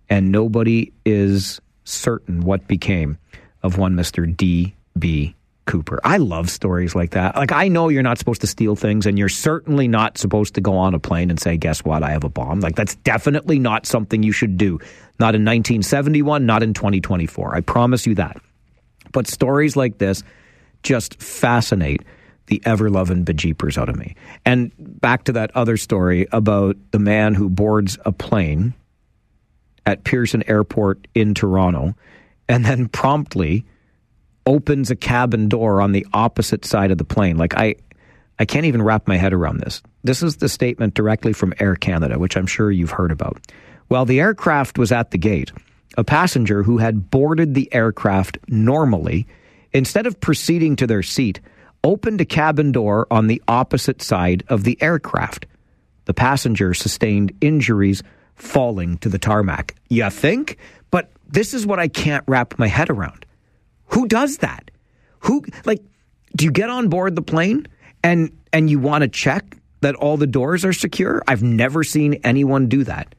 and nobody is certain what became of one Mr. D.B. Cooper. I love stories like that. Like, I know you're not supposed to steal things, and you're certainly not supposed to go on a plane and say, Guess what? I have a bomb. Like, that's definitely not something you should do. Not in 1971, not in 2024. I promise you that. But stories like this just fascinate the ever loving bejeepers out of me. And back to that other story about the man who boards a plane at Pearson Airport in Toronto and then promptly opens a cabin door on the opposite side of the plane. Like I I can't even wrap my head around this. This is the statement directly from Air Canada, which I'm sure you've heard about. While the aircraft was at the gate, a passenger who had boarded the aircraft normally, instead of proceeding to their seat, opened a cabin door on the opposite side of the aircraft. The passenger sustained injuries falling to the tarmac. You think? But this is what I can't wrap my head around. Who does that? Who like do you get on board the plane and and you want to check that all the doors are secure? I've never seen anyone do that.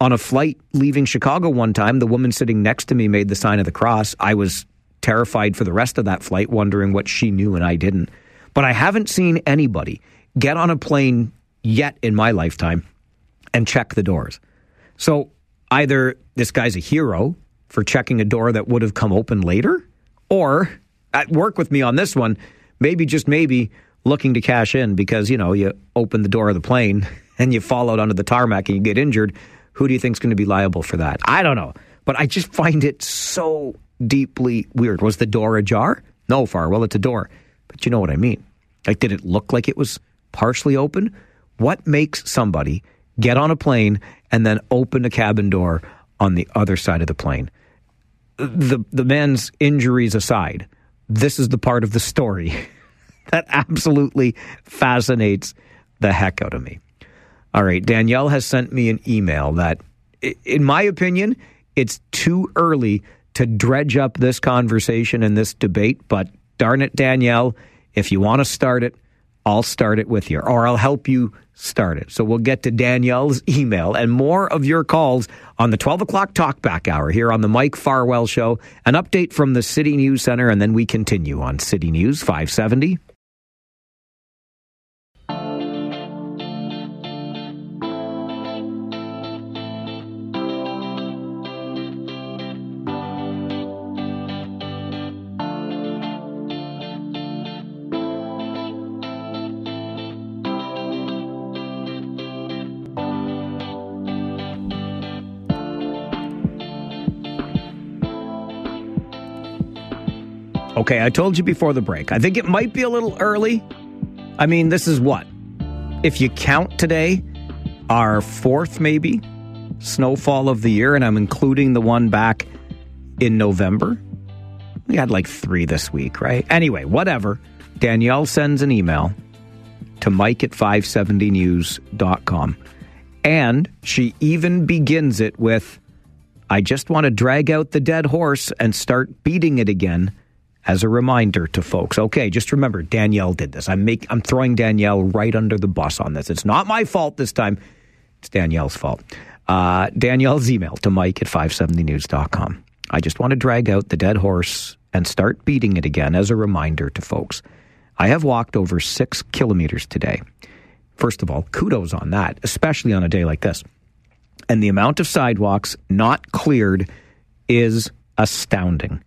On a flight leaving Chicago one time, the woman sitting next to me made the sign of the cross. I was terrified for the rest of that flight, wondering what she knew and I didn't. But I haven't seen anybody get on a plane yet in my lifetime and check the doors. So either this guy's a hero for checking a door that would have come open later, or at work with me on this one, maybe just maybe looking to cash in because, you know, you open the door of the plane [LAUGHS] and you fall out onto the tarmac and you get injured. Who do you think is going to be liable for that? I don't know. But I just find it so deeply weird. Was the door ajar? No, far. Well, it's a door. But you know what I mean. Like, did it look like it was partially open? What makes somebody get on a plane and then open a cabin door on the other side of the plane? The, the man's injuries aside, this is the part of the story [LAUGHS] that absolutely fascinates the heck out of me. All right, Danielle has sent me an email that, in my opinion, it's too early to dredge up this conversation and this debate. But darn it, Danielle, if you want to start it, I'll start it with you, or I'll help you start it. So we'll get to Danielle's email and more of your calls on the 12 o'clock talkback hour here on the Mike Farwell Show. An update from the City News Center, and then we continue on City News 570. Okay, I told you before the break. I think it might be a little early. I mean, this is what? If you count today, our fourth, maybe, snowfall of the year, and I'm including the one back in November. We had like three this week, right? Anyway, whatever. Danielle sends an email to mike at 570news.com. And she even begins it with, I just want to drag out the dead horse and start beating it again as a reminder to folks. Okay, just remember Danielle did this. I'm make I'm throwing Danielle right under the bus on this. It's not my fault this time. It's Danielle's fault. Uh, Danielle's email to Mike at 570news.com. I just want to drag out the dead horse and start beating it again as a reminder to folks. I have walked over six kilometers today. First of all, kudos on that, especially on a day like this. And the amount of sidewalks not cleared is astounding.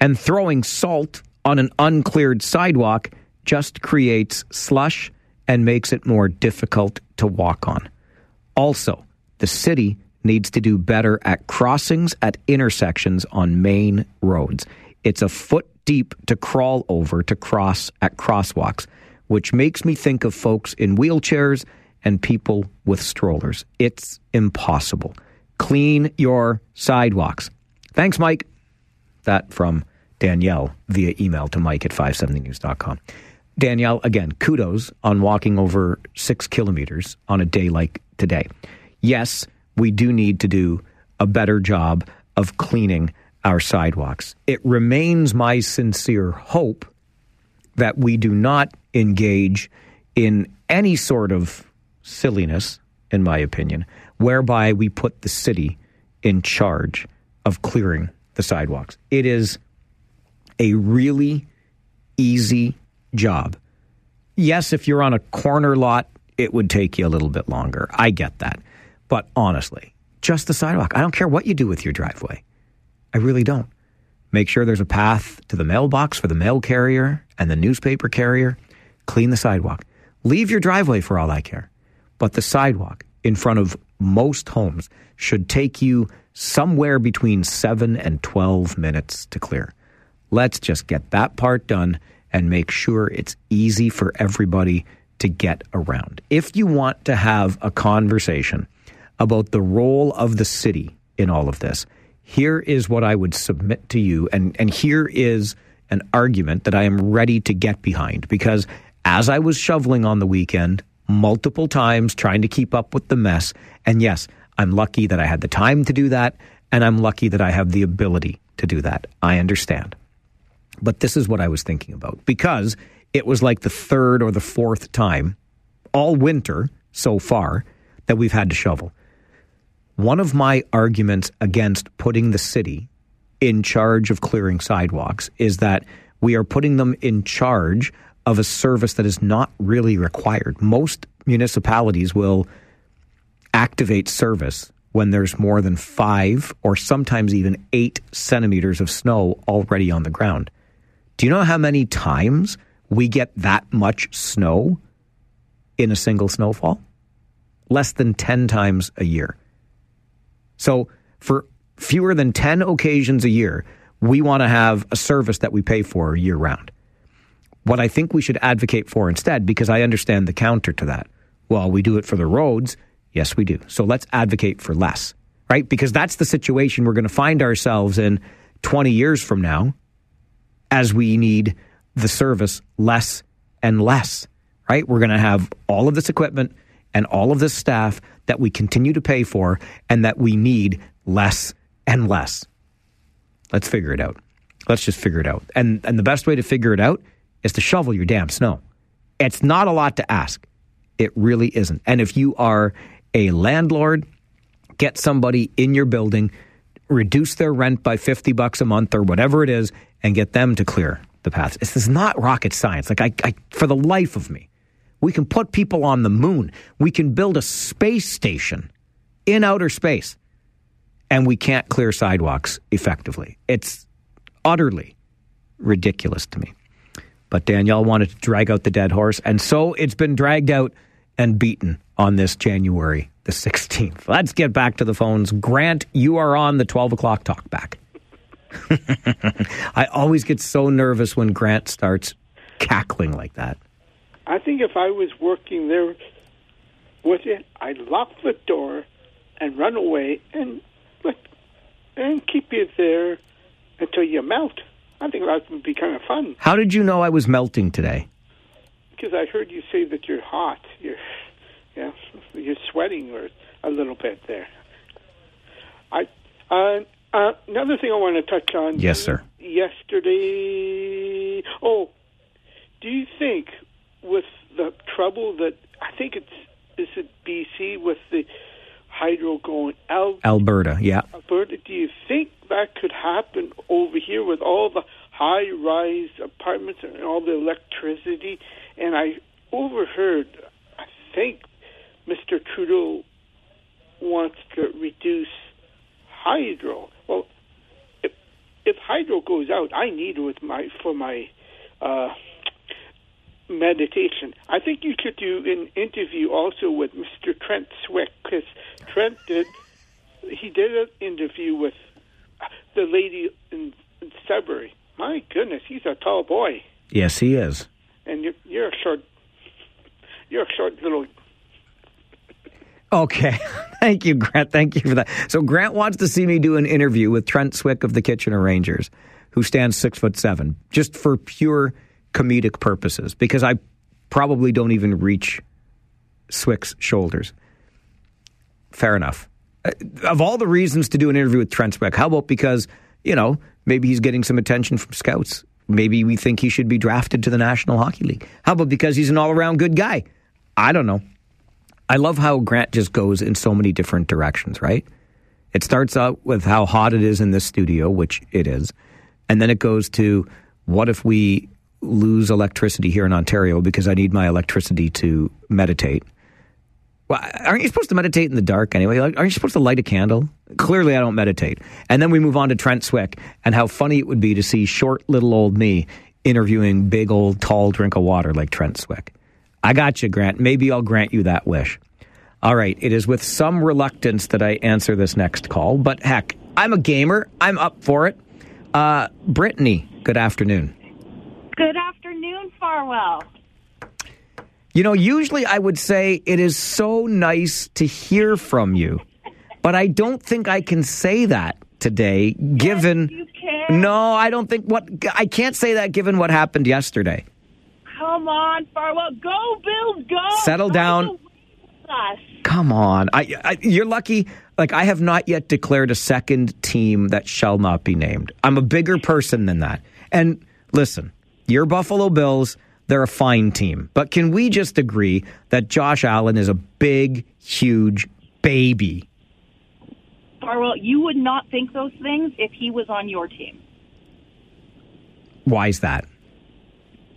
And throwing salt on an uncleared sidewalk just creates slush and makes it more difficult to walk on. Also, the city needs to do better at crossings at intersections on main roads. It's a foot deep to crawl over to cross at crosswalks, which makes me think of folks in wheelchairs and people with strollers. It's impossible. Clean your sidewalks. Thanks, Mike. That from Danielle via email to mike at 570news.com. Danielle, again, kudos on walking over six kilometers on a day like today. Yes, we do need to do a better job of cleaning our sidewalks. It remains my sincere hope that we do not engage in any sort of silliness, in my opinion, whereby we put the city in charge of clearing the sidewalks. It is a really easy job. Yes, if you're on a corner lot, it would take you a little bit longer. I get that. But honestly, just the sidewalk. I don't care what you do with your driveway. I really don't. Make sure there's a path to the mailbox for the mail carrier and the newspaper carrier. Clean the sidewalk. Leave your driveway for all I care. But the sidewalk in front of most homes should take you somewhere between 7 and 12 minutes to clear. Let's just get that part done and make sure it's easy for everybody to get around. If you want to have a conversation about the role of the city in all of this, here is what I would submit to you, and, and here is an argument that I am ready to get behind because as I was shoveling on the weekend, multiple times trying to keep up with the mess, and yes, I'm lucky that I had the time to do that, and I'm lucky that I have the ability to do that. I understand. But this is what I was thinking about because it was like the third or the fourth time all winter so far that we've had to shovel. One of my arguments against putting the city in charge of clearing sidewalks is that we are putting them in charge of a service that is not really required. Most municipalities will activate service when there's more than five or sometimes even eight centimeters of snow already on the ground. Do you know how many times we get that much snow in a single snowfall? Less than 10 times a year. So, for fewer than 10 occasions a year, we want to have a service that we pay for year round. What I think we should advocate for instead, because I understand the counter to that. Well, we do it for the roads. Yes, we do. So let's advocate for less, right? Because that's the situation we're going to find ourselves in 20 years from now as we need the service less and less, right? We're going to have all of this equipment and all of this staff that we continue to pay for and that we need less and less. Let's figure it out. Let's just figure it out. And and the best way to figure it out is to shovel your damn snow. It's not a lot to ask. It really isn't. And if you are a landlord, get somebody in your building, reduce their rent by 50 bucks a month or whatever it is and get them to clear the paths. This is not rocket science. Like I, I for the life of me, we can put people on the moon. We can build a space station in outer space and we can't clear sidewalks effectively. It's utterly ridiculous to me. But Danielle wanted to drag out the dead horse, and so it's been dragged out and beaten on this January the 16th. Let's get back to the phones. Grant, you are on the 12 o'clock talk back. [LAUGHS] I always get so nervous when Grant starts cackling like that. I think if I was working there with it, I'd lock the door and run away and let, and keep you there until you melt. I think that would be kind of fun How did you know I was melting today? Because I heard you say that you're hot. You're, yeah, you're sweating or a little bit there. I uh, uh, another thing I want to touch on. Yes, sir. Yesterday. Oh, do you think with the trouble that I think it's is it BC with the hydro going out Alberta, yeah. Alberta, do you think that could happen over here with all the high rise apartments and all the electricity? And I overheard, I think Mr. Trudeau wants to reduce hydro. Well, if, if hydro goes out, I need it with my for my uh, meditation. I think you could do an interview also with Mr. Trent Swick because Trent did he did an interview with the lady in, in Sudbury. My goodness, he's a tall boy, Yes, he is. and you're, you're a short, you're a short little. Okay. [LAUGHS] Thank you, Grant. Thank you for that. So, Grant wants to see me do an interview with Trent Swick of the Kitchener Rangers. who stands six foot seven, just for pure comedic purposes, because I probably don't even reach Swick's shoulders. Fair enough. Uh, Of all the reasons to do an interview with Trent Swick, how about because, you know, maybe he's getting some attention from scouts? Maybe we think he should be drafted to the National Hockey League. How about because he's an all around good guy? I don't know. I love how Grant just goes in so many different directions, right? It starts out with how hot it is in this studio, which it is. And then it goes to what if we lose electricity here in Ontario because I need my electricity to meditate? Well, aren't you supposed to meditate in the dark anyway? Like, aren't you supposed to light a candle? Clearly, I don't meditate. And then we move on to Trent Swick and how funny it would be to see short little old me interviewing big old tall drink of water like Trent Swick. I got you, Grant. Maybe I'll grant you that wish. All right, it is with some reluctance that I answer this next call, but heck, I'm a gamer. I'm up for it. Uh, Brittany, good afternoon. Good afternoon, Farwell. You know, usually I would say it is so nice to hear from you, but I don't think I can say that today given No, I don't think what I can't say that given what happened yesterday. Come on, Farwell. Go, Bills, go. Settle down. Go us. Come on. I, I you're lucky like I have not yet declared a second team that shall not be named. I'm a bigger person than that. And listen, your Buffalo Bills, they're a fine team. But can we just agree that Josh Allen is a big, huge baby? Farwell, you would not think those things if he was on your team. Why is that?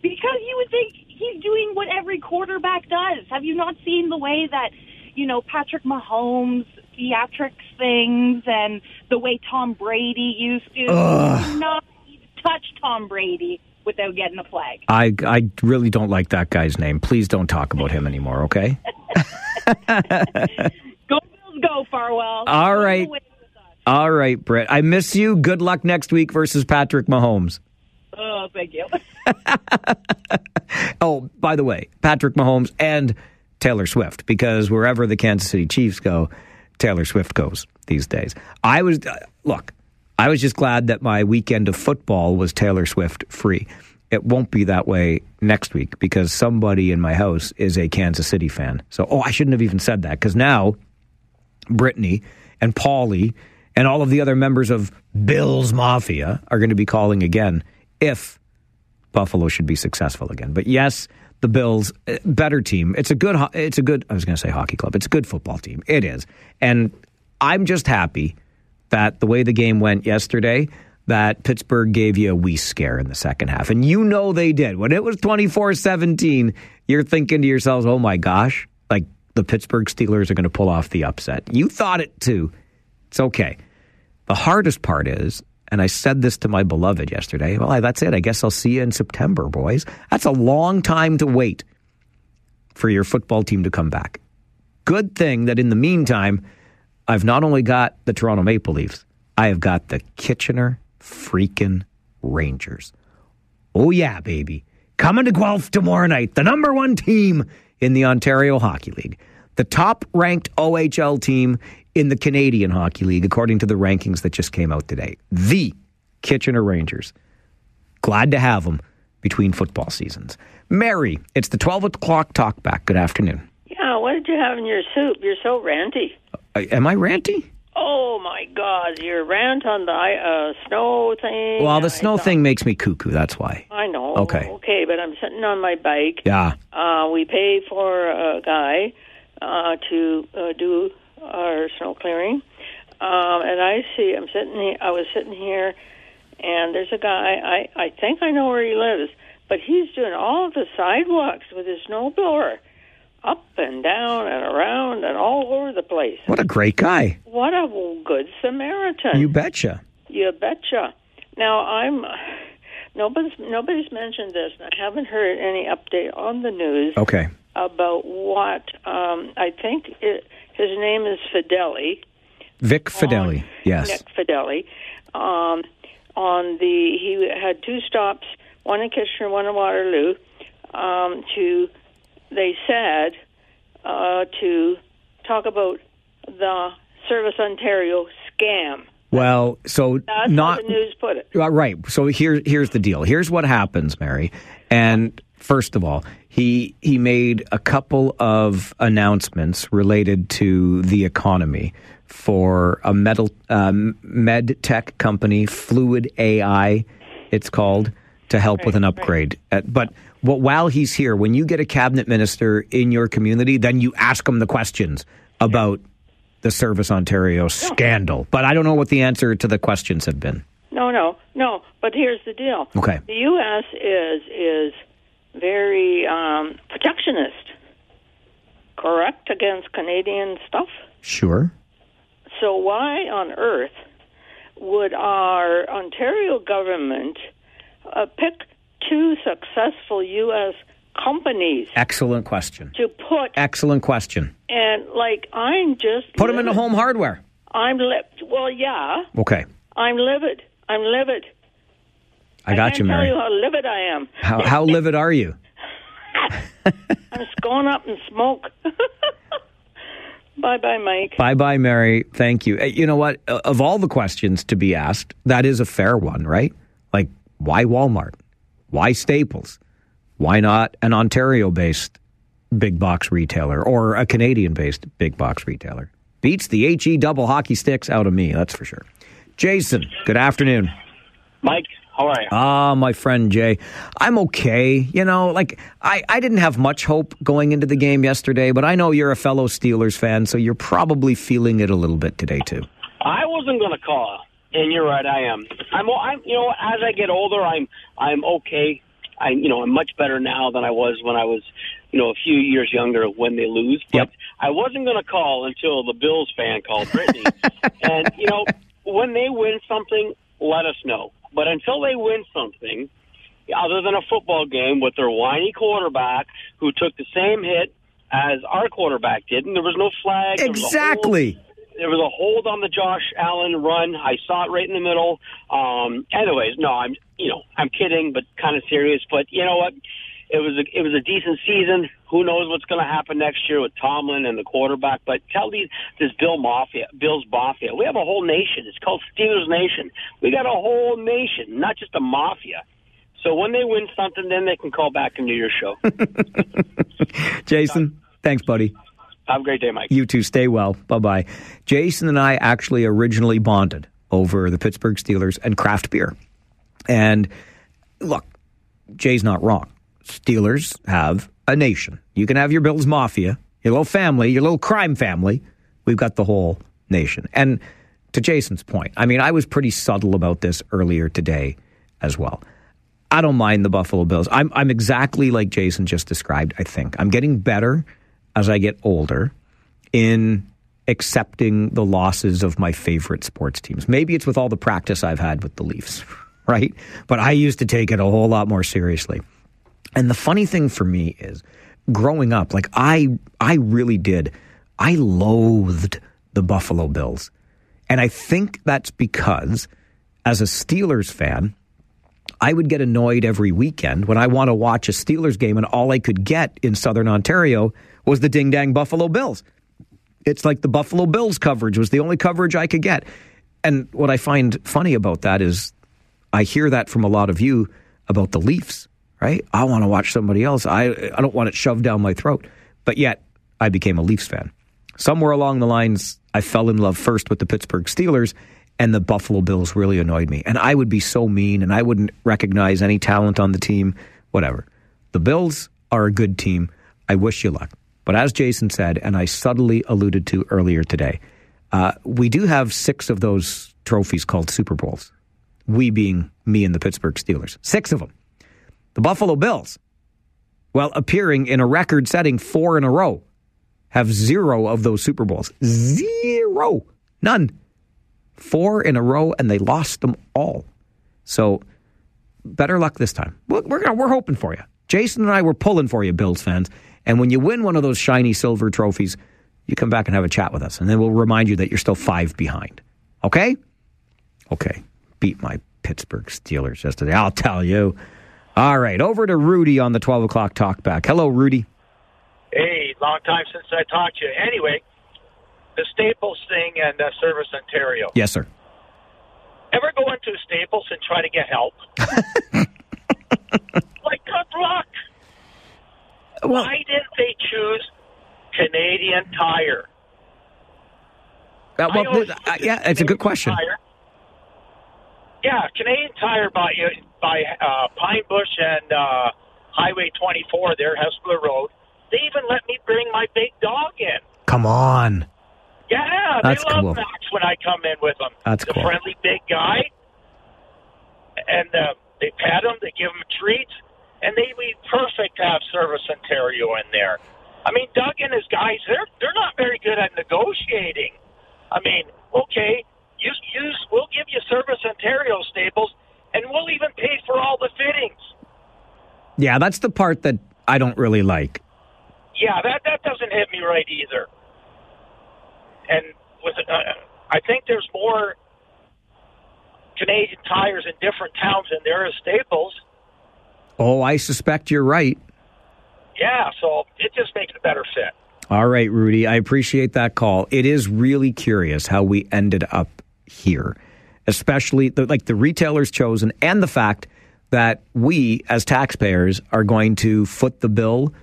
Because you would think he's doing what every quarterback does. Have you not seen the way that, you know, Patrick Mahomes theatrics things and the way Tom Brady used to? Ugh. Not touch Tom Brady without getting a flag. I I really don't like that guy's name. Please don't talk about him anymore, okay? [LAUGHS] Go Bills, go Farwell. All Go right. All right, Britt. I miss you. Good luck next week versus Patrick Mahomes. Oh, thank you. [LAUGHS] Oh, by the way, Patrick Mahomes and Taylor Swift, because wherever the Kansas City Chiefs go, Taylor Swift goes these days. I was, uh, look, I was just glad that my weekend of football was Taylor Swift free. It won't be that way next week because somebody in my house is a Kansas City fan. So, oh, I shouldn't have even said that because now Brittany and Paulie and all of the other members of Bill's Mafia are going to be calling again if Buffalo should be successful again. But yes, the Bills uh, better team. It's a good it's a good I was going to say hockey club. It's a good football team. It is. And I'm just happy that the way the game went yesterday that Pittsburgh gave you a wee scare in the second half. And you know they did. When it was 24-17, you're thinking to yourselves, "Oh my gosh, like the Pittsburgh Steelers are going to pull off the upset." You thought it too. It's okay. The hardest part is, and I said this to my beloved yesterday, well, that's it. I guess I'll see you in September, boys. That's a long time to wait for your football team to come back. Good thing that in the meantime, I've not only got the Toronto Maple Leafs, I have got the Kitchener freaking Rangers. Oh, yeah, baby. Coming to Guelph tomorrow night, the number one team in the Ontario Hockey League, the top ranked OHL team in the Canadian Hockey League, according to the rankings that just came out today. The Kitchener Rangers. Glad to have them between football seasons. Mary, it's the 12 o'clock talk back. Good afternoon. Yeah, what did you have in your soup? You're so ranty. Uh, am I ranty? Oh my God, your rant on the uh, snow thing. Well, the snow thought- thing makes me cuckoo. That's why. I know. Okay. Okay, but I'm sitting on my bike. Yeah. Uh, we pay for a guy uh, to uh, do our snow clearing, um, and I see. I'm sitting. Here, I was sitting here, and there's a guy. I I think I know where he lives, but he's doing all the sidewalks with his snowblower, up and down and around and all over the place. What a great guy. What a good Samaritan! You betcha. You betcha. Now I'm nobody's nobody's mentioned this. I haven't heard any update on the news Okay. about what um, I think it, his name is Fedeli. Vic Fedeli. Yes. Nick Fedeli. Um, on the he had two stops, one in Kitchener, one in Waterloo. Um, to they said uh, to talk about the Service Ontario scam. Well, so That's not how the news put it. Uh, Right. So here, here's the deal. Here's what happens, Mary. And first of all, he he made a couple of announcements related to the economy for a metal um, med tech company, Fluid AI, it's called, to help with an upgrade. Uh, but wh- while he's here, when you get a cabinet minister in your community, then you ask him the questions about the Service Ontario scandal. But I don't know what the answer to the questions have been. No, no, no. But here's the deal. Okay. The U.S. is is very um, protectionist, correct against Canadian stuff. Sure. So why on earth would our Ontario government uh, pick two successful U.S. companies Excellent question. to put Excellent question. and like I'm just Put them into livid. home hardware. I'm li- well, yeah. Okay. I'm livid. I'm livid. I got can't you, tell Mary. you how livid I am. How, how livid are you? [LAUGHS] I'm just going up in smoke. [LAUGHS] bye, bye, Mike. Bye bye, Mary. Thank you. Uh, You know what? Of all the questions to be asked, that is a fair one, right? Like, why Walmart? Why Staples? Why not an Ontario based big box retailer or a Canadian based big box retailer? Beats the HE double hockey sticks out of me, that's for sure. Jason, good afternoon. Mike, how are you? Ah, my friend Jay. I'm okay. You know, like I, I didn't have much hope going into the game yesterday, but I know you're a fellow Steelers fan, so you're probably feeling it a little bit today too. I wasn't going to call, and you're right. I am. I'm. I'm. You know, as I get older, I'm. I'm okay. I. You know, I'm much better now than I was when I was. You know, a few years younger when they lose. But I wasn't going to call until the Bills fan called Brittany. [LAUGHS] and you know, when they win something, let us know. But until they win something, other than a football game with their whiny quarterback who took the same hit as our quarterback did, and there was no flag. there was a hold- Exactly. There was a hold on the Josh Allen run. I saw it right in the middle. Um, anyways, no, I'm you know I'm kidding, but kind of serious. But you know what? It was a, it was a decent season. Who knows what's going to happen next year with Tomlin and the quarterback? But tell these this Bill Mafia, Bill's Mafia. We have a whole nation. It's called Steelers Nation. We got a whole nation, not just a mafia. So when they win something, then they can call back and do your show. [LAUGHS] Jason, thanks, buddy. Have a great day, Mike. You too. Stay well. Bye bye. Jason and I actually originally bonded over the Pittsburgh Steelers and craft beer. And look, Jay's not wrong. Steelers have a nation. You can have your Bills Mafia, your little family, your little crime family. We've got the whole nation. And to Jason's point, I mean, I was pretty subtle about this earlier today as well. I don't mind the Buffalo Bills. I'm I'm exactly like Jason just described, I think. I'm getting better as I get older in accepting the losses of my favorite sports teams. Maybe it's with all the practice I've had with the Leafs, [LAUGHS] right? But I used to take it a whole lot more seriously. And the funny thing for me is growing up, like I I really did. I loathed the Buffalo Bills. And I think that's because as a Steelers fan, I would get annoyed every weekend when I want to watch a Steelers game and all I could get in Southern Ontario was the ding dang Buffalo Bills. It's like the Buffalo Bills coverage was the only coverage I could get. And what I find funny about that is I hear that from a lot of you about the Leafs, right? I want to watch somebody else. I I don't want it shoved down my throat. But yet I became a Leafs fan. Somewhere along the lines I fell in love first with the Pittsburgh Steelers and the Buffalo Bills really annoyed me. And I would be so mean and I wouldn't recognize any talent on the team, whatever. The Bills are a good team. I wish you luck. But as Jason said, and I subtly alluded to earlier today, uh, we do have six of those trophies called Super Bowls. We being me and the Pittsburgh Steelers. Six of them. The Buffalo Bills, while appearing in a record setting four in a row, have zero of those Super Bowls. Zero. None. Four in a row, and they lost them all. So better luck this time. We're, we're, we're hoping for you. Jason and I were pulling for you, Bills fans. And when you win one of those shiny silver trophies, you come back and have a chat with us. And then we'll remind you that you're still five behind. Okay? Okay. Beat my Pittsburgh Steelers yesterday. I'll tell you. All right. Over to Rudy on the 12 o'clock talkback. Hello, Rudy. Hey, long time since I talked to you. Anyway, the Staples thing and uh, Service Ontario. Yes, sir. Ever go into Staples and try to get help? [LAUGHS] like, good luck. Why didn't they choose Canadian Tire? Uh, well, uh, yeah, it's a good question. Tire. Yeah, Canadian Tire by by uh, Pine Bush and uh, Highway 24 there, Hespeler Road. They even let me bring my big dog in. Come on. Yeah, That's they love cool. Max when I come in with them. That's the cool. friendly big guy, and uh, they pat him, they give him treats, and they be perfect to have Service Ontario in there. I mean, Doug and his guys, they're they're not very good at negotiating. I mean, okay, use use we'll give you Service Ontario staples, and we'll even pay for all the fittings. Yeah, that's the part that I don't really like. Yeah, that that doesn't hit me right either. And with uh, I think there's more Canadian tires in different towns than there is Staples. Oh, I suspect you're right. Yeah, so it just makes a better fit. All right, Rudy, I appreciate that call. It is really curious how we ended up here, especially the, like the retailers chosen and the fact that we as taxpayers are going to foot the bill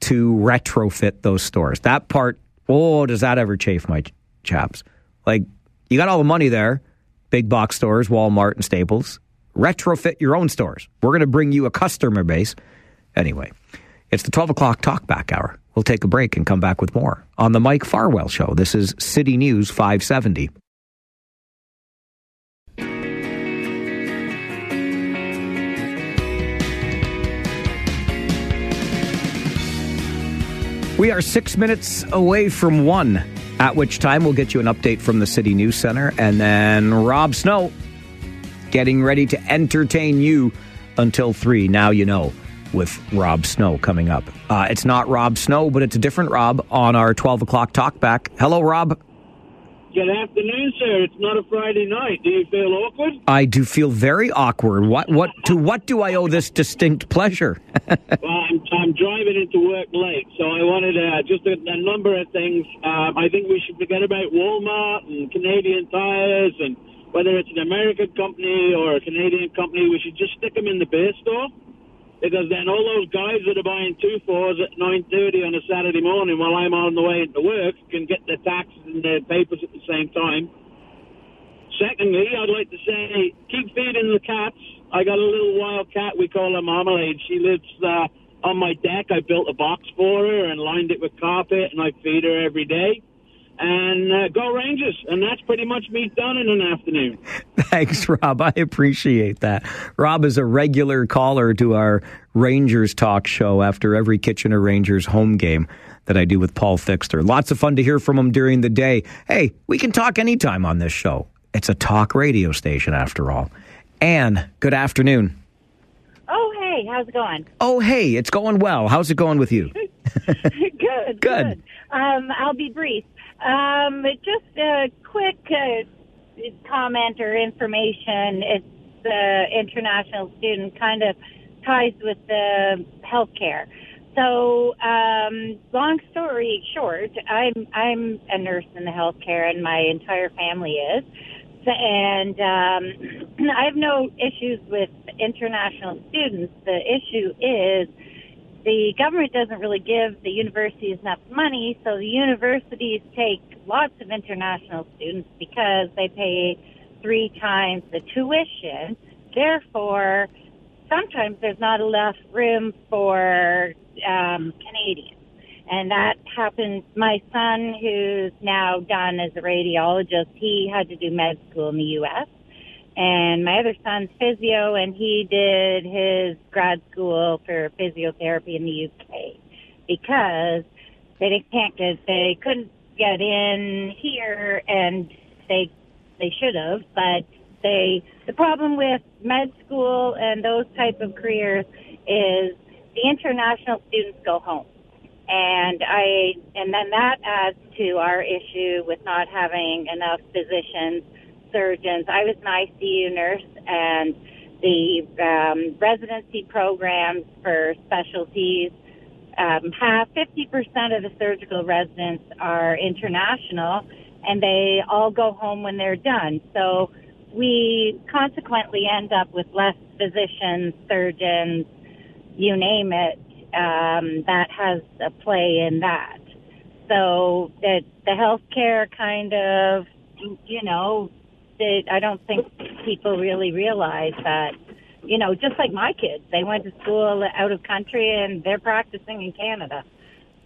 to retrofit those stores. That part, oh, does that ever chafe my chaps? Like, you got all the money there, big box stores, Walmart and Staples. Retrofit your own stores. We're going to bring you a customer base. Anyway, it's the 12 o'clock talkback hour. We'll take a break and come back with more on the Mike Farwell Show. This is City News 570. We are six minutes away from one, at which time we'll get you an update from the City News Center. And then Rob Snow getting ready to entertain you until three. Now you know with Rob Snow coming up. Uh, it's not Rob Snow, but it's a different Rob on our 12 o'clock talkback. Hello, Rob. Good afternoon, sir. It's not a Friday night. Do you feel awkward? I do feel very awkward. What, what, to what do I owe this distinct pleasure? [LAUGHS] well, I'm, I'm driving into work late, so I wanted uh, just a, a number of things. Um, I think we should forget about Walmart and Canadian Tires and whether it's an American company or a Canadian company. We should just stick them in the beer store because then all those guys that are buying two fours at 9.30 on a Saturday morning while I'm on the way into work can get their taxes and their papers at the same time. Secondly, I'd like to say keep feeding the cats. I got a little wild cat. We call her Marmalade. She lives uh, on my deck. I built a box for her and lined it with carpet, and I feed her every day. And uh, go Rangers. And that's pretty much me done in an afternoon. [LAUGHS] Thanks, Rob. I appreciate that. Rob is a regular caller to our Rangers talk show after every Kitchener Rangers home game that I do with Paul Fixter. Lots of fun to hear from him during the day. Hey, we can talk anytime on this show. It's a talk radio station, after all. Anne, good afternoon. Oh, hey, how's it going? Oh, hey, it's going well. How's it going with you? [LAUGHS] [LAUGHS] good, good. Um, I'll be brief. Um, just a quick uh, comment or information. It's the international student kind of ties with the healthcare. So, um, long story short, I'm I'm a nurse in the healthcare, and my entire family is. And um, [CLEARS THROAT] I have no issues with international students. The issue is the government doesn't really give the universities enough money, so the universities take lots of international students because they pay three times the tuition. Therefore, sometimes there's not enough room for um, Canadians. And that happens. My son, who's now done as a radiologist, he had to do med school in the U.S. And my other son's physio, and he did his grad school for physiotherapy in the UK because they can't get, they couldn't get in here, and they they should have, but they the problem with med school and those type of careers is the international students go home. And I and then that adds to our issue with not having enough physicians, surgeons. I was an ICU nurse, and the um, residency programs for specialties um, have 50% of the surgical residents are international, and they all go home when they're done. So we consequently end up with less physicians, surgeons, you name it, um, that has a play in that. So that the healthcare kind of, you know, that I don't think people really realize that, you know, just like my kids, they went to school out of country and they're practicing in Canada.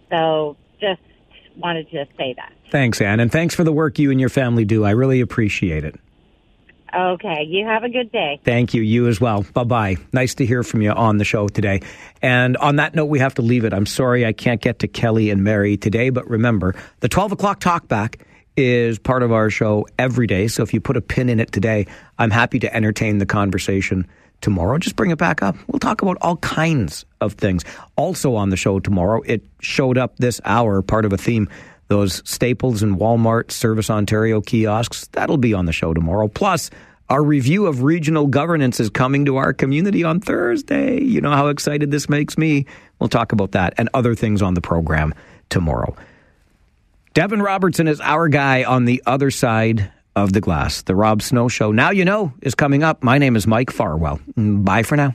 So just wanted to say that. Thanks, Ann, and thanks for the work you and your family do. I really appreciate it. Okay, you have a good day. Thank you. You as well. Bye bye. Nice to hear from you on the show today. And on that note, we have to leave it. I'm sorry I can't get to Kelly and Mary today, but remember, the 12 o'clock talkback is part of our show every day. So if you put a pin in it today, I'm happy to entertain the conversation tomorrow. Just bring it back up. We'll talk about all kinds of things. Also on the show tomorrow, it showed up this hour, part of a theme. Those Staples and Walmart Service Ontario kiosks, that'll be on the show tomorrow. Plus, our review of regional governance is coming to our community on Thursday. You know how excited this makes me. We'll talk about that and other things on the program tomorrow. Devin Robertson is our guy on the other side of the glass. The Rob Snow Show, now you know, is coming up. My name is Mike Farwell. Bye for now.